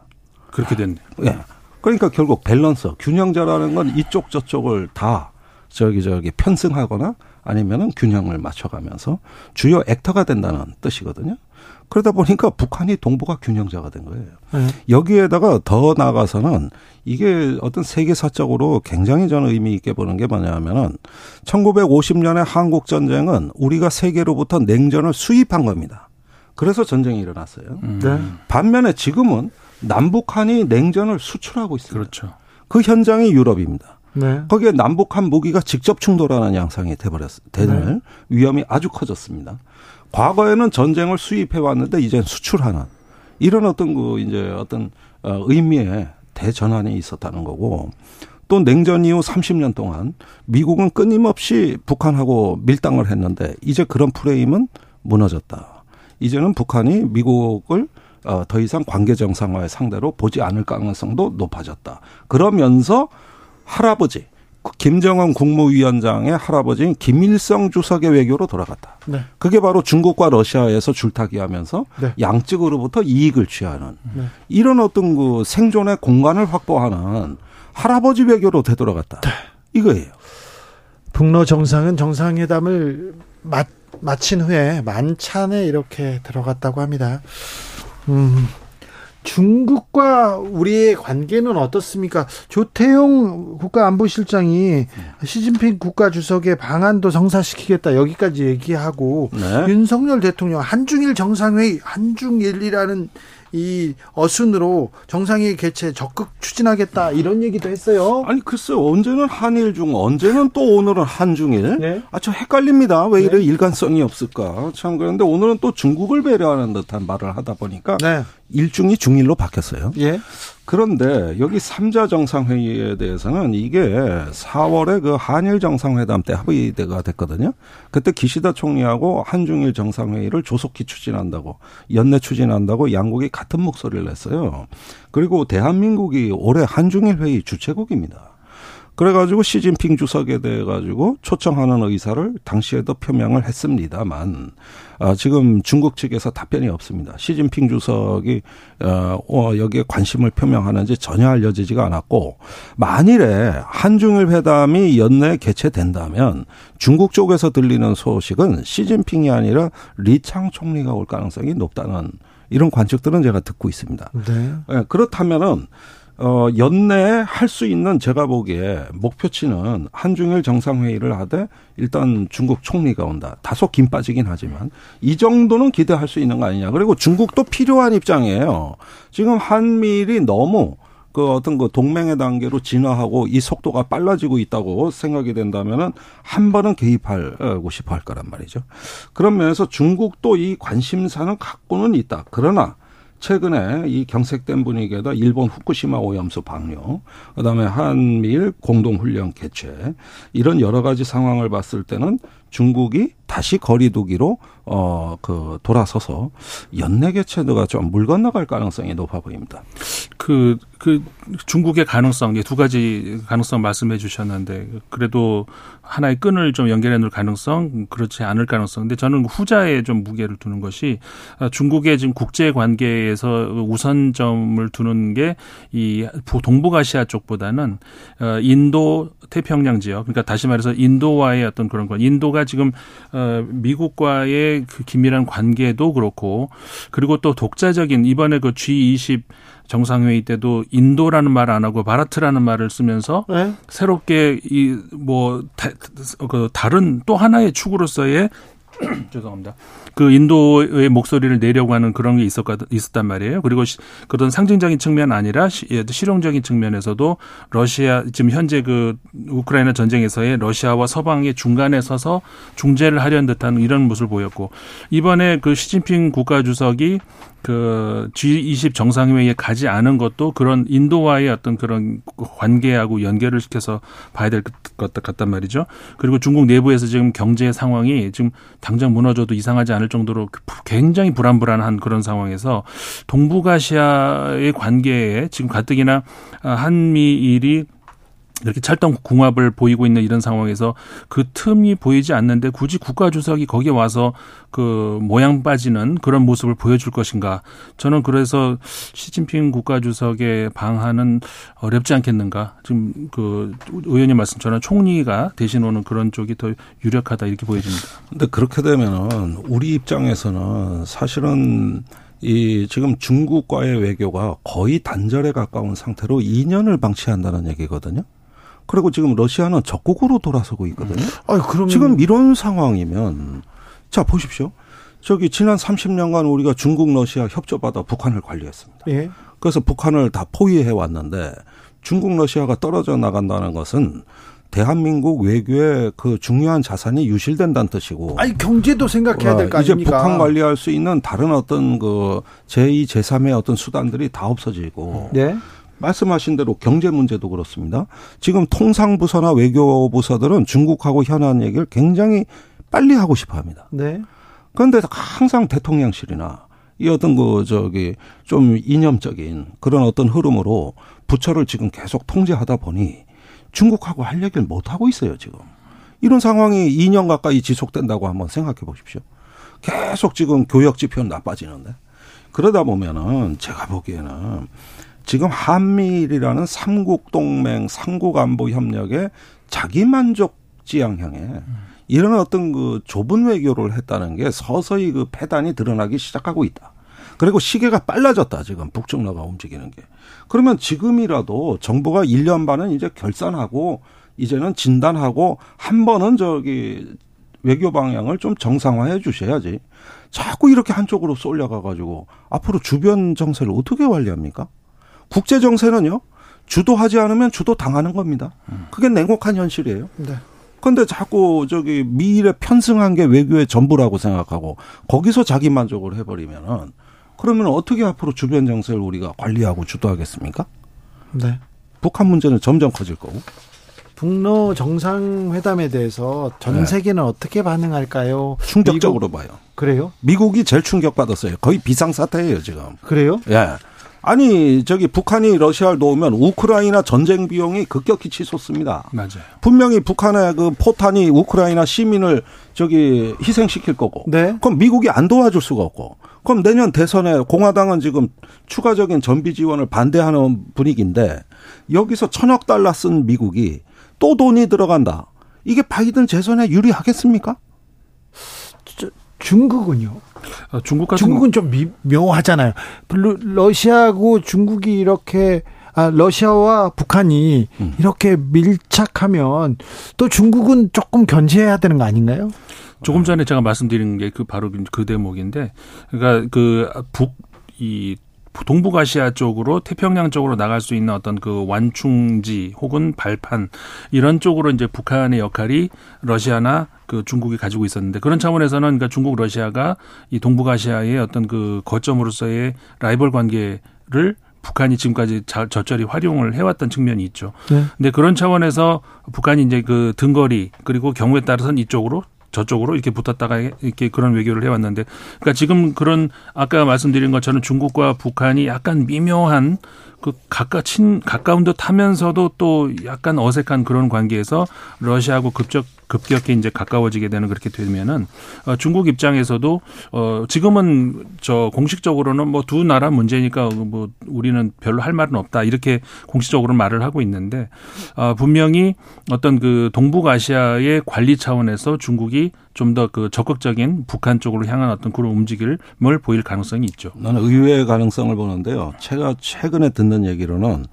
그렇게 됐네요. 예. 그러니까 결국 밸런스, 균형자라는 건 이쪽 저쪽을 다 저기 저기 편승하거나 아니면은 균형을 맞춰가면서 주요 액터가 된다는 뜻이거든요. 그러다 보니까 북한이 동북아 균형자가 된 거예요. 네. 여기에다가 더 나아가서는 이게 어떤 세계사적으로 굉장히 저는 의미 있게 보는 게 뭐냐면은 1950년의 한국 전쟁은 우리가 세계로부터 냉전을 수입한 겁니다. 그래서 전쟁이 일어났어요. 네. 반면에 지금은 남북한이 냉전을 수출하고 있습니다. 그렇죠. 그 현장이 유럽입니다. 네. 거기에 남북한 무기가 직접 충돌하는 양상이 돼버렸, 되는 위험이 아주 커졌습니다. 과거에는 전쟁을 수입해 왔는데 이젠 수출하는 이런 어떤 그 이제 어떤 어, 의미의 대전환이 있었다는 거고 또 냉전 이후 30년 동안 미국은 끊임없이 북한하고 밀당을 했는데 이제 그런 프레임은 무너졌다. 이제는 북한이 미국을 어, 더 이상 관계 정상화의 상대로 보지 않을 가능성도 높아졌다. 그러면서 할아버지 김정은 국무위원장의 할아버지인 김일성 주석의 외교로 돌아갔다. 네. 그게 바로 중국과 러시아에서 줄타기하면서 네. 양측으로부터 이익을 취하는 네. 이런 어떤 그 생존의 공간을 확보하는 할아버지 외교로 되돌아갔다. 네. 이거예요. 북러 정상은 정상회담을 마, 마친 후에 만찬에 이렇게 들어갔다고 합니다. 음, 중국과 우리의 관계는 어떻습니까? 조태용 국가안보실장이 시진핑 국가주석의 방안도 성사시키겠다 여기까지 얘기하고 네. 윤석열 대통령 한중일 정상회의 한중일이라는 이 어순으로 정상회의 개최 적극 추진하겠다 이런 얘기도 했어요. 아니 글쎄요 언제는 한일 중 언제는 또 오늘은 한중일 네. 아저 헷갈립니다 왜 이래 일관성이 없을까 참 그런데 오늘은 또 중국을 배려하는 듯한 말을 하다 보니까 네. 일중이 중일로 바뀌었어요 예. 그런데 여기 삼자 정상회의에 대해서는 이게 4월에 그 한일 정상회담 때 합의가 됐거든요. 그때 기시다 총리하고 한중일 정상회의를 조속히 추진한다고 연내 추진한다고 양국이 같은 목소리를 냈어요. 그리고 대한민국이 올해 한중일 회의 주최국입니다. 그래가지고 시진핑 주석에 대해 가지고 초청하는 의사를 당시에도 표명을 했습니다만 아, 지금 중국 측에서 답변이 없습니다. 시진핑 주석이 어, 어, 여기에 관심을 표명하는지 전혀 알려지지가 않았고 만일에 한중일 회담이 연내 개최된다면 중국 쪽에서 들리는 소식은 시진핑이 아니라 리창 총리가 올 가능성이 높다는 이런 관측들은 제가 듣고 있습니다. 네. 예, 그렇다면은 어 연내에 할 수 있는 제가 보기에 목표치는 한중일 정상회의를 하되 일단 중국 총리가 온다. 다소 김 빠지긴 하지만 이 정도는 기대할 수 있는 거 아니냐. 그리고 중국도 필요한 입장이에요. 지금 한미일이 너무 그 어떤 그 동맹의 단계로 진화하고 이 속도가 빨라지고 있다고 생각이 된다면은 한 번은 개입하고 싶어 할 거란 말이죠. 그런 면에서 중국도 이 관심사는 갖고는 있다. 그러나 최근에 이 경색된 분위기에다 일본 후쿠시마 오염수 방류, 그다음에 한미일 공동훈련 개최 이런 여러 가지 상황을 봤을 때는 중국이 다시 거리두기로 어 그 돌아서서 연내 개최도가 좀 물 건너갈 가능성이 높아 보입니다. 그, 그 중국의 가능성, 두 가지 가능성 말씀해 주셨는데, 그래도 하나의 끈을 좀 연결해 놓을 가능성, 그렇지 않을 가능성. 근데 저는 후자에 좀 무게를 두는 것이 중국의 지금 국제 관계에서 우선점을 두는 게 이 동북아시아 쪽보다는 어, 인도 태평양 지역, 그러니까 다시 말해서 인도와의 어떤 그런 건, 인도가 지금 어, 미국과의 그 긴밀한 관계도 그렇고, 그리고 또 독자적인 이번에 그 G20 정상회의 때도 인도라는 말 안 하고 바라트라는 말을 쓰면서 네? 새롭게 이 뭐 그 다른 또 하나의 축으로서의 죄송합니다. 그 인도의 목소리를 내려고 하는 그런 게 있었, 있었단 말이에요. 그리고 시, 그런 상징적인 측면 아니라 시, 예, 실용적인 측면에서도 러시아, 지금 현재 그 우크라이나 전쟁에서의 러시아와 서방의 중간에 서서 중재를 하려는 듯한 이런 모습을 보였고, 이번에 그 시진핑 국가주석이 그 G20 정상회의에 가지 않은 것도 그런 인도와의 어떤 그런 관계하고 연결을 시켜서 봐야 될 것 같단 말이죠. 그리고 중국 내부에서 지금 경제 상황이 지금 당장 무너져도 이상하지 않을 정도로 굉장히 불안불안한 그런 상황에서 동북아시아의 관계에 지금 가뜩이나 한미일이 이렇게 찰떡 궁합을 보이고 있는 이런 상황에서 그 틈이 보이지 않는데 굳이 국가 주석이 거기에 와서 그 모양 빠지는 그런 모습을 보여줄 것인가? 저는 그래서 시진핑 국가 주석의 방한은 어렵지 않겠는가? 지금 그 의원님 말씀처럼 총리가 대신 오는 그런 쪽이 더 유력하다 이렇게 보여집니다. 근데 그렇게 되면은 우리 입장에서는 사실은 이 지금 중국과의 외교가 거의 단절에 가까운 상태로 2년을 방치한다는 얘기거든요. 그리고 지금 러시아는 적국으로 돌아서고 있거든요. 아, 그럼 지금 이런 상황이면 자 보십시오. 저기 지난 30년간 우리가 중국 러시아 협조받아 북한을 관리했습니다. 예. 그래서 북한을 다 포위해 왔는데 중국 러시아가 떨어져 나간다는 것은 대한민국 외교의 그 중요한 자산이 유실된다는 뜻이고. 아니 경제도 생각해야 될거 아닙니까? 이제 북한 관리할 수 있는 다른 어떤 그 제2, 제3의 어떤 수단들이 다 없어지고. 네. 말씀하신 대로 경제 문제도 그렇습니다. 지금 통상부서나 외교부서들은 중국하고 현안 얘기를 굉장히 빨리 하고 싶어 합니다. 네. 그런데 항상 대통령실이나 이 어떤 그 저기 좀 이념적인 그런 어떤 흐름으로 부처를 지금 계속 통제하다 보니 중국하고 할 얘기를 못 하고 있어요, 지금. 이런 상황이 2년 가까이 지속된다고 한번 생각해 보십시오. 계속 지금 교역 지표는 나빠지는데. 그러다 보면은 제가 보기에는 지금 한미일이라는 삼국 동맹, 삼국 안보 협력의 자기 만족 지향형에 이런 어떤 그 좁은 외교를 했다는 게 서서히 그 패단이 드러나기 시작하고 있다. 그리고 시계가 빨라졌다, 지금 북중러가 움직이는 게. 그러면 지금이라도 정부가 1년 반은 이제 결산하고 이제는 진단하고 한 번은 저기 외교 방향을 좀 정상화해 주셔야지. 자꾸 이렇게 한쪽으로 쏠려가 가지고 앞으로 주변 정세를 어떻게 관리합니까? 국제 정세는요. 주도하지 않으면 주도 당하는 겁니다. 그게 냉혹한 현실이에요. 네. 근데 자꾸 저기 미일에 편승한 게 외교의 전부라고 생각하고 거기서 자기 만족을 해버리면은 그러면 어떻게 앞으로 주변 정세를 우리가 관리하고 주도하겠습니까? 네. 북한 문제는 점점 커질 거고. 북러 정상회담에 대해서 전 네. 세계는 네. 어떻게 반응할까요? 충격적으로 미국, 봐요. 그래요? 미국이 제일 충격받았어요. 거의 비상사태예요, 지금. 그래요? 예. 아니 저기 북한이 러시아를 놓으면 우크라이나 전쟁 비용이 급격히 치솟습니다. 맞아요. 분명히 북한의 그 포탄이 우크라이나 시민을 저기 희생시킬 거고. 네. 그럼 미국이 안 도와줄 수가 없고. 그럼 내년 대선에 공화당은 지금 추가적인 전비 지원을 반대하는 분위기인데 여기서 천억 달러 쓴 미국이 또 돈이 들어간다. 이게 바이든 재선에 유리하겠습니까? 중국은요. 아, 중국 같은 중국은 좀 미, 묘하잖아요. 러시아하고 중국이 이렇게 아, 러시아와 북한이 음. 이렇게 밀착하면 또 중국은 조금 견제해야 되는 거 아닌가요? 조금 전에 제가 말씀드린 게 그 바로 그 대목인데, 그러니까 그 북이 동북아시아 쪽으로 태평양 쪽으로 나갈 수 있는 어떤 그 완충지 혹은 발판 이런 쪽으로 이제 북한의 역할이 러시아나 그 중국이 가지고 있었는데 그런 차원에서는 그러니까 중국 러시아가 이 동북아시아의 어떤 그 거점으로서의 라이벌 관계를 북한이 지금까지 자, 저절히 활용을 해왔던 측면이 있죠. 네. 근데 그런 차원에서 북한이 이제 그 등거리 그리고 경우에 따라서는 이쪽으로 저쪽으로 이렇게 붙었다가 이렇게 그런 외교를 해왔는데, 그러니까 지금 그런 아까 말씀드린 것처럼 중국과 북한이 약간 미묘한 그 가까 친 가까운 듯 하면서도 또 약간 어색한 그런 관계에서 러시아하고 급적 급격히 이제 가까워지게 되는 그렇게 되면은 어, 중국 입장에서도 어 지금은 저 공식적으로는 뭐 두 나라 문제니까 뭐 우리는 별로 할 말은 없다. 이렇게 공식적으로 말을 하고 있는데 어 분명히 어떤 그 동북아시아의 관리 차원에서 중국이 좀 더 그 적극적인 북한 쪽으로 향한 어떤 그런 움직임을 보일 가능성이 있죠. 나는 의외의 가능성을 보는데요. 제가 최근에 듣는 얘기로는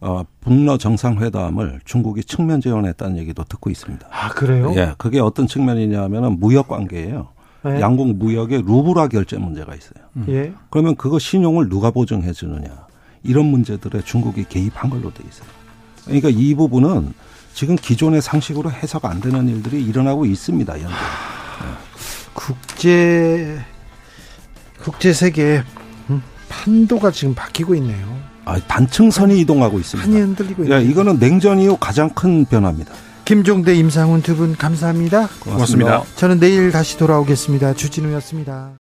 어, 북러 정상회담을 중국이 측면 지원했다는 얘기도 듣고 있습니다. 아 그래요? 예, 그게 어떤 측면이냐면은 무역 관계예요. 네. 양국 무역에 루브라 결제 문제가 있어요. 예. 그러면 그거 신용을 누가 보증해 주느냐 이런 문제들에 중국이 개입한 걸로 돼 있어요. 그러니까 이 부분은 지금 기존의 상식으로 해석 안 되는 일들이 일어나고 있습니다. 현재. 국제 국제 세계 음, 판도가 지금 바뀌고 있네요. 아, 단층선이 이동하고 있습니다. 판이 흔들리고 야, 있네요. 이거는 냉전 이후 가장 큰 변화입니다. 김종대, 임상훈 두 분 감사합니다. 고맙습니다. 저는 내일 다시 돌아오겠습니다. 주진우였습니다.